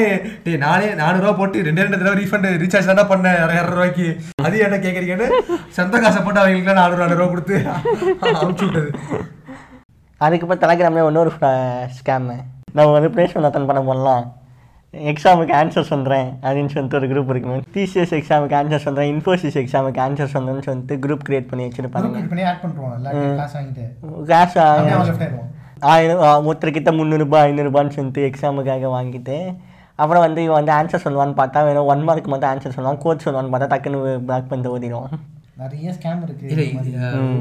நானே நானூறுரூவா போட்டு ரெண்டு ரெண்டு தடவை ரீஃபண்ட் ரீசார்ஜ் தானே பண்ணேன். இரநூறு ரூபாய்க்கு. அது என்ன கேட்குறீங்கன்னு சொந்த காசை போட்டு அவங்களுக்கு நானூறு நானூறுரூவா கொடுத்து அமுச்சு விட்டது. அதுக்கப்புறம் டெலகிராம்ல இன்னொரு ஸ்கேமு நம்ம வந்து பிளேஸ்மெண்ட் அட்டன் பண்ண போடலாம் எக்ஸாமுக்கு ஆன்சர் சொல்கிறேன் அப்படின்னு சொல்லிட்டு ஒரு குரூப் இருக்கு. டிசிஎஸ் எக்ஸாமுக்கு ஆன்சர் சொல்கிறேன் இன்ஃபோசிஸ் எக்ஸாமுக்கு ஆன்சர் சொல்கிறேன்னு சொல்லிட்டு குரூப் கிரியேட் பண்ணி வச்சுருப்பாங்க. பண்ணி காசு காசு ஆயிரம் ஒருத்தர்கிட்ட முந்நூறுபா ஐநூறுபான்னு சொல்லிட்டு எக்ஸாமுக்காக வாங்கிட்டு அப்புறம் வந்து இவன் வந்து ஆன்சர் சொல்லுவான்னு பார்த்தா வெறும் ஒன் மார்க் மட்டும் ஆன்சர் சொல்லுவான் கோட் சொல்லுவான்னு பார்த்தா டக்குன்னு பேக் பண்ணிட்டு ஓடிடும் நிறைய ஸ்கேம் இருக்கு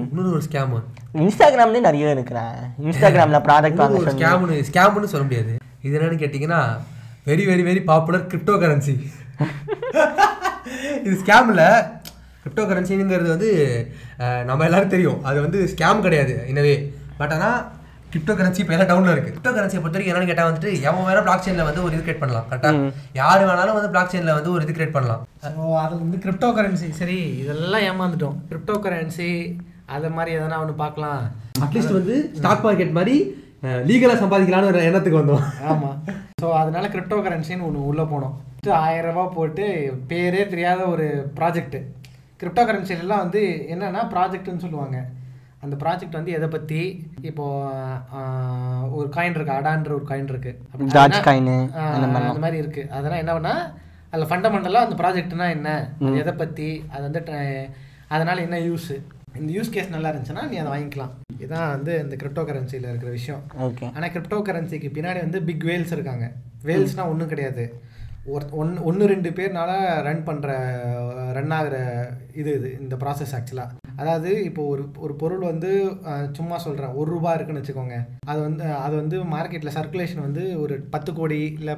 இன்னொரு ஒரு ஸ்கேமு இன்ஸ்டாகிராம்லேயும் நிறைய இருக்கிறேன் இன்ஸ்டாகிராமில் ப்ராடக்ட் வாங்க ஸ்கேம்னு ஸ்கேம்னு சொல்ல முடியாது. இது என்னன்னு கேட்டிங்கன்னா very very very popular cryptocurrency இது ஸ்கேமில் கிரிப்டோ கரன்சிங்கிறது வந்து நம்ம எல்லாரும் தெரியும். அது வந்து ஸ்கேம் கிடையாது எனவே பட் ஆனால் கிரிப்டோ கரன்சி இப்போ எல்லாம் டவுனில் இருக்குது கிரிப்டோ கரன்சியை பொறுத்த வரைக்கும் என்னன்னு கேட்டால் வந்துட்டு எவன் வேணால் பிளாக் செயினில் வந்து ஒரு இது கிரியேட் பண்ணலாம். கரெக்டாக யார் வேணாலும் வந்து பிளாக் செயினில் வந்து ஒரு இது கிரியேட் பண்ணலாம். ஸோ அது வந்து கிரிப்டோ கரன்சி சரி இதெல்லாம் ஏமாந்துட்டோம். கிரிப்டோ கரன்சி அது மாதிரி எதனா ஒன்று பார்க்கலாம். அட்லீஸ்ட் வந்து ஸ்டாக் மார்க்கெட் மாதிரி லீகலாக சம்பாதிக்கலாம்னு ஒரு எண்ணத்துக்கு வந்தோம். ஆமாம் ஸோ அதனால கிரிப்டோ கரன்சின்னு ஒன்று உள்ளே போனோம். ஆயிரம் ரூபாய் போட்டு பேரே தெரியாத ஒரு ப்ராஜெக்ட்டு கிரிப்டோ கரன்சிலலாம் வந்து என்னன்னா ப்ராஜெக்ட்னு சொல்லுவாங்க. அந்த ப்ராஜெக்ட் வந்து எதை பற்றி இப்போ ஆஹ், ஒரு காயின் இருக்கு அடான்ற ஒரு காயின் இருக்கு. அப்படி- Doge அதனா- coin, ஆஹ், அந்த மாதிரி இருக்கு. அதெல்லாம் என்ன பண்ணா அதில் ஃபண்டமெண்டலாக அந்த ப்ராஜெக்ட்னா என்ன? அது எதை பற்றி அது வந்து அதனால என்ன யூஸ் இந்த யூஸ் கேஸ் நல்லா இருந்துச்சுன்னா நீ அதை வாங்கிக்கலாம். இதுதான் வந்து இந்த கிரிப்டோ கரன்சியில் இருக்கிற விஷயம். ஓகே ஆனால் கிரிப்டோ கரன்சிக்கு பின்னாடி வந்து பிக் வேல்ஸ் இருக்காங்க. வேல்ஸ்னால் ஒன்றும் கிடையாது. ஒரு ஒன் ஒன்று ரெண்டு பேர்னால ரன் பண்ணுற ரன் ஆகிற இது இது இந்த ப்ராசஸ் ஆக்சுவலாக அதாவது இப்போ ஒரு ஒரு பொருள் வந்து சும்மா சொல்கிறேன் ஒரு ரூபா இருக்குன்னு வச்சுக்கோங்க. அது வந்து அது வந்து மார்க்கெட்டில் சர்க்குலேஷன் வந்து ஒரு பத்து கோடி இல்லை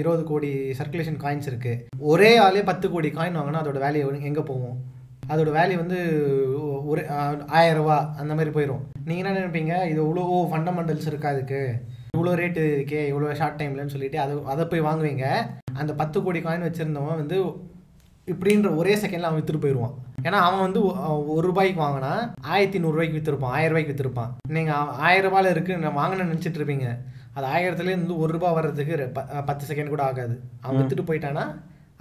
இருபது கோடி சர்க்குலேஷன் காயின்ஸ் இருக்குது ஒரே ஆளே பத்து கோடி காயின் வாங்கினா அதோட வேல்யூ எங்கே போகும்? அதோட வேல்யூ வந்து ஒரு ரூபா அந்த மாதிரி போயிடும் நீங்கள் என்ன நினைப்பீங்க? இது இவ்வளோ ஃபண்டமெண்டல்ஸ் இருக்கா அதுக்கு இவ்வளோ ரேட்டு இருக்கே இவ்வளோ ஷார்ட் டைம்லன்னு சொல்லிட்டு அதை அதை போய் வாங்குவீங்க. அந்த பத்து கோடி காயின் வச்சுருந்தவன் வந்து இப்படின்ற ஒரே செகண்டில் அவன் விற்றுட்டு போயிடுவான் ஏன்னா அவன் வந்து ஒரு ரூபாய்க்கு வாங்கினா ஆயிரத்தி நூறுரூவாய்க்கு விற்றுருப்பான் ஆயிரம் ரூபாய்க்கு விற்றுருப்பான் நீங்கள் ஆயிரம் ரூபாயில் இருக்குது நான் வாங்கினேன்னு நினச்சிட்டு இருப்பீங்க. அது ஆயிரத்துலேருந்து ஒரு ரூபா வர்றதுக்கு பத்து செகண்ட் கூட ஆகாது. அவன் விற்றுட்டு போயிட்டானா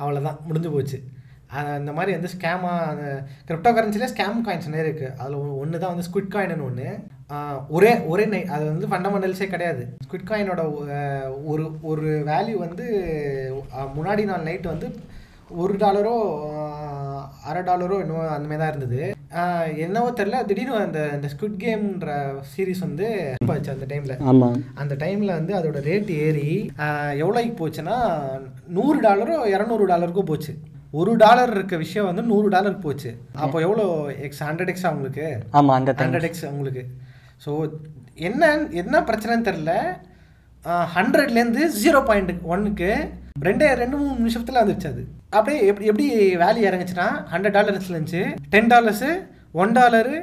அவ்வளோதான் முடிஞ்சு போச்சு. அந்த மாதிரி வந்து ஸ்கேமாக அந்த கிரிப்டோ கரன்சிலே ஸ்கேம் காயின்ஸ் நிறைய இருக்குது அதில் ஒன்று தான் வந்து ஸ்குட் காயின்னு ஒன்று ஒரே ஒரே நை அது வந்து ஃபண்டமெண்டல்ஸே கிடையாது. ஸ்குட் காயினோட ஒரு ஒரு வேல்யூ வந்து முன்னாடி நாள் நைட் வந்து ஒரு டாலரோ அரை டாலரோ என்னவோ அந்த மாதிரி தான் இருந்தது என்னவோ தெரில திடீர்னு அந்த அந்த ஸ்குட் கேம்ன்ற சீரிஸ் வந்து ஆச்சு அந்த டைமில் ஆமாம் அந்த டைமில் வந்து அதோட ரேட் ஏறி எவ்வளோக்கு போச்சுன்னா நூறு டாலரோ இரநூறு டாலருக்கோ போச்சு. ஒரு டாலர் இருக்க விஷயம் வந்து நூறு டாலருக்கு போச்சு. அப்போ எவ்வளோ எக்ஸ் ஹண்ட்ரட் எக்ஸா உங்களுக்கு? ஆமாம் அந்த ஹண்ட்ரட் எக்ஸ் உங்களுக்கு. ஸோ என்ன என்ன பிரச்சனைன்னு தெரில ஹண்ட்ரட்லேருந்து ஜீரோ பாயிண்ட் ஒன்னுக்கு ரெண்டே ரெண்டு மூணு நிமிஷத்தில் வந்துருச்சு அது. அப்படியே எப்படி எப்படி வேல்யூ இறங்குச்சுன்னா ஹண்ட்ரட் டாலர்ஸ்ல இருந்துச்சு. Ten dollars one dollar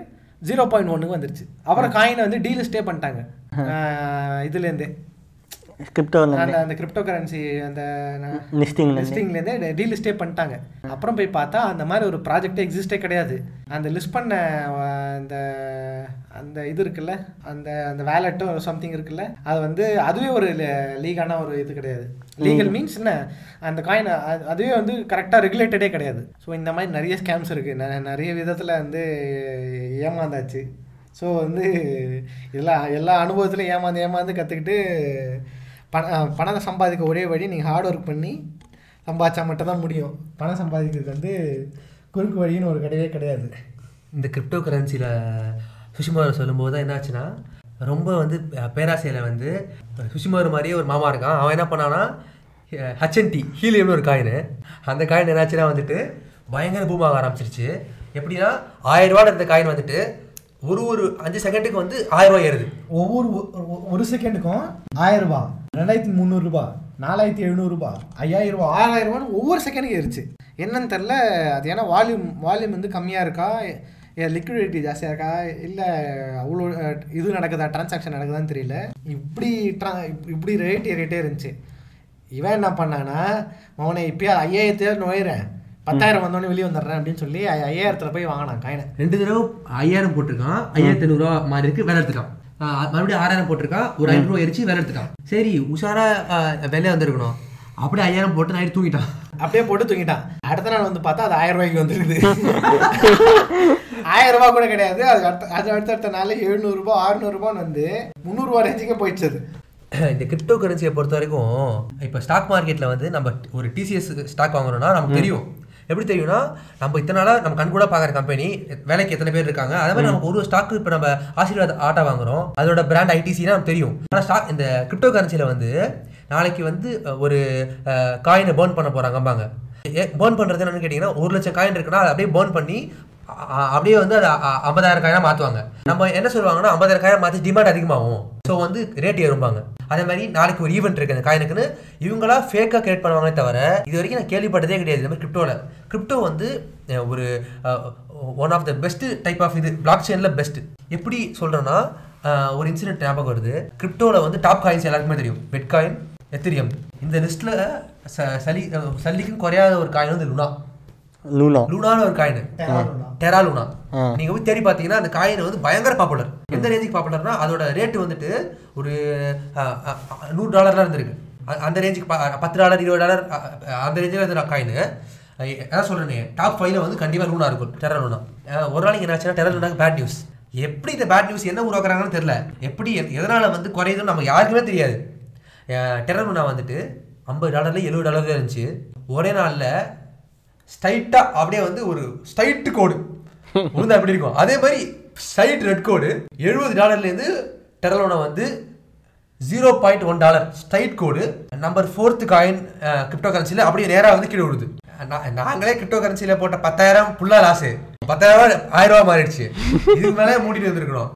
zero point ஒன்றுக்கு வந்துருச்சு. அப்புறம் காயினை வந்து டீல் ஸ்டே பண்ணிட்டாங்க இதுலேருந்தே. கிரிப்டோவில் அந்த அந்த கிரிப்டோ கரன்சி அந்த லிஸ்டிங் லிஸ்டிங்லேருந்தே டீல் ஸ்டே பண்ணிட்டாங்க. அப்புறம் போய் பார்த்தா அந்த மாதிரி ஒரு ப்ராஜெக்டே எக்ஸிஸ்டே கிடையாது. அந்த லிஸ்ட் பண்ண அந்த அந்த இது இருக்குல்ல அந்த அந்த வேலெட்டோ சம்திங் இருக்குல்ல அது வந்து அதுவே ஒரு லீகான ஒரு இது கிடையாது. லீகல் மீன்ஸ் என்ன? அந்த காயின் அதுவே வந்து கரெக்டாக ரெகுலேட்டடே கிடையாது. ஸோ இந்த மாதிரி நிறைய ஸ்கேம்ஸ் இருக்குது நிறைய விதத்தில் வந்து ஏமாந்தாச்சு. ஸோ வந்து இதெல்லாம் எல்லா அனுபவத்துலையும் ஏமாந்து ஏமாந்து கற்றுக்கிட்டு பண பணத்தை சம்பாதிக்க ஒரே வழி நீங்கள் ஹார்ட் ஒர்க் பண்ணி சம்பாதிச்சா மட்டும் தான் முடியும். பணம் சம்பாதிக்கிறதுக்கு வந்து குறுக்கு வழின்னு ஒரு கிடையவே கிடையாது. இந்த கிரிப்டோ கரன்சியில் சுஷிமார் சொல்லும்போது தான் என்னாச்சுன்னா ரொம்ப வந்து பேராசையில் வந்து சுஷிமார் மாதிரியே ஒரு மாமா இருக்கான். அவன் என்ன பண்ணான்னா ஹச்என்டி ஹீலியம்னு ஒரு காயின் அந்த காயின் என்னாச்சுன்னா வந்துட்டு பயங்கர பூமாக ஆரம்பிச்சிருச்சு. எப்படின்னா ஆயிரம் ரூபாய் இருந்த காயின் வந்துட்டு ஒரு ஒரு அஞ்சு செகண்டுக்கு வந்து ஆயிரம் ரூபாய் ஏறுது. ஒவ்வொரு ஒரு செகண்டுக்கும் ஆயிரம் ரூபாய். ரெண்டாயிரத்தி முந்நூறுரூபா நாலாயிரத்தி எழுநூறுபா ஐயாயிரம் ரூபா ஆறாயிரம் ரூபான்னு ஒவ்வொரு செகண்டுக்கு ஏறிச்சு. என்னன்னு தெரில அது ஏன்னா வால்யூம் வால்யூம் வந்து கம்மியாக இருக்கா? லிக்விடிட்டி ஜாஸ்தியாக இருக்கா? இல்லை அவ்வளோ இது நடக்குதா? டிரான்சாக்ஷன் நடக்குதான்னு தெரியல. இப்படி ட்ரா இப்படி ரேட் ஏறிட்டே இருந்துச்சு. இவன் என்ன பண்ணானா அவனை இப்பயே ஐயாயிரத்தையே நுழையிறேன் பத்தாயிரம் வந்தோடனே வெளியே வந்துடுறேன் அப்படின்னு சொல்லி ஐ- ஐயாயிரத்துல போய் வாங்கினான் காயினை ரெண்டு தடவை ஐயாயிரம் போட்டிருக்கான். ஐயாயிரத்தி ஐநூறுரூவா மாதிரி இருக்கு வேலை எடுத்துக்கான் மறுபடியும் ஆறாயிரம் போட்டிருக்கான் ஒரு ஐநூறுரூவா எரிச்சு வேலை எடுத்துக்கான் சரி உஷாரா வெளியே வந்திருக்கணும். அப்படியே ஐயாயிரம் போட்டு நைட்டு தூங்கிட்டான். அப்படியே போட்டு தூங்கிட்டான். அடுத்த நாள் வந்து பார்த்தா அது ஆயிரம் ரூபாய்க்கு வந்துருக்குது. ஆயிரம் ரூபாய் கூட கிடையாது. அது அடுத்த அது அடுத்த அடுத்த நாள் எழுநூறுபா அறுநூறுபான்னு வந்து முந்நூறுபா ரேஞ்சுக்கே போயிடுச்சு இந்த கிரிப்டோ கரன்சியை பொறுத்த வரைக்கும் இப்போ ஸ்டாக் மார்க்கெட்டில் வந்து நம்ம ஒரு டிசிஎஸ் ஸ்டாக் வாங்குறோம்னா நமக்கு தெரியும். எப்படி தெரியும்னா நம்ம இத்தனை நாளாக நம்ம கண் கூட பார்க்குற கம்பெனி வேலைக்கு எத்தனை பேர் இருக்காங்க. அதே மாதிரி நமக்கு ஒரு ஸ்டாக்கு இப்போ நம்ம ஆசீர்வாத் ஆட்டா வாங்குறோம். அதோட பிராண்ட் ஐடிசினா நமக்கு தெரியும். ஆனால் ஸ்டாக் இந்த கிரிப்டோ கரன்சியில் வந்து நாளைக்கு வந்து ஒரு காயினை பேர்ன் பண்ண போகிறாங்கம்பாங்க பேர்ன் பண்ணுறது என்னன்னு கேட்டிங்கன்னா ஒரு லட்சம் காயின் இருக்குன்னா அதை அப்படியே பேர்ன் பண்ணி அப்படியே வந்து அதை ஐம்பதாயிரம் காயினா மாற்றுவாங்க நம்ம என்ன சொல்லுவாங்கன்னா ஐம்பதாயிரம் காயினா மாற்றி டிமாண்ட் அதிகமாகும். ஸோ வந்து ரேட் ஏறும்பாங்க. அதே மாதிரி நாளைக்கு ஒரு ஈவெண்ட் இருக்குது அந்த காயினுக்குன்னு. இவங்களா ஃபேக்காக கிரியேட் பண்ணுவாங்களே தவிர இது வரைக்கும் நான் கேள்விப்பட்டதே கிடையாது. இந்த மாதிரி கிரிப்டோவில் கிரிப்டோ வந்து ஒரு one of the best type of இது பிளாக் செயினில் பெஸ்ட்டு எப்படி சொல்கிறேன்னா ஒரு இன்சிடென்ட் ஞாபகம் வருது. கிரிப்டோவில் வந்து டாப் காயின்ஸ் எல்லாருக்குமே தெரியும். பெட் காயின் எத்திரியம் இந்த லிஸ்ட்டில் சளி அஹ், சல்லிக்கும் குறையாத ஒரு காயின் வந்து லுனா லூனா. லூனான்னு ஒரு coin. Terra Luna. Terra Luna. நீங்க போய் தேடி பார்த்தீங்கன்னா அந்த காயின் வந்து பயங்கர பாப்புலர் எந்த ரேஞ்சுக்கு பாப்புலர்னா அதோட ரேட் வந்துட்டு ஒரு நூறு டாலர்லாம் இருந்திருக்கு. அ- அந்த ரேஞ்சுக்கு பத்து டாலர் இருபது டாலர் அந்த ரேஞ்சில் இருந்த காயின். அதான் சொல்றேனே டாப் ஃபைவ்ல வந்து கண்டிப்பா லூனா இருக்கும். டெரர் லூனா ஒரு நாளைக்கு என்ன ஆச்சுன்னா டெரர் லூனாக்கு பேட் நியூஸ் எப்படி இந்த பேட் நியூஸ் என்ன உருவாக்குறாங்கன்னு தெரியல. எப்படி எதனால வந்து குறையுதுன்னு நம்ம யாருக்குமே தெரியாது. டெரர் லூனா வந்துட்டு ஐம்பது டாலர்ல எழுபது டாலர்ல இருந்துச்சு. ஒரே நாள்ல ஸ்ட்ரைட்டாக அப்படியே வந்து ஒரு ஸ்ட்ரைட்டு கோடு உளுந்தா எப்படி இருக்கும்? அதே மாதிரி ஸ்ட்ரைட் ரெட் கோடு எழுபது டாலர்லேருந்து டெரலோனா வந்து zero point one dollar straight கோடு நம்பர் ஃபோர்த்து காயின் கிரிப்டோ கரன்சியில் அப்படியே நேராக வந்து கீழே விடுது நாங்களே கிரிப்டோ கரன்சியில் போட்ட பத்தாயிரம் புல்லா லாஸு பத்தாயிரம் ரூபாய் ஆயிரம் ரூபாய் மாறிடுச்சு. இதுக்கு மேலே மூடிட்டு வந்துருக்கணும்.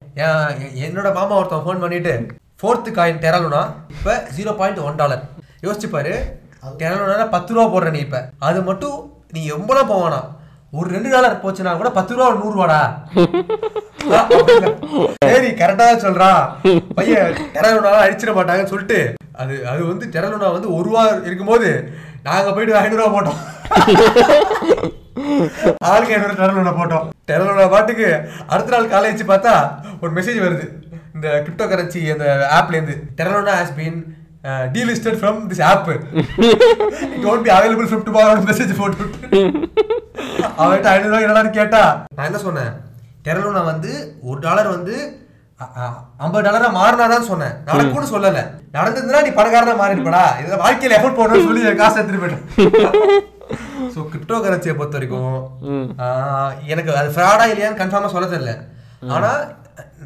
என்னோட மாமா ஒருத்தன் ஃபோன் பண்ணிட்டு ஃபோர்த்து காயின் டெரலுனா இப்போ ஜீரோ பாயிண்ட் ஒன் டாலர் யோசிச்சுப்பாரு டெரலுனா பத்து ரூபா போடுற நீ இப்போ. அது மட்டும் நீ எவ்வளோ போவானா? ஒரு ரெண்டு டாலர் போச்சுன்னா கூட பத்து ரூபா நூறுபாடா சரி கரெக்டா தான் சொல்றான் பையன் டெரலுனா அடிச்சிட மாட்டாங்கன்னு சொல்லிட்டு அது அது வந்து டெரலுனா வந்து ஒரு ரூபா இருக்கும்போது நாங்க போயிட்டு ஐநூறுவா போட்டோம். ஆளுக்கு ஐநூறு டெரலுனா போட்டோம். டெரலுனா பாட்டுக்கு அடுத்த நாள் காலேஜ் பார்த்தா ஒரு மெசேஜ் வருது. இந்த கிரிப்டோ கரன்சி அந்த ஆப்ல இருந்து. Terra Luna has been delisted from this app it won't be available from tomorrow message போட்டு அவன்கிட்ட ஐநூறு ரூபாய் என்னடான்னு கேட்டா? நான் என்ன சொன்னேன்? டெரலுனா வந்து ஒரு டாலர் வந்து ஐம்பது டாலரா மாறினாதான் சொன்னேன். நடக்கும்னு சொல்லல. நடந்ததுன்னா நீ பணக்காரனா மாறி இருப்படா இதுல வாழ்க்கையில எஃபோர்ட் போடணும்னு சொல்லி காசு எடுத்துட்டு போயிட்டேன். ஸோ கிரிப்டோ கரன்சியை பொறுத்த வரைக்கும் எனக்கு அது ஃப்ராடா இல்லையான்னு கன்ஃபார்மா சொல்ல தெரியல. ஆனா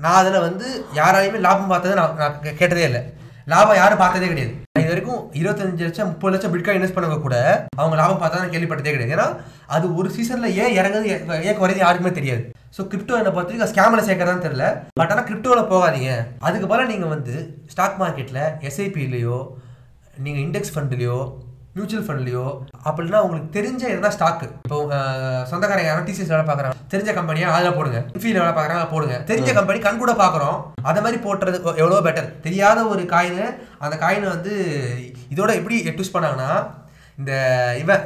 நான் அதுல வந்து யாராலையுமே லாபம் பார்த்ததை நான் கேட்டதே இல்லை. லாபம் யாரும் பார்த்ததே கிடையாது. இது வரைக்கும் இருபத்தஞ்சு லட்சம் முப்பது லட்சம் பிட்காயின் இன்வெஸ்ட் பண்ணவங்க கூட அவங்க லாபம் பார்த்தா கேள்விப்பட்டதே கிடையாது. ஏன்னா அது ஒரு சீசன்ல ஏன் இறங்குது ஏ- ஏன் குறையுது யாருக்குமே தெரியாது. ஸோ கிரிப்டோ என்ன பொறுத்த வரைக்கும் ஸ்கேமில் சேர்க்கறதான்னு தெரியல. பட் ஆனால் கிரிப்டோவில் போகாதீங்க. அதுக்கு பதிலாக நீங்கள் வந்து ஸ்டாக் மார்க்கெட்டில் எஸ்ஐபிலையோ நீங்கள் இண்டெக்ஸ் ஃபண்ட்லையோ மியூச்சுவல் ஃபண்ட்லையோ அப்படின்னா உங்களுக்கு தெரிஞ்ச எதனா ஸ்டாக் இப்போ சொந்தக்காரங்க யாரும் டிசிஎஸ் வேலை பார்க்குறாங்க தெரிஞ்ச கம்பெனியா அதில் போடுங்க. இன்ஃபீல் வேலை பார்க்குறாங்க போடுங்க. தெரிஞ்ச கம்பெனி கண் கூட பார்க்குறோம். அதை மாதிரி போட்டுறது எவ்வளோ பெட்டர் தெரியாத ஒரு காயின் அந்த காயினை வந்து இதோட எப்படி யூஸ் பண்ணாங்கன்னா இந்த இவன்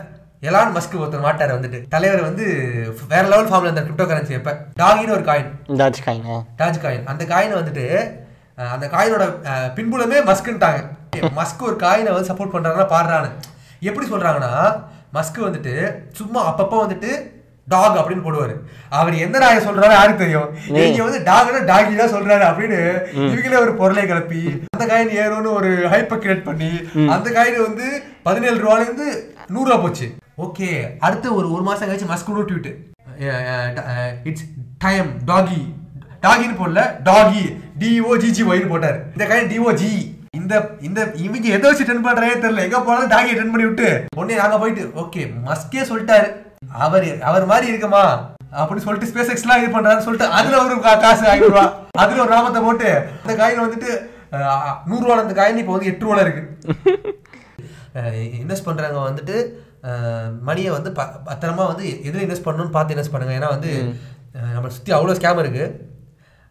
எலான் மஸ்க் ஒருத்தர் மாட்டார் வந்துட்டு. தலைவர் வந்து வேற லெவல் ஃபார்ம்ல இருந்த கிரிப்டோ கரன்சி எப்ப டாகின்னு ஒரு காயின் டாச் காயினா டாஜ் காயின் அந்த காயினை வந்துட்டு அந்த காயினோட பின்புலமே மஸ்க்குன்ட்டாங்க மஸ்க் ஒரு காயினை வந்து சப்போர்ட் பண்றாங்கன்னா பாடுறான்னு எப்படி சொல்றாங்கன்னா மஸ்க் வந்துட்டு சும்மா அப்பப்போ வந்துட்டு டாக் அப்படின்னு போடுவாரு. அவர் எந்த நாயை சொல்றாரு யாருக்கு தெரியும்? இங்க வந்து டாக்னா டாகி தான் சொல்றாரு அப்படின்னு இவங்களே ஒரு பொருளை கிளப்பி அந்த காயின் ஏறும்னு ஒரு ஹைப்பர் கிரியேட் பண்ணி அந்த காயின் வந்து பதினேழு ரூபால இருந்து நூறு ரூபா போச்சு. ஓகே அடுத்து ஒரு ஒரு மாசம் கழிச்சு மஸ்க் ட்வீட் இட்ஸ் டைம் டாகி டாகின்னு போடல டாகி டிஓ ஜிஜி ஒய்னு போட்டாரு. இந்த காயின் டிஓ ஜி இந்த இந்த இவங்க எதை வச்சு டென் பண்றதே தெரியல. எங்க போனாலும் டாகியை டென் பண்ணி விட்டு உடனே நாங்க போயிட்டு ஓகே மஸ்கே சொல்லிட்டாரு. அவர் அவர் மாதிரி இருக்குமா? அப்படின்னு சொல்லிட்டு ஸ்பேஸ் எக்ஸ்லாம் இது பண்றாருன்னு சொல்லிட்டு அதுல ஒரு காசு ரூபா அதுல ஒரு நாமத்தை போட்டு அந்த காயின் வந்துட்டு நூறு ரூபா அந்த காயின் இப்போ வந்து எட்டு ரூபால இருக்கு. இன்வெஸ்ட் பண்ணுறவங்க வந்துட்டு மணியை வந்து பத்திரமா வந்து எதில் இன்வெஸ்ட் பண்ணணும்னு பார்த்து இன்வெஸ்ட் பண்ணுங்க. ஏன்னா வந்து நம்மளை சுற்றி அவ்வளோ ஸ்கேம் இருக்கு.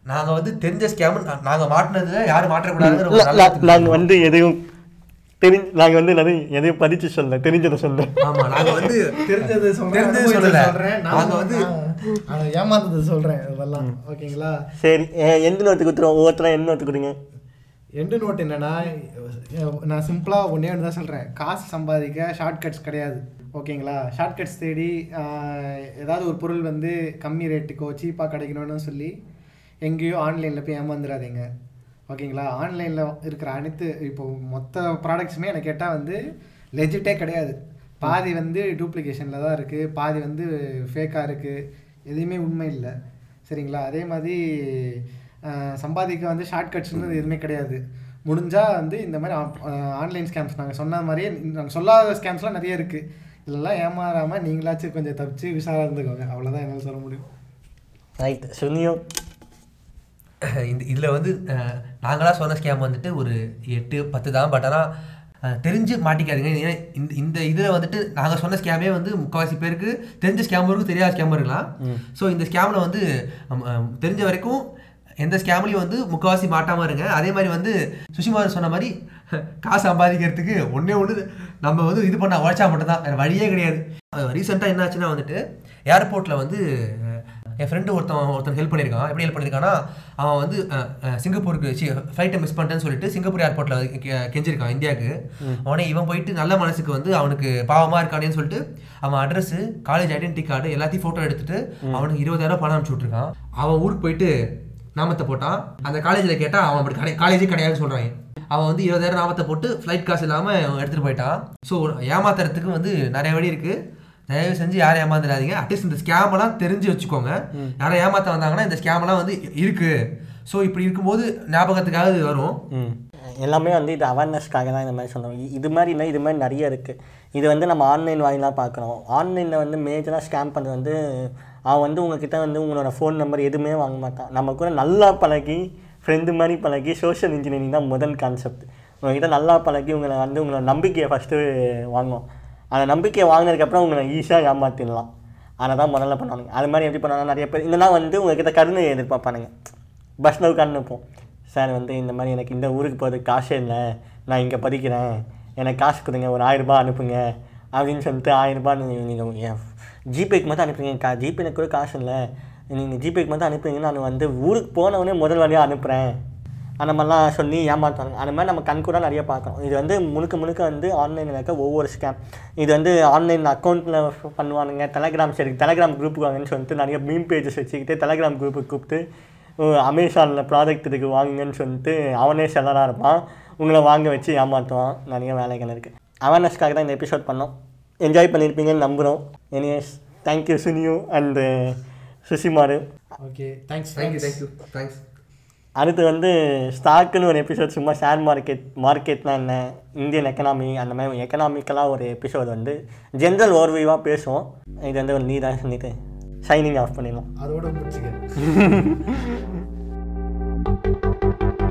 நாங்கள் வந்து தெரிஞ்ச ஸ்கேம் நாங்கள் மாட்டினதுல யாரும் மாற்றக்கூடாதுங்கிற நாங்கள் வந்து எதையும் தெரிஞ்சு நாங்கள் வந்து நிறைய எதையும் பதிச்சு சொல்ல தெரிஞ்சதை சொல்ல ஆமா நாங்கள் வந்து தெரிஞ்சது சொல்றேன் தெரிஞ்சது. சொல்றேன். நாங்க நாங்க வந்து ஏமாந்தது சொல்றேன் இதெல்லாம் ஓகேங்களா? சரி எ- எந்த நோட்டு கொடுத்துருவோம் ஒவ்வொருத்தரும் எந்த நோட்டு கொடுங்க? எண்டு நோட் என்னன்னா நான் சிம்பிளாக ஒன்றே ஒன்று தான் சொல்கிறேன் காசு சம்பாதிக்க ஷார்ட்கட்ஸ் கிடையாது ஓகேங்களா? ஷார்ட்கட்ஸ் தேடி ஏதாவது ஒரு பொருள் வந்து கம்மி ரேட்டுக்கோ சீப்பாக கிடைக்கணும்னு சொல்லி எங்கேயோ ஆன்லைனில் போய் ஏமாந்துடாதீங்க ஓகேங்களா ஆன்லைனில் இருக்கிற அனைத்து இப்போ மொத்த ப்ராடக்ட்ஸுமே எனக்கு கேட்டால் வந்து லெஜிட்டே கிடையாது. பாதி வந்து டூப்ளிகேஷனில் தான் இருக்குது பாதி வந்து ஃபேக்காக இருக்குது எதுவுமே உண்மை இல்லை. சரிங்களா? அதே மாதிரி சம்பாதிக்க வந்து ஷார்ட்கட்ஸ்னு எதுவுமே கிடையாது. முடிஞ்சால் வந்து இந்த மாதிரி ஆன்லைன் ஸ்கேம்ஸ் நாங்கள் சொன்ன மாதிரியே நாங்கள் சொல்லாத ஸ்கேம்ஸ்லாம் நிறைய இருக்குது இதெல்லாம் ஏமாறாமல் நீங்களாச்சும் கொஞ்சம் தப்பிச்சு விசாரம் இருந்துக்கோங்க. அவ்வளோதான் என்னால் சொல்ல முடியும். ரைட் சுனியும் இந்த இதில் வந்து அஹ், நாங்களா சொன்ன ஸ்கேம் வந்துட்டு ஒரு எட்டு பத்து தான். பட் ஆனால் தெரிஞ்சு மாட்டிக்காதீங்க. ஏன்னா இந்த இந்த இதில் வந்துட்டு நாங்கள் சொன்ன ஸ்கேமே வந்து முக்கால்வாசி பேருக்கு தெரிஞ்ச ஸ்கேம் இருக்கும் தெரியாத ஸ்கேம் இருக்கலாம். ஸோ இந்த ஸ்கேமில் வந்து தெரிஞ்ச வரைக்கும் எந்த ஸ்கேம்லையும் வந்து முக்கால்வாசி மாட்டாமல் இருங்க. அதே மாதிரி வந்து சுஷிமார் சொன்ன மாதிரி காசு சம்பாதிக்கிறதுக்கு ஒன்றே ஒன்று நம்ம வந்து இது பண்ண உழைச்சா மட்டும்தான். வேறு வழியே கிடையாது. ரீசெண்டாக என்னாச்சுன்னா வந்துட்டு ஏர்போர்ட்டில் வந்து என் ஃப்ரெண்டு ஒருத்தன் ஒருத்தன் ஹெல்ப் பண்ணியிருக்கான். எப்படி ஹெல்ப் பண்ணியிருக்கான்னா அவன் வந்து சிங்கப்பூருக்கு ஃப்ளைட்டை மிஸ் பண்ணிட்டேன்னு சொல்லிட்டு சிங்கப்பூர் ஏர்போர்ட்டில் கெஞ்சிருக்கான் இந்தியாவுக்கு. உடனே இவன் போயிட்டு நல்ல மனசுக்கு வந்து அவனுக்கு பாவமாக இருக்கானேன்னு சொல்லிட்டு அவன் அட்ரஸ் காலேஜ் ஐடென்டி கார்டு எல்லாத்தையும் ஃபோட்டோ எடுத்துட்டு அவனுக்கு இருபதாயிரம் பணம் அனுப்பிச்சு விட்ருக்கான் அவன் ஊருக்கு போயிட்டு நாமத்தை போட்டான். அந்த காலேஜில் கேட்டால் அவன் அப்படி கடை காலேஜே கிடையாதுன்னு சொல்கிறாங்க அவன் வந்து இருபதாயிரம் நாமத்தை போட்டு ஃப்ளைட் காசு இல்லாமல் எடுத்துகிட்டு போயிட்டான். ஸோ ஏமாத்துறதுக்கு வந்து நிறைய வழி இருக்குது தயவு செஞ்சு யாரும் ஏமாந்துடாதீங்க. அட்லீஸ்ட் இந்த ஸ்கேமெல்லாம் தெரிஞ்சு வச்சுக்கோங்க. யாரும் ஏமாத்த வந்தாங்கன்னா இந்த ஸ்கேமெல்லாம் வந்து இருக்கு. ஸோ இப்படி இருக்கும்போது ஞாபகத்துக்காக இது வரும். எல்லாமே வந்து இது அவேர்னஸ்க்காக தான் இந்த மாதிரி சொல்கிறோம் இது மாதிரி இல்லை இது மாதிரி நிறைய இருக்குது இது வந்து நம்ம ஆன்லைன் வாயிலாக பார்க்குறோம். ஆன்லைனில் வந்து மேஜராக ஸ்கேம் பண்ணுறது வந்து அவன் வந்து உங்ககிட்ட வந்து உங்களோட ஃபோன் நம்பர் எதுவுமே வாங்க மாட்டான். நம்ம கூட நல்லா பழகி ஃப்ரெண்டு மாதிரி பழகி சோஷியல் இன்ஜினியரிங் தான் முதல் கான்செப்ட் உங்ககிட்ட நல்லா பழகி உங்களை வந்து உங்களோட நம்பிக்கையை ஃபஸ்ட்டு வாங்குவோம். அந்த நம்பிக்கையை வாங்கினதுக்கப்புறம் உங்களை ஈஸியாக ஏமாற்றிடலாம் அதை தான் முதல்ல பண்ணுவாங்க அது மாதிரி எப்படி பண்ணுவாங்க நிறைய பேர் இதெல்லாம் வந்து உங்ககிட்ட கருணை எதிர்பார்ப்பானுங்க. பஸ்ஸில் உட்காந்துப்போம் சார் வந்து இந்த மாதிரி எனக்கு இந்த ஊருக்கு போகிறதுக்கு காசே இல்லை. நான் இங்கே படிக்கிறேன். எனக்கு காசு கொடுங்க. ஒரு ஆயிரரூபா அனுப்புங்க. அப்படின்னு சொல்லிட்டு ஆயிரரூபா நீங்கள் ஜிபேக்கு மட்டும் அனுப்புங்க கா ஜிபே எனக்கு கூட காசு இல்லை. நீங்கள் ஜிபேக்கு மட்டும் அனுப்புங்க நான் வந்து ஊருக்கு போனவொடனே முதல் வழியாக அனுப்புகிறேன் அந்த மாதிரிலாம் சொல்லி ஏமாற்றுவாங்க அந்த மாதிரி நம்ம கண்கூட நிறைய பார்க்குறோம். இது வந்து முழுக்க முழுக்க வந்து ஆன்லைனில் இருக்க ஒவ்வொரு ஸ்கேம் இது வந்து ஆன்லைன் அக்கௌண்ட்டில் பண்ணுவானுங்க. டெலகிராம் சரி டெலகிராம் குரூப் வாங்கன்னு சொல்லிட்டு நிறைய மீம் பேஜஸ் வச்சுக்கிட்டு டெலகிராம் குரூப்புக்கு கூப்பிட்டு அமேசானில் ப்ராடக்ட் இருக்கு வாங்குங்கன்னு சொல்லிட்டு அவனே செல்லராக இருப்பான். உங்களை வாங்க வச்சு ஏமாற்றுவான் நிறைய வேலைகள் இருக்குது அவேர்னஸ்க்காக தான் இந்த எபிசோட் பண்ணோம். என்ஜாய் பண்ணியிருப்பீங்கன்னு நம்புகிறோம் எனிவேஸ் தேங்க்யூ சுனியு and சுசிமாரு okay thanks thank you thank you thanks அடுத்து வந்து ஸ்டாக்குன்னு ஒரு எபிசோட் சும்மா ஷேர் மார்க்கெட் மார்க்கெட்னா என்ன? இந்தியன் எக்கனாமி அந்த மாதிரி எக்கனாமிக்கலாக ஒரு எபிசோட் வந்து ஜென்ரல் ஓர்வியூவாக பேசுவோம். இது வந்து ஒரு நீ தான் சொல்லிட்டு ஷைனிங் ஆஃப் பண்ணிடலாம். அதோட முடிச்சுக்க